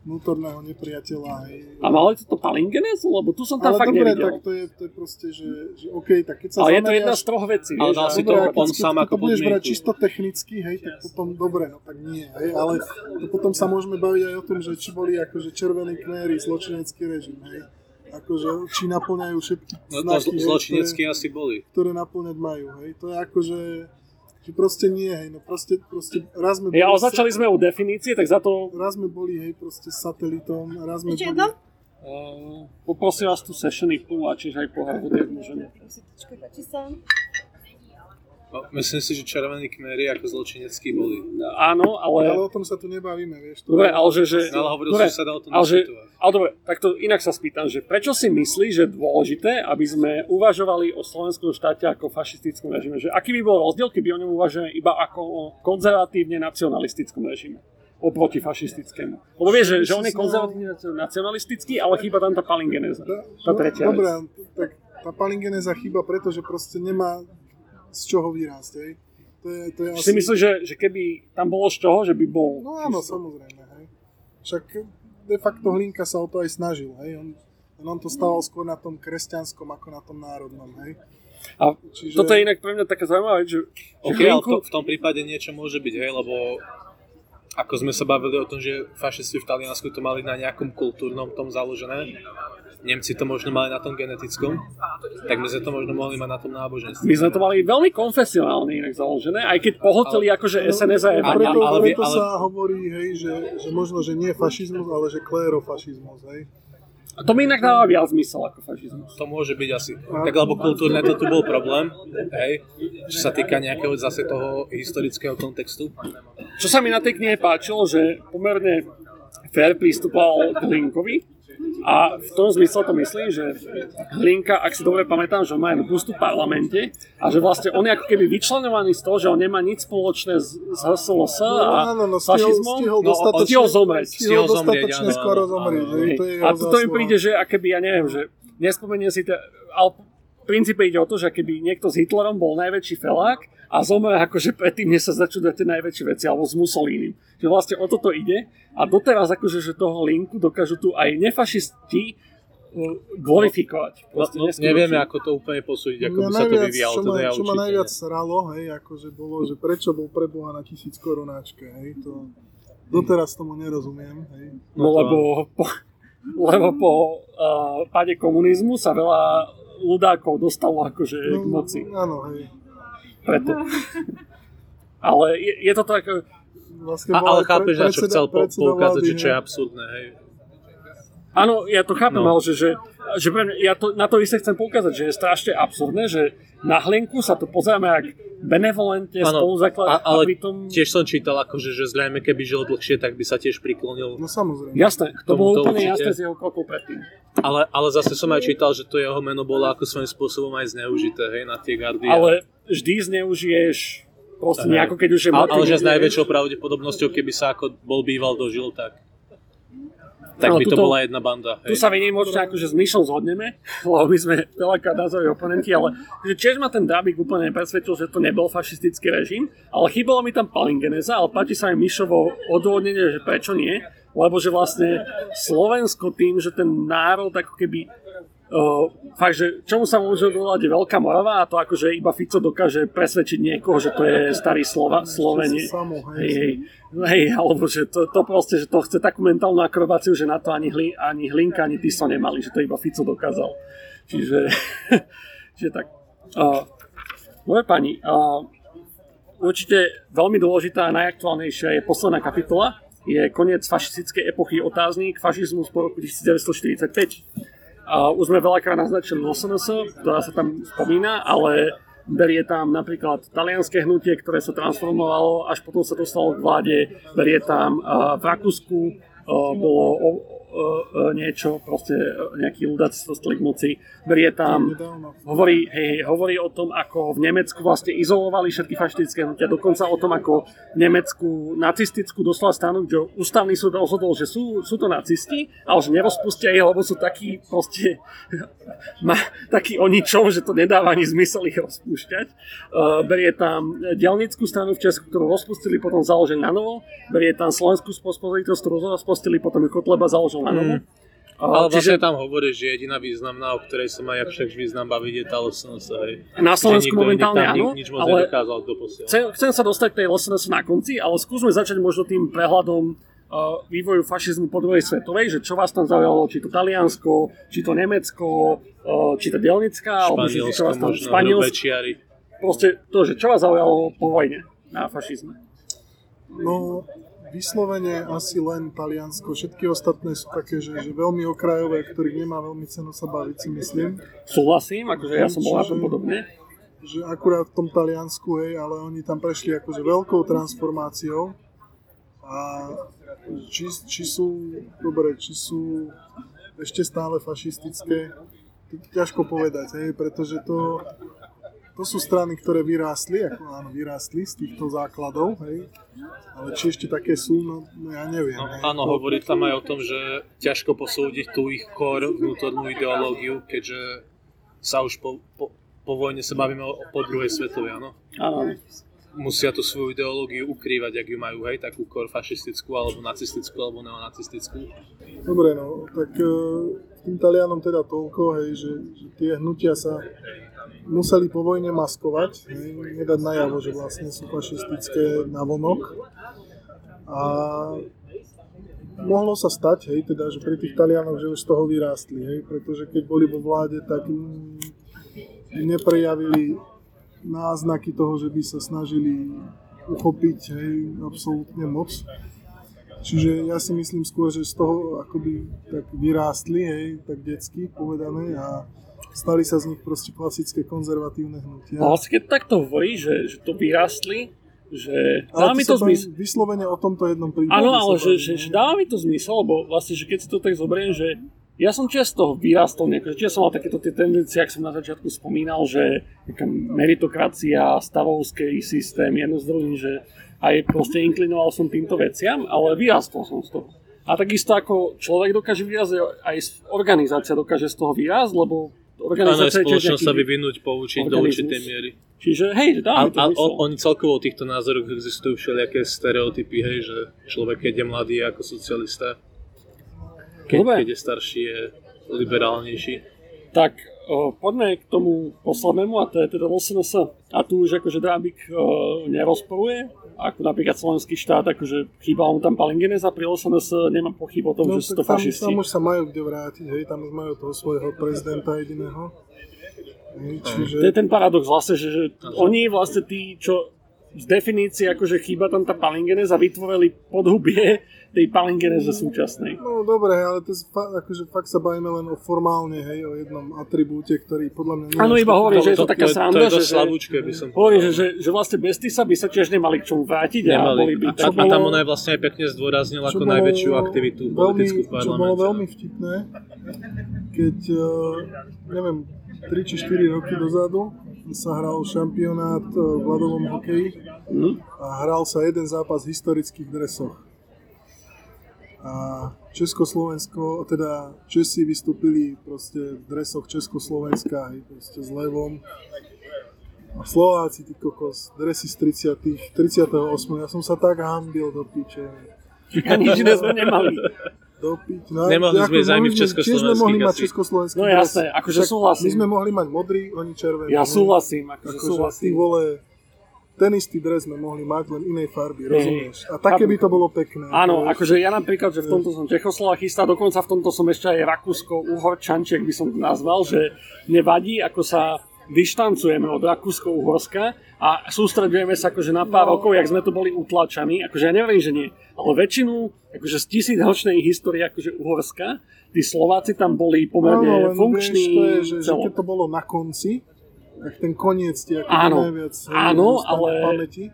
vnútorného nepriateľa, hej. A mali to palingenézu? Lebo tu som tam Ale fakt dobre, nevidel. tak to je, to je proste, že, že OK, tak keď sa Ale je to jedna z troch vecí. Ale dal a- si Dobre, to keď, on keď, sám keď ako to budeš brať čisto technicky, hej, tak potom dobre, no tak nie, hej, ale to potom sa môžeme baviť aj o tom, že či boli akože červení kméry, zločinecký režim, hej. Akože, či naplňajú všetky No to znaky, zl- hej, zločinecky ktoré, asi boli. ktoré naplňať majú, hej. To je akože, že proste nie, hej, no proste, proste raz sme Ja, ale boli, začali sme u definície, tak za to raz sme boli, hej, proste satelitom, raz sme Ešte boli, uh, poprosím vás tu sessiony a čiže aj pohľad, ak môžeme. No, myslím si, že červení kmery ako zločineckí boli. Áno, ale... ale o tom sa tu nebavíme, vieš. To Dobre, ale že... že No, ale hovoril dobre, som, sa dá o tom ale, že, ale dobre, tak to inak sa spýtam, že prečo si myslíš, že dôležité, aby sme uvažovali o slovenskom štáte ako fašistickom režime? Že aký by bol rozdiel, keby o ňom uvažujeme iba ako o konzervatívne nacionalistickom režime? oproti fašistickému. Lebo vieš, že, že on je konzervatívne nacionalistický, ale chýba tam tá palingenéza. Tá tretia Dobre, vec. tak tá palingenéza chýba, pretože proste nemá z čoho vyrásť, hej. To je, to je Si myslíš, že, že keby tam bolo z čoho, že by bol... No áno, samozrejme, hej. Však de facto Hlinka sa o to aj snažil, hej. On, on to stával skôr na tom kresťanskom ako na tom národnom, hej. A Čiže- toto je inak pre mňa taká zaujímavá vec, že, že OK, ale Hlinku- to, v tom prípade niečo môže byť, hej, lebo ako sme sa bavili o tom, že fašisti v Taliansku to mali na nejakom kultúrnom tom založené, Nemci to možno mali na tom genetickom, tak my sme to možno mohli mať na tom náboženstve. my sme to mali veľmi konfesionálne inak založené, aj keď pohoteli akože SNS a preto, ale- preto ale- sa hovorí, hej, že, že možno, že nie fašizmus, ale že klérofašizmus, hej. A to mi inak dáva viac zmysel ako fašizmus. To môže byť asi. Tak lebo kultúrne to tu bol problém, hej, čo sa týka nejakého zase toho historického kontextu. Čo sa mi na tej knihe páčilo, že pomerne fair pristupoval k Linkovi A v tom zmysle to myslím, že Hlinka, ak si dobre pamätám, že on má boost v parlamente a že vlastne on je ako keby vyčlenovaný z toho, že on nemá nič spoločné s, s HSLS a No, áno, no, s fašizmom. stihol, stihol No, dostatočne, stihol zomrieť. Stihol dostatočne skoro zomrieť. A jeho to, to mi príde, že akéby, ja neviem, že nespomenie si to, ale princípe ide o to, že keby niekto s Hitlerom bol najväčší felák a zomrel akože predtým, než sa začnú tie najväčšie veci, alebo s Mussolinim. Že vlastne o toto ide a doteraz akože, že toho linku dokážu tu aj nefašisti uh, glorifikovať. No, Proste no, nevieme, ako to úplne posúdiť, ako by sa to vyvíjalo. čo, ma, Teda čo ma najviac sralo, hej, akože bolo, že prečo bol preboha na tisíc korunáčke, hej, to doteraz tomu nerozumiem, hej. No, No lebo po, lebo po uh, páde komunizmu sa veľa ľudákov dostalo akože k moci. áno, hej. Preto. Ale je, je to tak, Vlastne ale chápeš, na čo chcel poukázať, že čo je absurdné, hej. áno, ja to chápem, No. ale že, že, že pre mňa, ja to, na to isté chcem poukázať, že je strašne absurdné, že na hlienku sa to pozeráme jak benevolentne Áno, spoluzaklad a- ale a pritom... Tiež som čítal, akože, že zrejme keby žil dlhšie, tak by sa tiež priklonil. No samozrejme. Jasné, to bolo úplne určite. jasné z jeho krokov predtým. Ale, ale zase som aj čítal, že to jeho meno bolo ako svojím spôsobom aj zneužité, hej, na tie gardy. Ale vždy zneužiješ proste nejako, keď už je ale, ale že s najväčšou pravdepodobnosťou, keby sa ako bol býval dožil, tak tak Ale by to tuto- bola jedna banda. Tu Hej. sa vynimočne akože s Myšom zhodneme, lebo my sme veľakrát názorí oponenti, ale že tiež ma ten Dábik úplne presvedčil, že to nebol fašistický režim, ale chýbalo mi tam Palingeneza, ale páči sa mi Myšovo odôvodnenie, že prečo nie, lebo že vlastne Slovensko tým, že ten národ ako keby Uh, fakt, že čomu sa môže volať je Veľká Morava a to akože iba Fico dokáže presvedčiť niekoho, že to je starý Slova, Slovenie. Hej. Hej, hej, hej, alebo že to, to proste, že to chce takú mentálnu akrobáciu, že na to ani, hli, ani Hlinka, ani Tiso nemali, že to iba Fico dokázal. Čiže, čiže tak. Uh, moje pani, uh, určite veľmi dôležitá a najaktuálnejšia je posledná kapitola, je koniec fašistickej epochy otáznik, fašizmus po roku 1945. A už sme veľakrát naznačili LSNS, ktorá sa tam spomína, ale berie tam napríklad talianské hnutie, ktoré sa transformovalo, až potom sa dostalo k vláde, berie tam a v Rakúsku a, bolo niečo, proste e, sa dostali k moci, berie tam. Hovorí, hej, hej, hovorí o tom, ako v Nemecku vlastne izolovali všetky fašistické hnutia, dokonca o tom, ako v Nemecku nacistickú doslova stranu, kde ústavný súd rozhodol, že sú, sú to nacisti, ale že nerozpustia ich, lebo sú takí proste ma, takí o ničom, že to nedáva ani zmysel ich rozpúšťať. Berie tam dielnickú stranu v Česku, ktorú rozpustili, potom založili na novo. Berie tam slovenskú spoločnosť, ktorú rozpustili, potom ju Kotleba založil novo. Mm. Ale čiže vlastne tam hovorí, že jediná významná, o ktorej sa má jak však význam baviť, je tá LSNS, na Slovensku momentálne áno, ni- nič moc ale. Chcem, chcem sa dostať k tej LSNS na konci, ale skúsme začať možno tým prehľadom uh, vývoju fašizmu po druhej svetovej, že čo vás tam zaujalo, či to Taliansko, či to Nemecko, uh, či to Dielnická, alebo že čo vás tam Španielsko. Proste to, že čo vás zaujalo po vojne na fašizme. No, vyslovene asi len Taliansko. Všetky ostatné sú také, že, že veľmi okrajové, ktorých nemá veľmi cenu sa baviť, si myslím. Súhlasím, akože ja som bol na tom Čiže- podobne. Že akurát v tom Taliansku, hej, ale oni tam prešli akože veľkou transformáciou. A či, či sú, dobre, či sú ešte stále fašistické, to ťažko povedať, hej, pretože to, to sú strany, ktoré vyrástli, ako áno, vyrástli z týchto základov, hej, ale či ešte také sú, no, no ja neviem. No, hej. áno, To- hovorí tam aj o tom, že ťažko posúdiť tú ich core vnútornú ideológiu, keďže sa už po, po, po vojne sa bavíme o, po druhej svetovej, áno. Áno. Musia tú svoju ideológiu ukrývať, ak ju majú, hej, takú core fašistickú, alebo nacistickú, alebo neonacistickú. Dobre, no, tak e, tým Talianom teda toľko, hej, že, že tie hnutia sa museli po vojne maskovať, nedať najavo, že vlastne sú fašistické na vonok. A mohlo sa stať, hej, teda, že pri tých Talianoch, že už z toho vyrástli, hej, pretože keď boli vo vláde, tak neprejavili náznaky toho, že by sa snažili uchopiť hej, absolútne moc. Čiže ja si myslím skôr, že z toho akoby tak vyrástli, hej, tak detsky povedané a stali sa z nich proste klasické konzervatívne hnutia. No, vlastne keď takto hovorí, že, že to vyrástli, že Ale dá tu mi to zmysel. Vyslovene o tomto jednom prípade. Áno, ale že, že, že dáva mi to zmysel, lebo vlastne, že keď si to tak zoberiem, že ja som tiež z toho vyrastol, že tiež som mal takéto tie tendencie, ak som na začiatku spomínal, že taká meritokracia, stavovský systém, jedno z druhým, že aj proste inklinoval som týmto veciam, ale vyrastol som z toho. A takisto ako človek dokáže vyrazť, aj organizácia dokáže z toho vyrazť, lebo organizácia Áno, spoločnosť sa vyvinúť, poučiť do určitej miery. Čiže hej, dá a, to a on, oni celkovo o týchto názoroch existujú všelijaké stereotypy, hej, že človek, keď je mladý, je ako socialista, keď, keď je starší, je liberálnejší. Tak o, poďme k tomu poslednému, a to je teda LSNS. A tu už akože Drábik nerozporuje, ako napríklad slovenský štát, akože chýba mu tam Palingenes a pri LSNS nemám pochyb o tom, no, že sú to tam, fašisti. Tam už sa majú kde vrátiť, hej, tam už majú toho svojho prezidenta jediného. Hej, čiže... To je ten paradox vlastne, že, že oni vlastne tí, čo z definície akože chýba tam tá palingenes a vytvorili podhubie tej palingeneze súčasnej. No dobre, ale to fa- akože fakt sa bavíme len o formálne, hej, o jednom atribúte, ktorý podľa mňa... Áno, iba hovorím, že je to, taká sranda, že, slabúčke, by som hovorím, že, že, že, vlastne bez sa by sa tiež nemali k čomu vrátiť nemali. a boli by... A, a, a tam on aj vlastne aj pekne zdôraznil ako bolo, najväčšiu aktivitu veľmi, politickú v parlamente. Čo bolo veľmi vtipné, keď, uh, neviem, 3 či 4 roky dozadu sa hral šampionát eh, v ľadovom hokeji mm. a hral sa jeden zápas v historických dresoch. A Československo, teda Česi vystúpili proste v dresoch Československa, aj proste s levom. A Slováci, ty kokos, dresy z 30. 38. Ja som sa tak hambil do piče. A nič iné sme nemali dopiť. No, Nemohli sme ísť v Československých. sme mohli mať československý No jasné, akože súhlasím. My sme mohli mať modrý, oni červený. Ja súhlasím, akože, akože súhlasím. Ty vole, ten istý dres sme mohli mať, len inej farby, rozumieš? A také by to bolo pekné. Áno, akože ja napríklad, že v tomto som Čechoslovakista, dokonca v tomto som ešte aj Rakúsko-Uhorčanček by som nazval, že nevadí, ako sa dištancujeme od Rakúsko-Uhorska a sústredujeme sa akože na pár no. rokov, jak sme tu boli utlačaní. Akože ja neviem, že nie, ale väčšinu akože z tisícročnej histórie akože Uhorska, tí Slováci tam boli pomerne no, funkční. Vieš, to je, že, že keď to bolo na konci, tak ten koniec ti ako áno, najviac áno, ale, pamäti.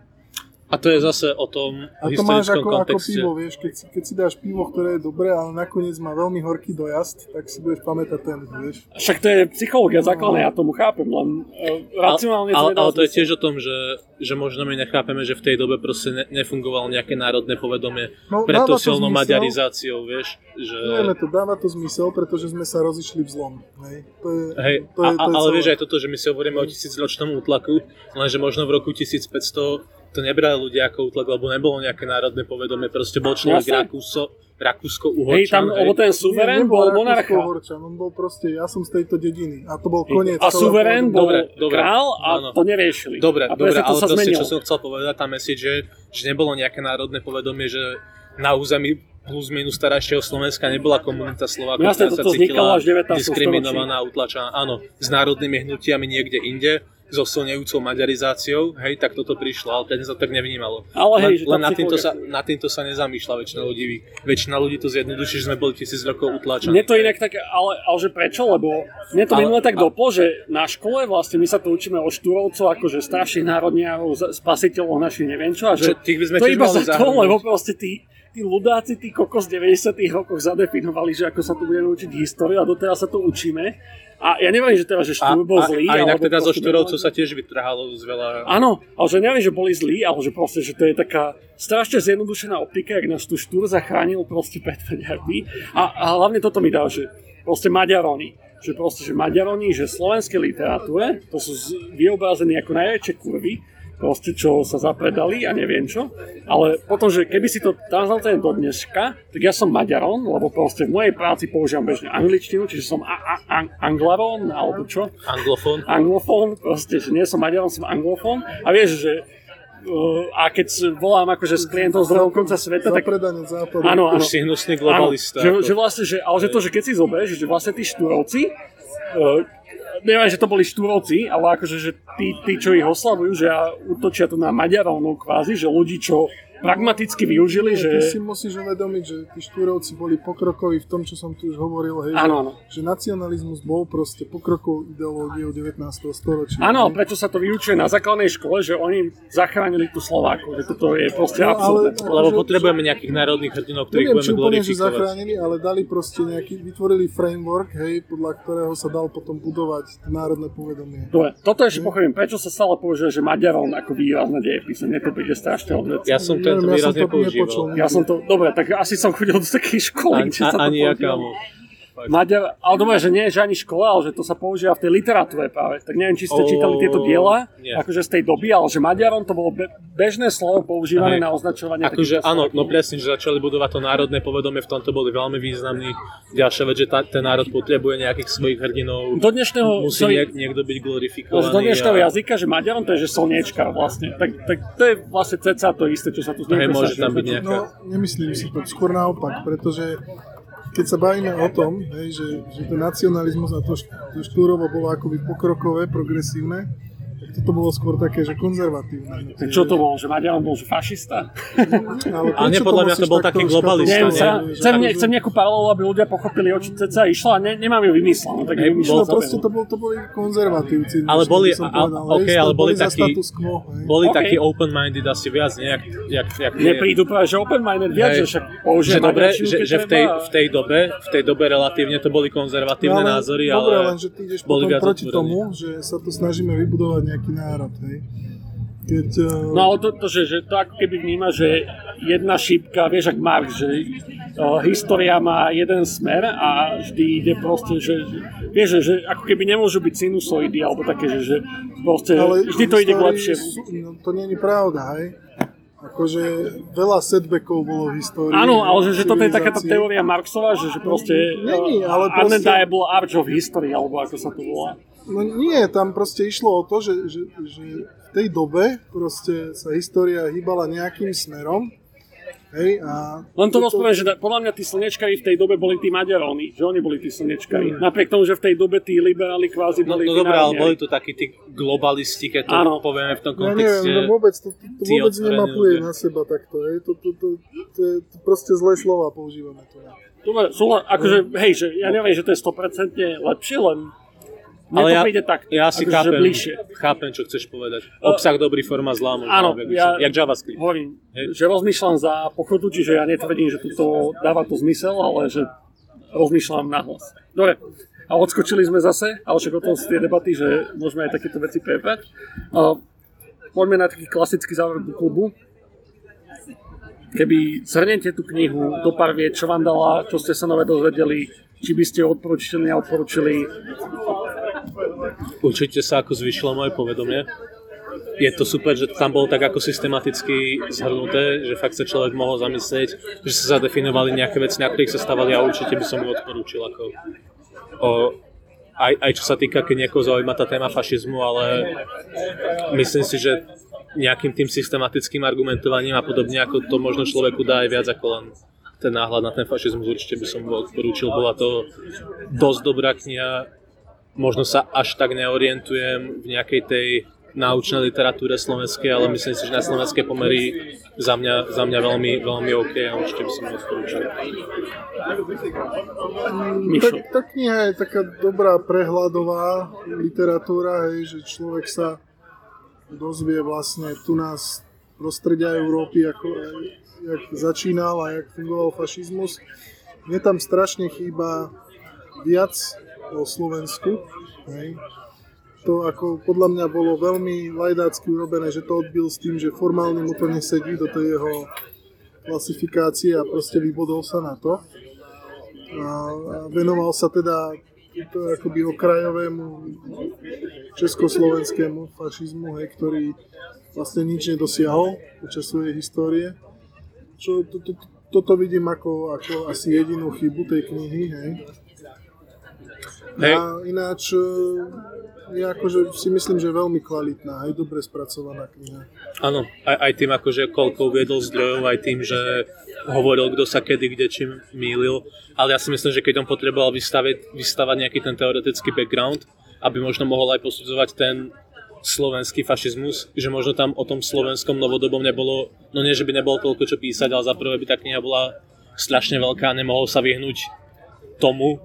A to je zase o tom A to máš ako, ako pivo, vieš, keď si, keď si dáš pivo, ktoré je dobré, ale nakoniec má veľmi horký dojazd, tak si budeš pamätať ten, vieš. Však to je psychológia základná, ja tomu chápem, len uh, racionálne ale, ale, ale to je tiež o tom, že, že možno my nechápeme, že v tej dobe proste ne, nefungovalo nejaké národné povedomie no, pred tou silnou maďarizáciou, vieš. Že... Vieme to, dáva to zmysel, pretože sme sa rozišli v zlom. Hej, to je, hej to je, to je ale celé. vieš aj toto, že my si hovoríme o tisícročnom útlaku, lenže možno v roku 1500 to nebrali ľudia ako útlak, lebo nebolo nejaké národné povedomie, proste bol človek ja Rakúso, Rakúsko-Uhorčan. Hej, tam, lebo ten suverén bol monarcha. on bol proste, ja som z tejto dediny a to bol koniec. A suverén bol dobre, dobre, král a áno. to neriešili. Dobre, a dobre, to ale sa proste, zmenilo. čo som chcel povedať, tá message, že, že nebolo nejaké národné povedomie, že na území plus minus staršieho Slovenska nebola komunita Slovákov, no ktorá sa cítila diskriminovaná, utlačená, áno, s národnými hnutiami niekde inde so silnejúcou maďarizáciou, hej, tak toto prišlo, ale ten sa tak nevnímalo. Ale hej, len, len nad, týmto sa, nad týmto sa nezamýšľa väčšina ľudí. Väčšina ľudí to zjednoduší, že sme boli tisíc rokov utlačení. Mne to inak tak, ale, ale že prečo? Lebo mne to ale, minule tak ale, doplo, že na škole vlastne my sa to učíme o štúrovcov, akože starších národniarov, spasiteľov našich neviem čo. A že, že tých by sme to iba za to, lebo proste tí, tí ľudáci, tí kokos 90 rokoch zadefinovali, že ako sa tu budeme učiť históriu a doteraz sa to učíme. A ja neviem, že teraz, že Štúr bol zlý. A, a inak teda zo Štúrovcov sa tiež vytrhalo z veľa... Áno, ale že neviem, že boli zlí, ale že proste, že to je taká strašne zjednodušená optika, jak nás tu Štúr zachránil proste pred peniarmi. A, a hlavne toto mi dá, že proste Maďaroni. Že proste, že Maďaroni, že slovenské literatúre, to sú vyobrazení ako najväčšie kurvy, proste, čo sa zapredali a neviem čo. Ale potom, že keby si to translatovali do dneska, tak ja som Maďaron, lebo proste v mojej práci používam bežne angličtinu, čiže som a- a- a- anglaron, alebo čo? Anglofón. Anglofón, proste, že nie som Maďaron, som anglofón. A vieš, že Uh, a keď volám akože s klientov z druhého konca sveta, tak... západu. Áno, áno. Už si hnusný globalista. Áno, že, že, vlastne, že, ale že to, že keď si zoberieš, že vlastne tí štúrovci, uh, neviem, že to boli štúrovci, ale akože, že tí, tí, čo ich oslavujú, že útočia tu na Maďarov, no kvázi, že ľudí, čo pragmaticky využili, Ty že... si musíš uvedomiť, že tí štúrovci boli pokrokoví v tom, čo som tu už hovoril, hej, Áno, áno. že, nacionalizmus bol proste pokrokovou ideológiou 19. storočia. Áno, prečo sa to vyučuje na základnej škole, že oni zachránili tu Slovákov, že toto je proste No, absurdné. ale- Lebo že- potrebujeme nejakých národných hrdinov, ktorých Neviem, či budeme glorifikovať. zachránili, ale dali proste nejaký, vytvorili framework, hej, podľa ktorého sa dal potom budovať národné povedomie. Dobre, toto ešte pochopím, prečo sa stále použije, že Maďarom ako výraz na dejepise, mne to príde strašne odvec. Ja som Neviem, tento ja výraz to nepoužíval. nepočul. Ja som to, dobre, tak asi som chodil do takej školy, Ani, ani ja, kámo. Maďar, ale dobre, že nie, že ani škola, ale že to sa používa v tej literatúre práve. Tak neviem, či ste čítali tieto diela, nie. akože z tej doby, ale že Maďarom to bolo be- bežné slovo používané Hej. na označovanie Akože áno, no presne, že začali budovať to národné povedomie, v tomto boli veľmi významní. Ďalšia vec, že tá, ten národ potrebuje nejakých svojich hrdinov, Do dnešného, musí sorry, niek- niekto byť glorifikovaný. z dnešného a- jazyka, že Maďarom to je, že slniečka vlastne. Tak, tak to je vlastne ceca to isté, čo sa tu Hej, môže snaží. tam byť nejaká... No, nemyslím si to, skôr naopak, pretože keď sa bavíme o tom, hej, že, že ten nacionalizmus a to, to štúrovo bolo akoby pokrokové, progresívne, toto bolo skôr také, že konzervatívne. Tak čo to bolo, že Maďarom bol že fašista? Ale A nie, podľa to mňa to bol taký globalista, Neviem, nie? sa, chcem, že- ne, chcem nejakú paralelu, aby ľudia pochopili, o čo ceca išla, ne, nemám ju vymyslenú, tak No som proste to, bol, to boli konzervatívci. Ale boli- a- povedal, ale boli takí-. Boli OK. takí open-minded asi viac, nie? Jak, jak, jak Mne prídu práve, že open-minded viac, Hej. že však že dobre, že, v, tej, v tej dobe, v tej dobe relatívne to boli konzervatívne No, názory, Dobre, ale len že ty ideš boli potom viac proti tomu, že sa tu snažíme vybudovať nejaký národ, hej. Keď, eh, No ale to, to že, že to ako keby vníma, že jedna šípka, vieš, ak Marx, že uh, história má jeden smer a vždy ide proste, že, že vieš, že, že ako keby nemôžu byť sinusoidy alebo také, že, že proste ale vždy to ide k lepšiemu. No, to je pravda, hej. Akože veľa setbackov bolo v histórii. Áno, ale že, že toto je taká tá teória Marxova, že, že proste Není, ale uh, proste- undeniable arch of history, alebo ako sa to volá. No nie, tam proste išlo o to, že, že, že v tej dobe proste sa história hýbala nejakým smerom, hej, a... Len to toto- rozpoviem, že podľa mňa tí slnečkári v tej dobe boli tí Maďaróni, že oni boli tí slnečkári. Napriek tomu, že v tej dobe tí liberáli kvázi No, boli no tí dobré, ale boli tu takí tí globalisti, keď to Áno. povieme v tom Ja neviem, kontexte. no vôbec, to, to, to vôbec nemapuje ľudia. na seba takto, hej, to, to, to, to, je to proste zlé slova používame tu. Dobre, súhla, akože, hej, že ja neviem, že to je 100% lepšie, len Ale ja, tak, ja si akože, že chápem, bližšie. chápem, čo chceš povedať. Obsah dobrý, forma zlá, možno, Áno, jak, ja- jak JavaScript. Hovorím, Hej. že rozmýšľam za pochodu, čiže ja netvrdím, že toto dáva to zmysel, ale že rozmýšľam nahlas. Dobre, a odskočili sme zase, ale však o tom sú tie debaty, že môžeme aj takéto veci prebrať. Poďme na taký klasický záver do klubu. Keby zhrniete tú knihu do pár viet, čo vám dala, čo ste sa nové dozvedeli, či by ste odporúčili, neodporúčili. Určite sa ako zvýšilo moje povedomie. Je to super, že tam bolo tak ako systematicky zhrnuté, že fakt sa človek mohol zamyslieť, že sa zadefinovali nejaké veci, na ktorých sa stavali a určite by som ju odporúčil ako o, aj, aj čo sa týka, keď niekoho zaujíma tá téma fašizmu, ale myslím si, že nejakým tým systematickým argumentovaním a podobne, ako to možno človeku dá aj viac ako len ten náhľad na ten fašizmus, určite by som mu odporúčil. Bola to dosť dobrá kniha, možno sa až tak neorientujem v nejakej tej naučnej literatúre slovenskej, ale myslím si, že na slovenské pomery za mňa, za mňa veľmi, veľmi OK a určite by som ju odporúčal. Mišo. Tak, tá kniha je taká dobrá prehľadová literatúra, hej, že človek sa dozvie vlastne tu nás prostredia Európy, ako, jak začínal a jak fungoval fašizmus. Mne tam strašne chýba viac o Slovensku. Hej. To ako podľa mňa bolo veľmi lajdácky urobené, že to odbil s tým, že formálne mu to nesedí do tej jeho klasifikácie a proste vybodol sa na to a venoval sa teda to akoby okrajovému československému fašizmu, hej, ktorý vlastne nič nedosiahol počas svojej histórie. Čo, to, to, toto vidím ako, ako asi jedinú chybu tej knihy, hej. Hej. A ináč je akože si myslím, že veľmi kvalitná, aj dobre spracovaná kniha. Áno, aj, aj tým akože koľko uviedol zdrojov, aj tým, že hovoril, kto sa kedy, kde čím mýlil. Ale ja si myslím, že keď on potreboval vystaviť, vystavať nejaký ten teoretický background, aby možno mohol aj posudzovať ten slovenský fašizmus, že možno tam o tom slovenskom novodobom nebolo, no nie, že by nebolo toľko čo písať, ale za prvé by tá kniha bola strašne veľká a nemohol sa vyhnúť tomu,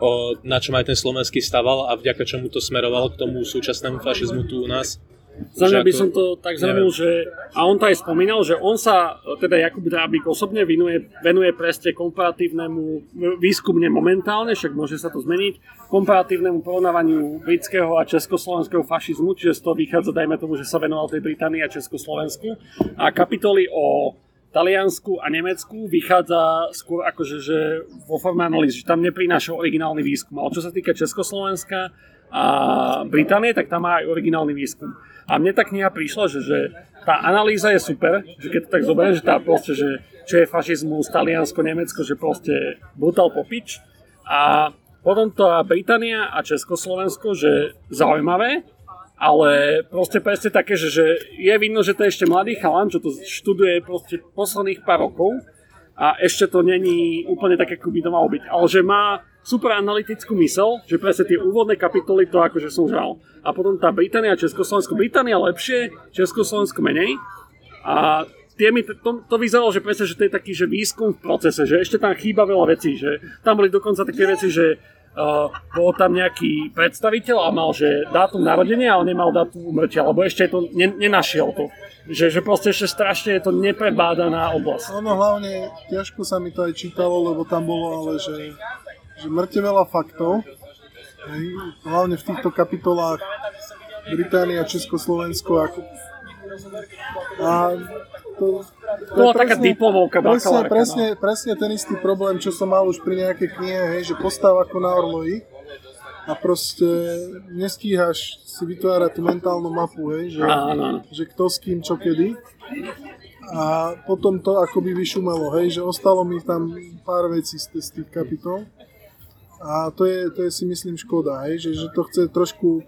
o, na čom aj ten slovenský staval a vďaka čomu to smeroval k tomu súčasnému fašizmu tu u nás. Za mňa by ako- som to tak zhrnul, že, a on to aj spomínal, že on sa, teda Jakub Drábik osobne venuje, venuje presne komparatívnemu výskumne momentálne, však môže sa to zmeniť, komparatívnemu porovnávaniu britského a československého fašizmu, čiže z toho vychádza, dajme tomu, že sa venoval tej Británii a Československu. A kapitoly o Taliansku a Nemecku vychádza skôr akože že vo forme analýzy, že tam neprinášal originálny výskum. Ale čo sa týka Československa a Británie, tak tam má aj originálny výskum. A mne tá kniha prišla, že, že tá analýza je super, že keď to tak zoberiem, že tá proste, že čo je fašizmus, Taliansko, Nemecko, že proste brutal popič. A potom tá Británia a Československo, že zaujímavé, ale proste presne také, že, že je vidno, že to je ešte mladý chalan, čo to študuje proste posledných pár rokov a ešte to není úplne tak, ako by to malo byť. Ale že má super analytickú mysel, že presne tie úvodné kapitoly to akože som žal. A potom tá Británia Československo. Británia lepšie, Československo menej. A tie mi, to, to vyzeralo, že presne, že to je taký že výskum v procese, že ešte tam chýba veľa vecí, že tam boli dokonca také veci, že uh, bol tam nejaký predstaviteľ a mal, že dátum narodenia, ale nemal dátum umrtia, lebo ešte to ne, nenašiel to. Že, že proste ešte strašne je to neprebádaná oblasť. Ono hlavne, ťažko sa mi to aj čítalo, lebo tam bolo ale, že, že mŕte veľa faktov, hlavne v týchto kapitolách Británia, Československo ako a to, to Bola je taká diplomovka, presne, no. presne, presne ten istý problém, čo som mal už pri nejakej knihe, hej, že postav ako na Orloji a proste nestíhaš si vytvárať tú mentálnu mapu, hej, že, Áno, áno. že kto s kým, čo kedy. A potom to akoby vyšumelo, hej, že ostalo mi tam pár vecí z, z tých kapitol. A to je, to je si myslím škoda, hej, že, že to chce trošku,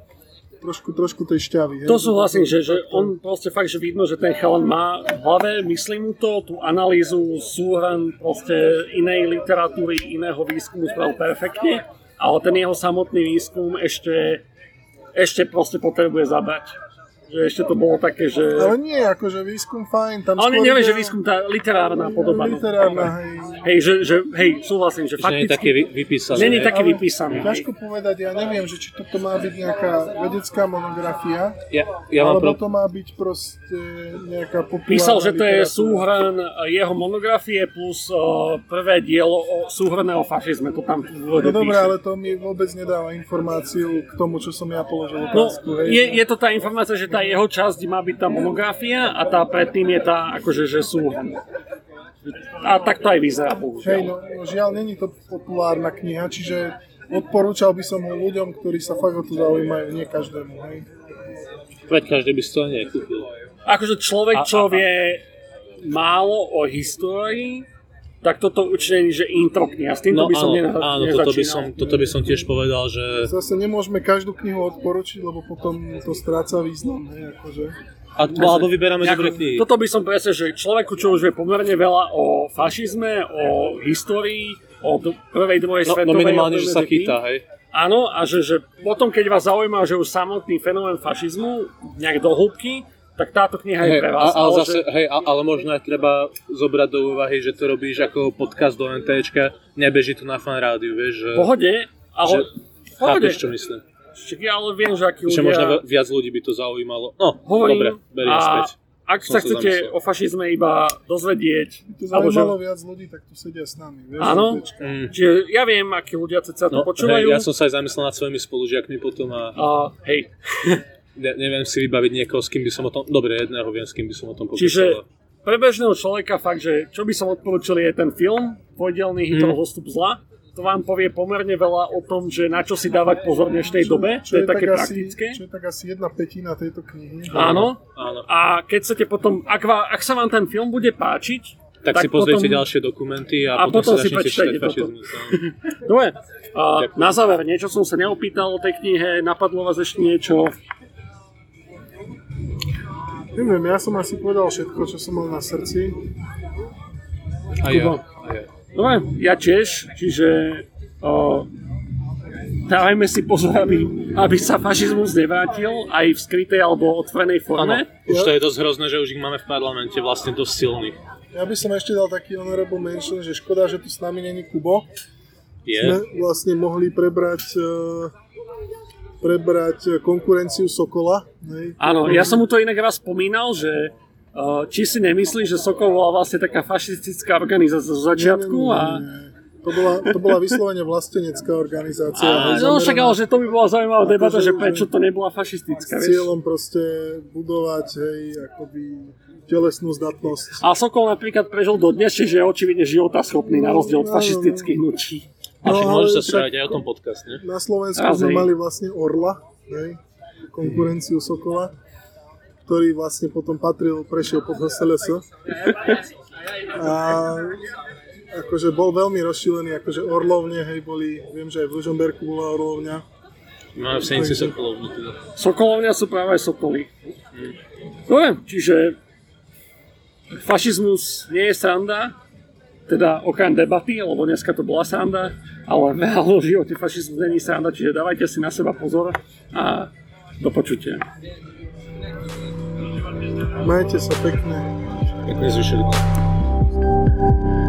trošku, trošku tej šťavy. Hej, To súhlasím, že, že on proste fakt, že vidno, že ten chalan má v hlave, myslím mu to, tú analýzu, súhrn proste inej literatúry, iného výskumu spravil perfektne, ale ten jeho samotný výskum ešte, ešte proste potrebuje zabrať. Že ešte to bolo také, že... Ale nie, akože výskum fajn, tam Ale neviem, ide- že výskum, tá literárna podoba. no. Literárna, hej. Hej, že, že, hej, súhlasím, že Že nie je také fakticky... vy- vypísané. Není hej. taký vypísaný. hej. Ťažko povedať, ja neviem, že či toto má byť nejaká vedecká monografia, Ja, ja mám alebo pro... to má byť proste nejaká populárna Písal, že to je súhrn jeho monografie plus uh, prvé dielo o súhrné o fašizme. To tam No dobré, ale to mi vôbec nedáva informáciu k tomu, čo som ja položil No, otázku. hej, je, je to tá informácia, že tá jeho časť má byť tá monografia a tá predtým je tá akože, že súhrn. A tak to aj vyzerá, Hej, bohužiaľ. no, no žiaľ, není to populárna kniha, čiže odporúčal by som ho ľuďom, ktorí sa fakt o to zaujímajú, nie každému. Hej. Veď každý by si to nekúpil. Akože človek, A- čo a- a- vie málo o histórii, tak toto určite nie, že intro kniha. S týmto No by som áno, nena- áno toto, by som, toto by som tiež povedal, že... Zase nemôžeme každú knihu odporučiť, lebo potom to stráca význam. Hej, akože. A, alebo vyberáme Nejako- dobré knihy. Toto by som presne, že človeku, čo už vie pomerne veľa o fašizme, o histórii, o d- prvej, druhej No, svetovej. no minimálne, že sa chytá, hej. Áno, a že, že potom, keď vás zaujíma, že už samotný fenomén fašizmu, nejak do hĺbky, tak táto kniha je Hej, pre a, vás. ale, zase, že, hej, ale možno aj treba zobrať do úvahy, že to robíš ako podcast do NTčka, nebeží to na fan rádiu, vieš, že... pohode, ale... že- pohode. Chápeš, čo myslím? Však ja ale viem, že akí ľudia... možno vi- viac ľudí by to zaujímalo. No, Hovorím, dobre, beriem a späť. Ak Som sa sa chcete zamyslel. o fašizme iba dozvedieť, To alebo že, zaujímalo viac ľudí, tak tu sedia s nami. Vieš, Áno. Mm. čiže ja viem, akí ľudia sa to No, počúvajú. hej, ja som sa aj zamyslel nad svojimi spolužiakmi potom a a, hej, ne, neviem si vybaviť niekoho, s kým by som o tom... Dobre, jedného viem, s kým by som o tom pokúšal. Čiže pre bežného človeka fakt, že čo by som odporučil je ten film, pojdelný Hitler Mm. zostup zla. To vám povie pomerne veľa o tom, že na čo si dávať pozor v dnešnej dobe. To je také tak praktické. Asi, čo je tak asi jedna petina tejto knihy. Áno. Áno. A keď chcete potom, ak, vám, ak sa vám ten film bude páčiť, Tak, si pozriete potom- ďalšie dokumenty A a, potom, potom si prečítajte čítať toto. Dobre, a na záver, niečo som sa neopýtal o tej knihe, napadlo vás ešte niečo? Neviem, ja som asi povedal všetko, čo som mal na srdci. A ja, a ja. Dobre, ja tiež, čiže o, dávajme si pozor, aby, aby sa fašizmus nevrátil aj v skrytej alebo otvorenej forme. už Ja- to je dosť hrozné, že už ich máme v parlamente vlastne dosť silných. Ja by som ešte dal taký honorable mention, že škoda, že tu s nami není Kubo. Je. Sme vlastne mohli prebrať eh, prebrať konkurenciu Sokola. Hej. Áno, ja som mu to inak raz spomínal, že uh, či si nemyslí, že Sokol bola vlastne taká fašistická organizácia zo začiatku a... To bola, to bola vyslovene vlastenecká organizácia. A, no však ale, že to by bola zaujímavá debata, že že- prečo to nebola fašistická, s vieš. cieľom proste budovať, hej, akoby telesnú zdatnosť. A Sokol napríklad prežil do dnes, čiže je očividne životaschopný na rozdiel od No, fašistických hnutí. A No, môžeš ale sa spraviť aj o tom podcast, ne? Na Slovensku Raz, sme mali vlastne Orla, hej, konkurenciu Sokola, ktorý vlastne potom patril, prešiel pod HSLS. A akože bol veľmi rozšílený, akože Orlovne, hej, boli, viem, že aj v Lužomberku bola Orlovňa. Máme v Senici Sokolovnu teda. Sokolovňa sú práve aj Sokoly. Dobre, čiže fašizmus nie je sranda, teda okrem debaty, lebo dneska to bola sranda, ale v reálnom živote fašizmus není sranda, čiže dávajte si na seba pozor a do počutia. Majte sa pekne. Pekný zvyšok. dňa.